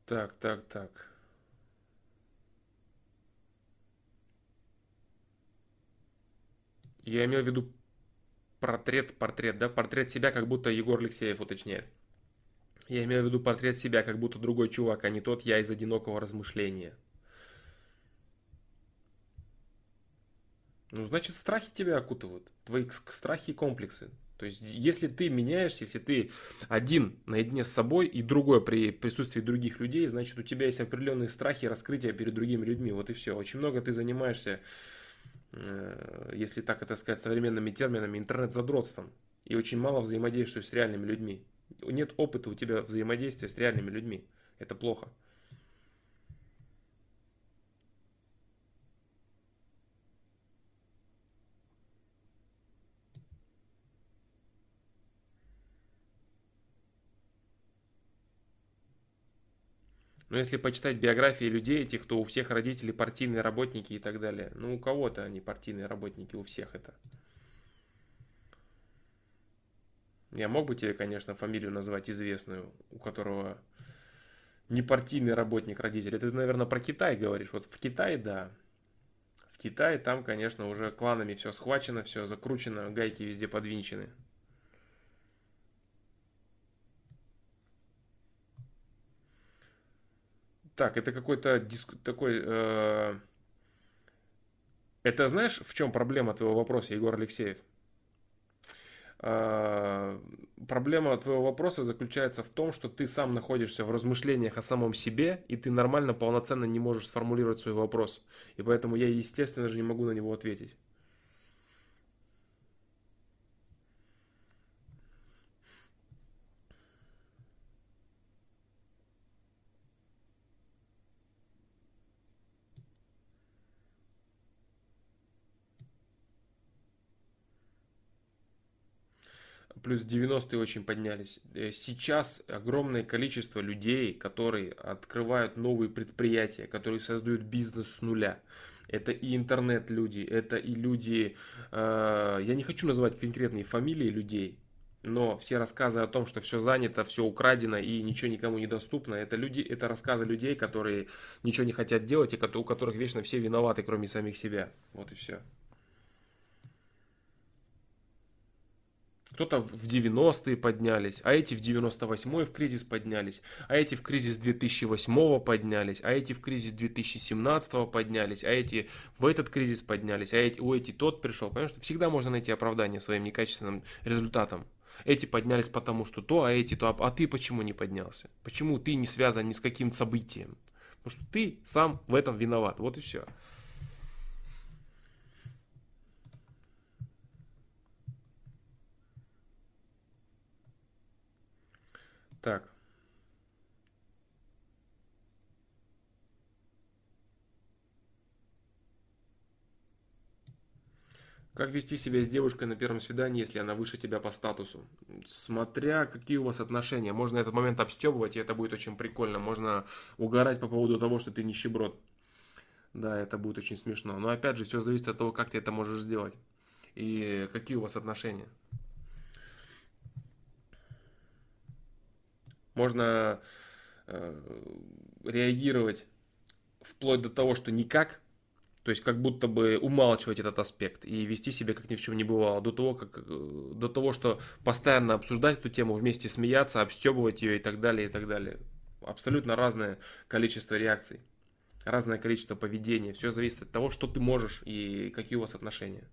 Так, так, так. Я имел в виду портрет, портрет, да, портрет себя, как будто Егор Алексеев уточняет. Я имею в виду портрет себя, как будто другой чувак, а не тот я из одинокого размышления. Ну, значит, страхи тебя окутывают, твои страхи и комплексы. То есть, если ты меняешься, если ты один наедине с собой и другой при присутствии других людей, значит, у тебя есть определенные страхи раскрытия перед другими людьми. Вот и все. Очень много ты занимаешься, э, если так это сказать, современными терминами, интернет-задротством. И очень мало взаимодействуешь с реальными людьми. Нет опыта у тебя взаимодействия с реальными людьми. Это плохо. Но если почитать биографии людей этих, то у всех родители партийные работники и так далее. Ну, у кого-то они партийные работники, у всех это. Я мог бы тебе, конечно, фамилию назвать известную, у которого не партийный работник родитель. Ты, наверное, про Китай говоришь. Вот в Китае, да. В Китае там, конечно, уже кланами все схвачено, все закручено, гайки везде подвинчены. Так, это какой-то диск... такой... Э... Это знаешь, в чем проблема твоего вопроса, Егор Алексеев? Э... Проблема твоего вопроса заключается в том, что ты сам находишься в размышлениях о самом себе, и ты нормально, полноценно не можешь сформулировать свой вопрос. И поэтому я, естественно же, не могу на него ответить. Плюс 90-е очень поднялись. Э, сейчас огромное количество людей, которые открывают новые предприятия, которые создают бизнес с нуля. Это и интернет-люди, это и люди, э, я не хочу называть конкретные фамилии людей, но все рассказы о том, что все занято, все украдено и ничего никому не доступно, это люди, это рассказы людей, которые ничего не хотят делать и у которых вечно все виноваты, кроме самих себя. Вот и все. Кто-то в 90-е поднялись, а эти в 98-й в кризис поднялись, а эти в кризис 2008 поднялись, а эти в кризис 2017 поднялись, а эти в этот кризис поднялись, а эти, у эти тот пришел. Понимаешь, что всегда можно найти оправдание своим некачественным результатам. Эти поднялись потому что то, а эти то, а, а ты почему не поднялся? Почему ты не связан ни с каким событием? Потому что ты сам в этом виноват. Вот и все. Так. Как вести себя с девушкой на первом свидании, если она выше тебя по статусу? Смотря какие у вас отношения. Можно этот момент обстебывать, и это будет очень прикольно. Можно угорать по поводу того, что ты нищеброд. Да, это будет очень смешно. Но опять же, все зависит от того, как ты это можешь сделать. И какие у вас отношения. Можно э, реагировать вплоть до того, что никак, то есть как будто бы умалчивать этот аспект и вести себя как ни в чем не бывало, до того, как, э, до того, что постоянно обсуждать эту тему, вместе смеяться, обстебывать ее и так далее, и так далее. Абсолютно разное количество реакций, разное количество поведения. Все зависит от того, что ты можешь и какие у вас отношения.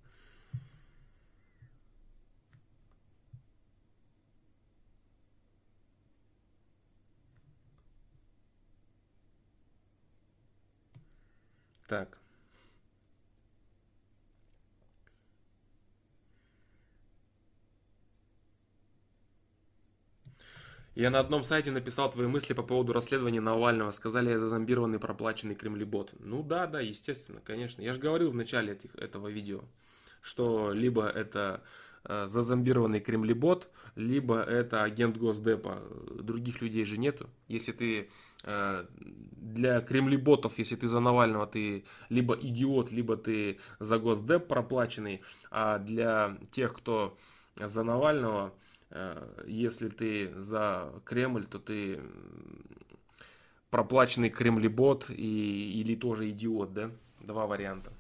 Так. Я на одном сайте написал твои мысли по поводу расследования Навального. Сказали, я зазомбированный проплаченный кремлебот. Ну да, да, естественно, конечно. Я же говорил в начале этих, этого видео, что либо это э, зазомбированный кремлебот, либо это агент Госдепа. Других людей же нету. Если ты для кремлеботов, если ты за Навального, ты либо идиот, либо ты за Госдеп проплаченный, а для тех, кто за Навального, Э, если ты за Кремль, то ты проплаченный кремлебот и, или тоже идиот, да? Два варианта.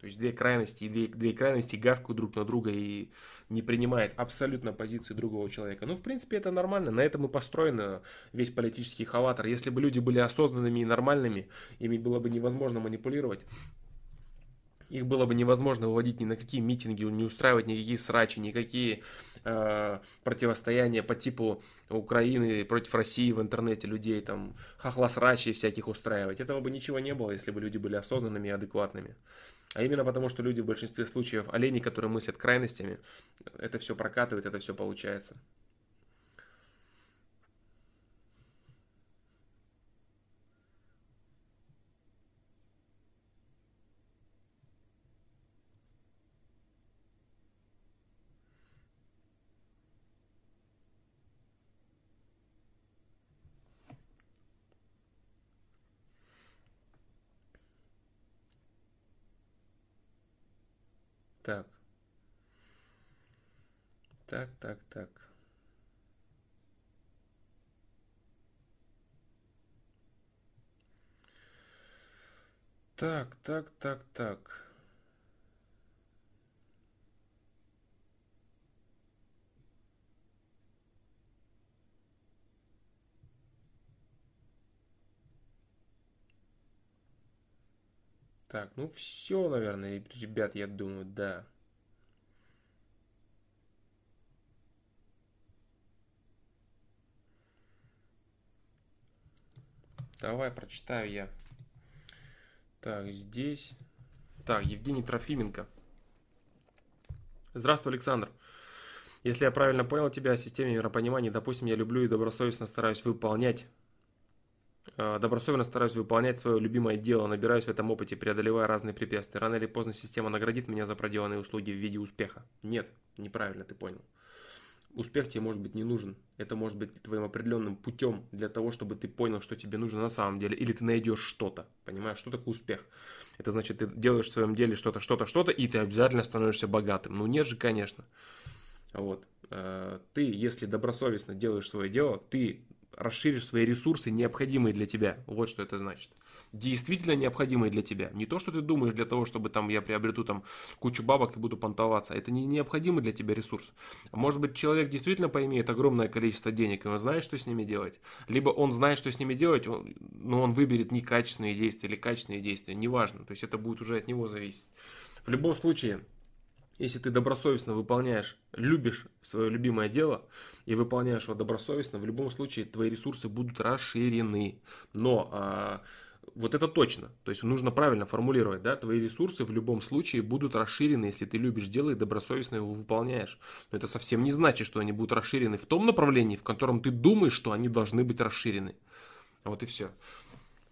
То есть две крайности, и две, две крайности гавкают друг на друга и не принимает абсолютно позиции другого человека. Ну, в принципе, это нормально. На этом и построен весь политический хаватор. Если бы люди были осознанными и нормальными, ими было бы невозможно манипулировать. Их было бы невозможно выводить ни на какие митинги, не устраивать никакие срачи, никакие э, противостояния по типу Украины против России в интернете людей, там, хохлосрачей всяких устраивать. Этого бы ничего не было, если бы люди были осознанными и адекватными. А именно потому, что люди в большинстве случаев олени, которые мыслят крайностями, это все прокатывает, это все получается. Так. Так, так, так. Так, так, так, так. Так, ну все, наверное, ребят, я думаю, да. Давай прочитаю я. Так, здесь. Так, Евгений Трофименко. Здравствуй, Александр. Если я правильно понял тебя о системе миропонимания, допустим, я люблю и добросовестно стараюсь выполнять добросовестно стараюсь выполнять свое любимое дело, набираюсь в этом опыте, преодолевая разные препятствия. Рано или поздно система наградит меня за проделанные услуги в виде успеха. Нет, неправильно ты понял. Успех тебе может быть не нужен. Это может быть твоим определенным путем для того, чтобы ты понял, что тебе нужно на самом деле. Или ты найдешь что-то. Понимаешь, что такое успех? Это значит, ты делаешь в своем деле что-то, что-то, что-то, и ты обязательно становишься богатым. Ну нет же, конечно. Вот. Э, ты, если добросовестно делаешь свое дело, ты расширишь свои ресурсы, необходимые для тебя. Вот что это значит. Действительно необходимые для тебя. Не то, что ты думаешь для того, чтобы там я приобрету там кучу бабок и буду понтоваться. Это не необходимый для тебя ресурс. Может быть, человек действительно поимеет огромное количество денег, и он знает, что с ними делать. Либо он знает, что с ними делать, но он выберет некачественные действия или качественные действия. Неважно. То есть это будет уже от него зависеть. В любом случае, если ты добросовестно выполняешь, любишь свое любимое дело и выполняешь его добросовестно, в любом случае твои ресурсы будут расширены. Но а, вот это точно. То есть нужно правильно формулировать, да, твои ресурсы в любом случае будут расширены, если ты любишь дело и добросовестно его выполняешь. Но это совсем не значит, что они будут расширены в том направлении, в котором ты думаешь, что они должны быть расширены. Вот и все.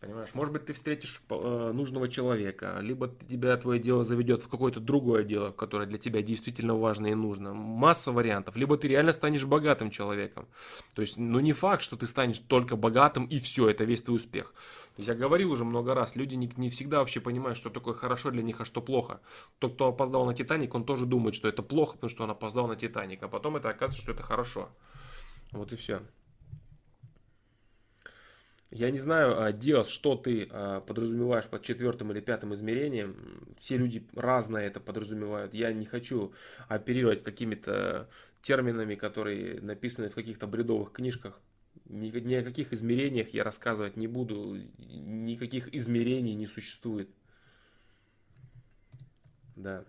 Понимаешь, может быть, ты встретишь э, нужного человека, либо тебя твое дело заведет в какое-то другое дело, которое для тебя действительно важно и нужно. Масса вариантов. Либо ты реально станешь богатым человеком. То есть, ну не факт, что ты станешь только богатым и все, это весь твой успех. Я говорил уже много раз, люди не, не всегда вообще понимают, что такое хорошо для них, а что плохо. Тот, кто опоздал на Титаник, он тоже думает, что это плохо, потому что он опоздал на Титаник. А потом это оказывается, что это хорошо. Вот и все. Я не знаю, а, Диас, что ты а, подразумеваешь под четвертым или пятым измерением. Все люди разное это подразумевают. Я не хочу оперировать какими-то терминами, которые написаны в каких-то бредовых книжках. Ни, ни о каких измерениях я рассказывать не буду. Никаких измерений не существует. Да.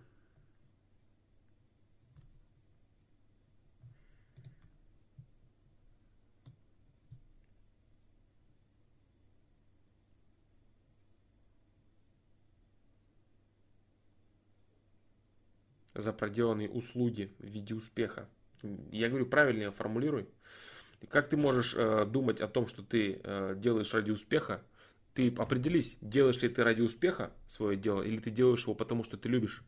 За проделанные услуги в виде успеха. Я говорю, правильно формулируй. Как ты можешь э, думать о том, что ты э, делаешь ради успеха? Ты определись, делаешь ли ты ради успеха свое дело, или ты делаешь его потому, что ты любишь.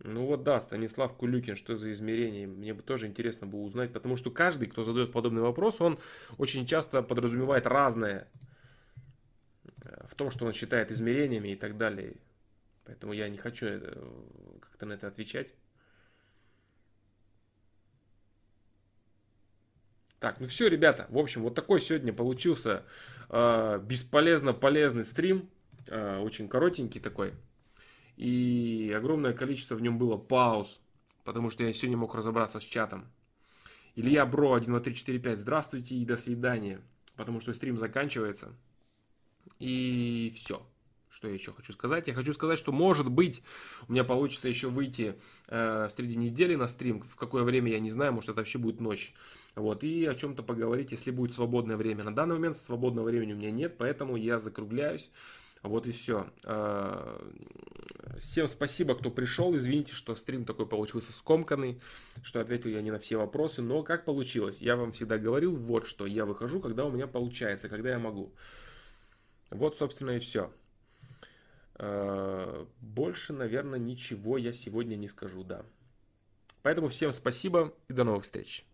Ну вот да, Станислав Кулюкин, что за измерение? Мне бы тоже интересно было узнать, потому что каждый, кто задает подобный вопрос, он очень часто подразумевает разное в том, что он считает измерениями и так далее. Поэтому я не хочу э, как-то на это отвечать. Так, ну все, ребята. В общем, вот такой сегодня получился э, бесполезно полезный стрим. Э, очень коротенький такой. И огромное количество в нем было пауз. Потому что я сегодня мог разобраться с чатом. Илья Бро 1, 2, 3, 4, 5. Здравствуйте и до свидания. Потому что стрим заканчивается. И все. Что я еще хочу сказать? Я хочу сказать, что может быть у меня получится еще выйти э, среди недели на стрим. В какое время я не знаю, может это вообще будет ночь. Вот, и о чем-то поговорить, если будет свободное время. На данный момент свободного времени у меня нет, поэтому я закругляюсь. Вот и все. Э, всем спасибо, кто пришел. Извините, что стрим такой получился скомканный, что ответил я не на все вопросы, но как получилось. Я вам всегда говорил, вот что я выхожу, когда у меня получается, когда я могу. Вот, собственно, и все. Э, больше, наверное, ничего я сегодня не скажу, да. Поэтому всем спасибо и до новых встреч.